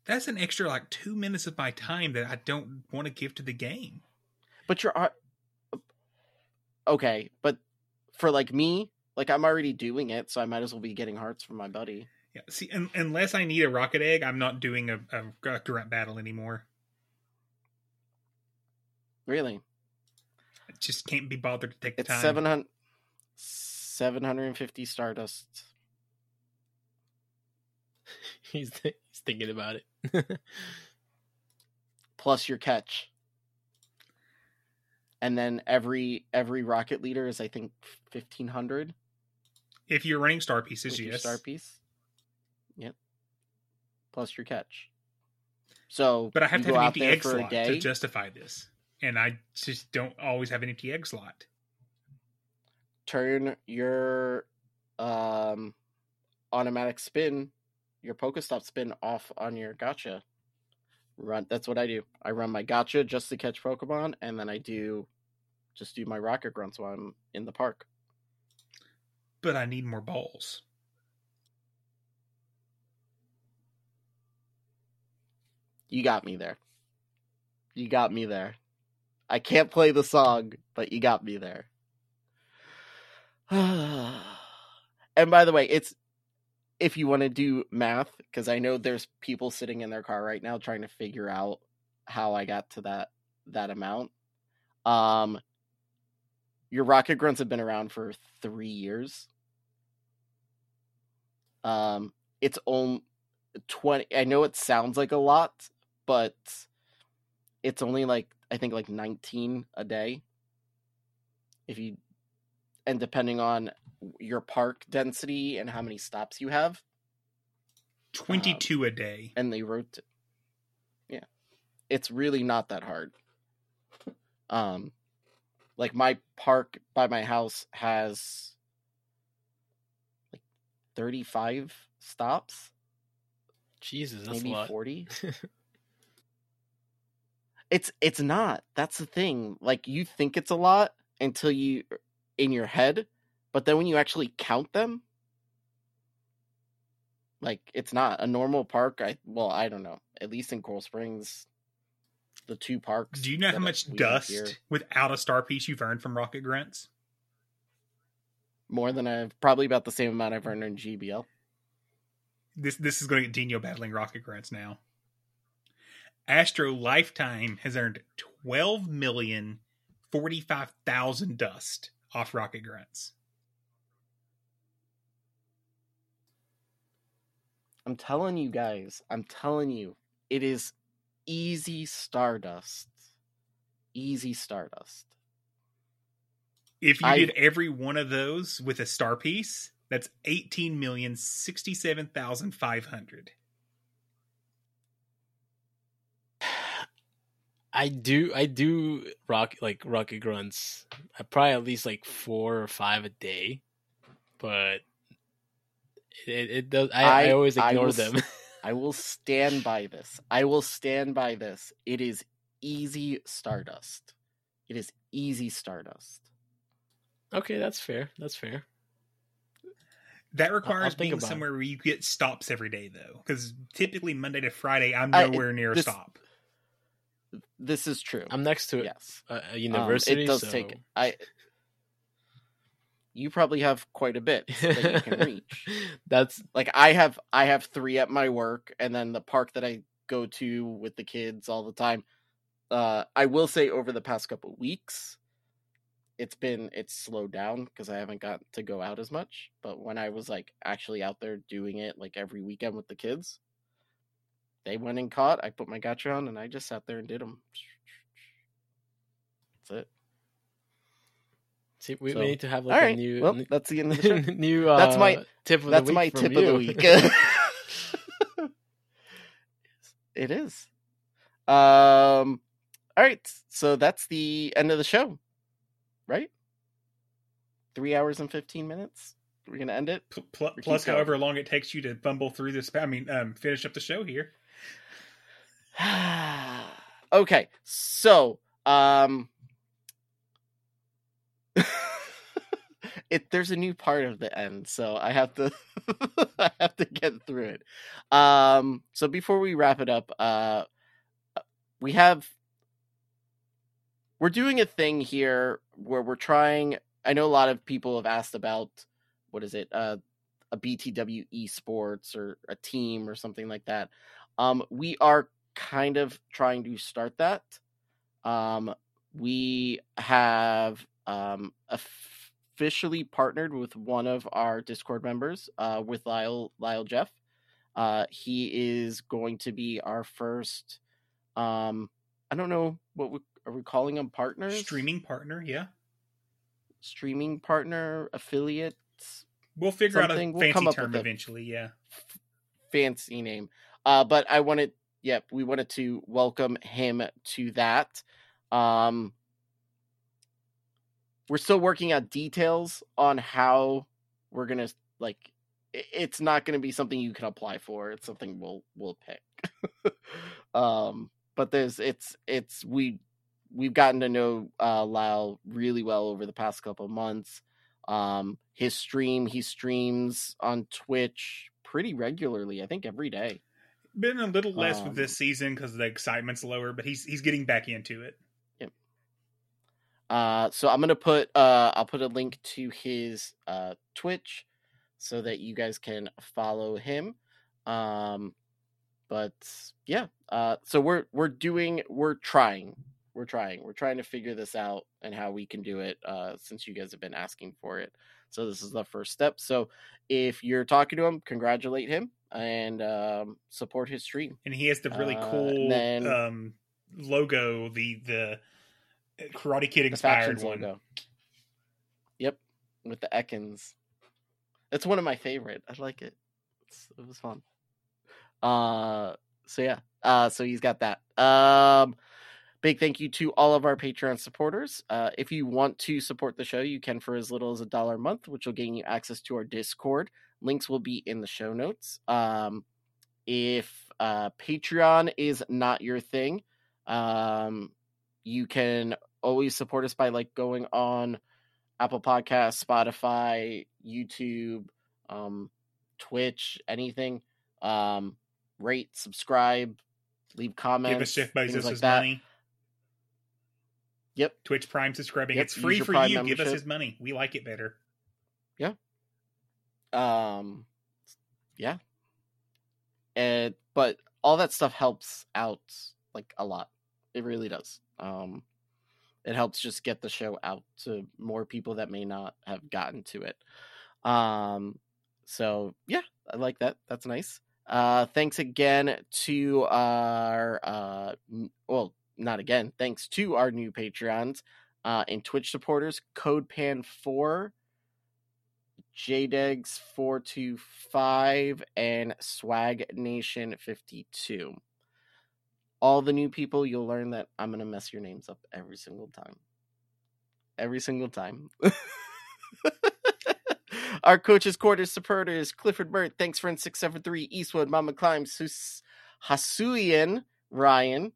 Speaker 4: That's an extra like two minutes of my time that I don't want to give to the game.
Speaker 2: But you're okay, but for like me, like I'm already doing it, so I might as well be getting hearts from my buddy.
Speaker 4: Yeah. See, un- unless I need a rocket egg, I'm not doing a, a, a grunt battle anymore.
Speaker 2: Really,
Speaker 4: I just can't be bothered to take the
Speaker 2: it's
Speaker 4: time.
Speaker 2: seven hundred. 750 stardust
Speaker 3: he's he's thinking about it.
Speaker 2: plus your catch. And then every every rocket leader is I think fifteen hundred.
Speaker 4: If you're running star pieces,
Speaker 2: with
Speaker 4: yes.
Speaker 2: star piece. Yep. Plus your catch. So,
Speaker 4: But I have to have an empty egg slot to justify this, and I just don't always have an empty egg slot.
Speaker 2: turn your um automatic spin, your Pokestop spin off on your gotcha. Run that's what I do. I run my gotcha just to catch Pokemon, and then I do just do my rocket grunts while I'm in the park.
Speaker 4: But I need more balls.
Speaker 2: You got me there. You got me there. I can't play the song, but you got me there. and by the way, it's if you want to do math, because I know there's people sitting in their car right now trying to figure out how I got to that that amount. Um, your rocket grunts have been around for three years. Um, it's only twenty. I know it sounds like a lot, but it's only like I think like nineteen a day. If you and depending on your park density and how many stops you have,
Speaker 4: Twenty-two a day.
Speaker 2: and they wrote yeah it's really not that hard um like my park by my house has 35 stops?
Speaker 3: Jesus, that's
Speaker 2: maybe
Speaker 3: a lot.
Speaker 2: 40 it's it's not. That's the thing. Like you think it's a lot until you er, in your head but then when you actually count them like it's not. A normal park i well i don't know. At least in coral springs the two parks
Speaker 4: Do you know how much dust without a star piece you've earned from rocket grunts?
Speaker 2: More than i've probably about the same amount i've earned in gbl
Speaker 4: This this is going to get Dino battling rocket grunts now. Astro Lifetime has earned twelve million forty five thousand dust off rocket grunts.
Speaker 2: i'm telling you guys i'm telling you it is easy stardust easy stardust
Speaker 4: If you
Speaker 2: I-
Speaker 4: did every one of those with a star piece, that's eighteen million sixty seven thousand five hundred.
Speaker 3: I do I do rock like rocket grunts. I probably at least like four or five a day, but it, it does. I, I,
Speaker 2: I-
Speaker 3: always
Speaker 2: I
Speaker 3: ignore
Speaker 2: will
Speaker 3: them.
Speaker 2: s- I will stand by this. I will stand by this. It is easy Stardust. It is easy Stardust.
Speaker 3: Okay, that's fair. That's fair.
Speaker 4: That
Speaker 3: I'll
Speaker 4: requires
Speaker 3: think
Speaker 4: being
Speaker 3: about it.
Speaker 4: somewhere where you get stops every day, though, because typically Monday to Friday, I'm
Speaker 2: I-
Speaker 4: nowhere near a stop.
Speaker 2: This is true.
Speaker 3: I'm next to
Speaker 2: yes.
Speaker 3: a, a
Speaker 2: Um,
Speaker 3: university.
Speaker 2: it does
Speaker 3: so...
Speaker 2: take I You probably have quite a bit that you can reach.
Speaker 3: That's
Speaker 2: Like I have I have 3 at my work and then the park that I go to with the kids all the time. Uh I will say over the past couple weeks it's been it's slowed down because I haven't got to go out as much. But when I was like actually out there doing it like every weekend with the kids, they went and caught. I put my gotcha on and I just sat there and did them. That's it.
Speaker 3: see, we,
Speaker 2: So,
Speaker 3: we need to have like a
Speaker 2: right.
Speaker 3: new
Speaker 2: well, that's the end of the show.
Speaker 3: new. Uh,
Speaker 2: That's my-
Speaker 3: tip. Of
Speaker 2: That's
Speaker 3: the week
Speaker 2: my
Speaker 3: from
Speaker 2: tip of the
Speaker 3: you.
Speaker 2: week. it is. Um. All right. So that's the end of the show, right? Three hours and fifteen minutes. We're gonna end it.
Speaker 4: Plus,
Speaker 2: going.
Speaker 4: however long it takes you to fumble through this, I mean, um, finish up the show here.
Speaker 2: okay. So, um, it there's a new part of the end, so I have to I have to get through it. Um, so before we wrap it up, uh, we have we're doing a thing here where we're trying. I know a lot of people have asked about what is it, uh, a BTW esports or a team or something like that. Um, we are kind of trying to start that. Um, we have um, officially partnered with one of our Discord members, uh, with Lyle Lyle Jeff. Uh, he is going to be our first. Um, I don't know what we, are we calling him partners,
Speaker 4: Streaming partner, yeah.
Speaker 2: streaming partner, affiliates.
Speaker 4: We'll figure out a
Speaker 2: Something- we'll
Speaker 4: fancy term eventually, yeah.
Speaker 2: fancy name. Uh, but I wanted, yeah, we wanted to welcome him to that. Um, we're still working out details on how we're gonna like. It's not gonna be something you can apply for. It's something we'll we'll pick. um, but there's it's it's we we've gotten to know uh Lyle really well over the past couple of months. Um, his stream, he streams on Twitch pretty regularly. I think every day.
Speaker 4: Been a little less
Speaker 2: Um,
Speaker 4: with this season because the excitement's lower, but he's he's getting back into it.
Speaker 2: Uh, so I'm gonna put uh, I'll put a link to his uh Twitch so that you guys can follow him. Um, but yeah, uh, so we're we're doing we're trying we're trying we're trying to figure this out and how we can do it. Uh, since you guys have been asking for it, so this is the first step. So if you're talking to him, congratulate him and um, support his stream.
Speaker 4: And he has the really
Speaker 2: Uh,
Speaker 4: cool
Speaker 2: and then-
Speaker 4: um, logo, the the Karate Kid inspired one.
Speaker 2: logo. Yep, with the Ekans. It's one of my favorite. I like it. It's, it was fun. Uh, so yeah. Uh, so he's got that. Um, big thank you to all of our Patreon supporters. Uh, if you want to support the show, you can for as little as a dollar a month, which will gain you access to our Discord. Links will be in the show notes. Um, if uh, Patreon is not your thing, um, you can always support us by like going on Apple Podcasts, Spotify, YouTube, um, Twitch, anything. Um, rate, subscribe, leave comments.
Speaker 4: Give us Jeff Bezos
Speaker 2: like
Speaker 4: money.
Speaker 2: Yep.
Speaker 4: Twitch Prime subscribing.
Speaker 2: Yep,
Speaker 4: It's free for
Speaker 2: Prime
Speaker 4: you. Give us his money. We like it better. Yeah.
Speaker 2: Um, yeah. And but all that stuff helps out like a lot. It really does. Um, it helps just get the show out to more people that may not have gotten to it. Um, so yeah, I like that. That's nice. Uh, thanks again to our uh, well, not again. Thanks to our new Patreons uh, and Twitch supporters, CodePan4, JDegs425, and Swag Nation 52. All the new people, you'll learn that I'm going to mess your names up every single time. Every single time. Our coaches, quarters, supporters, Clifford Burt, thanks for 673, Eastwood, Mama Climbs, Hasuian, Ryan,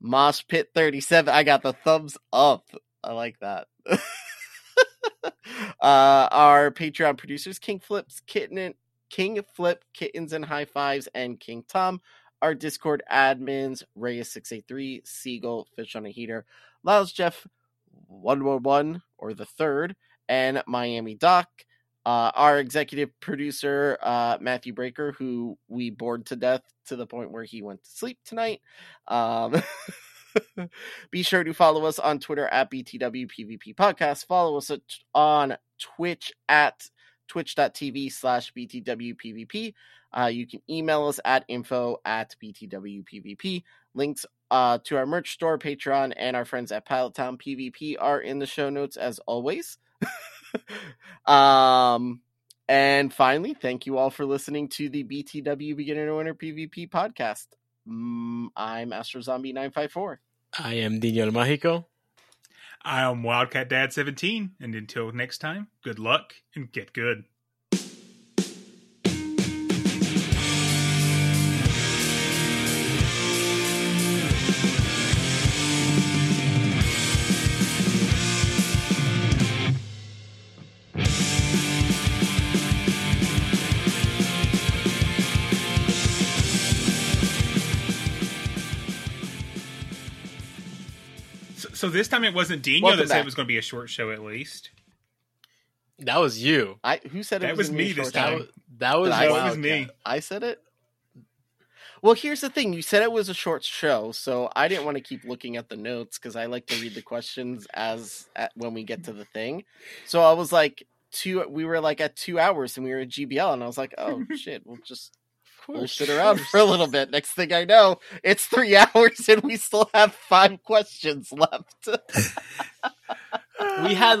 Speaker 2: Mosh Pit 37. I got the thumbs up. I like that. uh, our Patreon producers, King Flips, Kitten, King Flip, Kittens and High Fives, and King Tom. Our Discord admins, Reyes683, Seagull, Fish on a Heater, Lyles Jeff 111, or the third, and Miami Doc. Uh, our executive producer, uh, Matthew Breaker, who we bored to death to the point where he went to sleep tonight. Um, be sure to follow us on Twitter at BTWPVP Podcast. Follow us on Twitch at twitch.tv slash BTWPVP. Uh, you can email us at info at BTWPVP. Links uh, to our merch store, Patreon, and our friends at Palatown PvP are in the show notes as always. um, and finally, thank you all for listening to the BTW Beginner to Winner PvP podcast. Mm, I'm Astro Zombie 954.
Speaker 3: I am Daniel Mágico.
Speaker 4: I am Wildcat Dad 17, and until next time, good luck and get good. So, so this time it wasn't Dino
Speaker 2: Welcome
Speaker 4: that said
Speaker 2: back.
Speaker 4: it was going to be a short show at least.
Speaker 3: That was you.
Speaker 2: I who said it
Speaker 4: That
Speaker 2: was,
Speaker 4: was me
Speaker 2: a
Speaker 4: this
Speaker 2: short
Speaker 3: That
Speaker 4: time.
Speaker 2: show?
Speaker 3: was, that was
Speaker 2: I
Speaker 4: That
Speaker 3: wild.
Speaker 4: was me.
Speaker 2: I said it. Well, here's the thing. You said it was a short show, so I didn't want to keep looking at the notes because I like to read the questions as at, when we get to the thing. So I was like, two. We were like at two hours, and we were at GBL, and I was like, oh shit, we'll just bullshit around for a little bit. Next thing I know, it's three hours and we still have five questions left.
Speaker 3: we had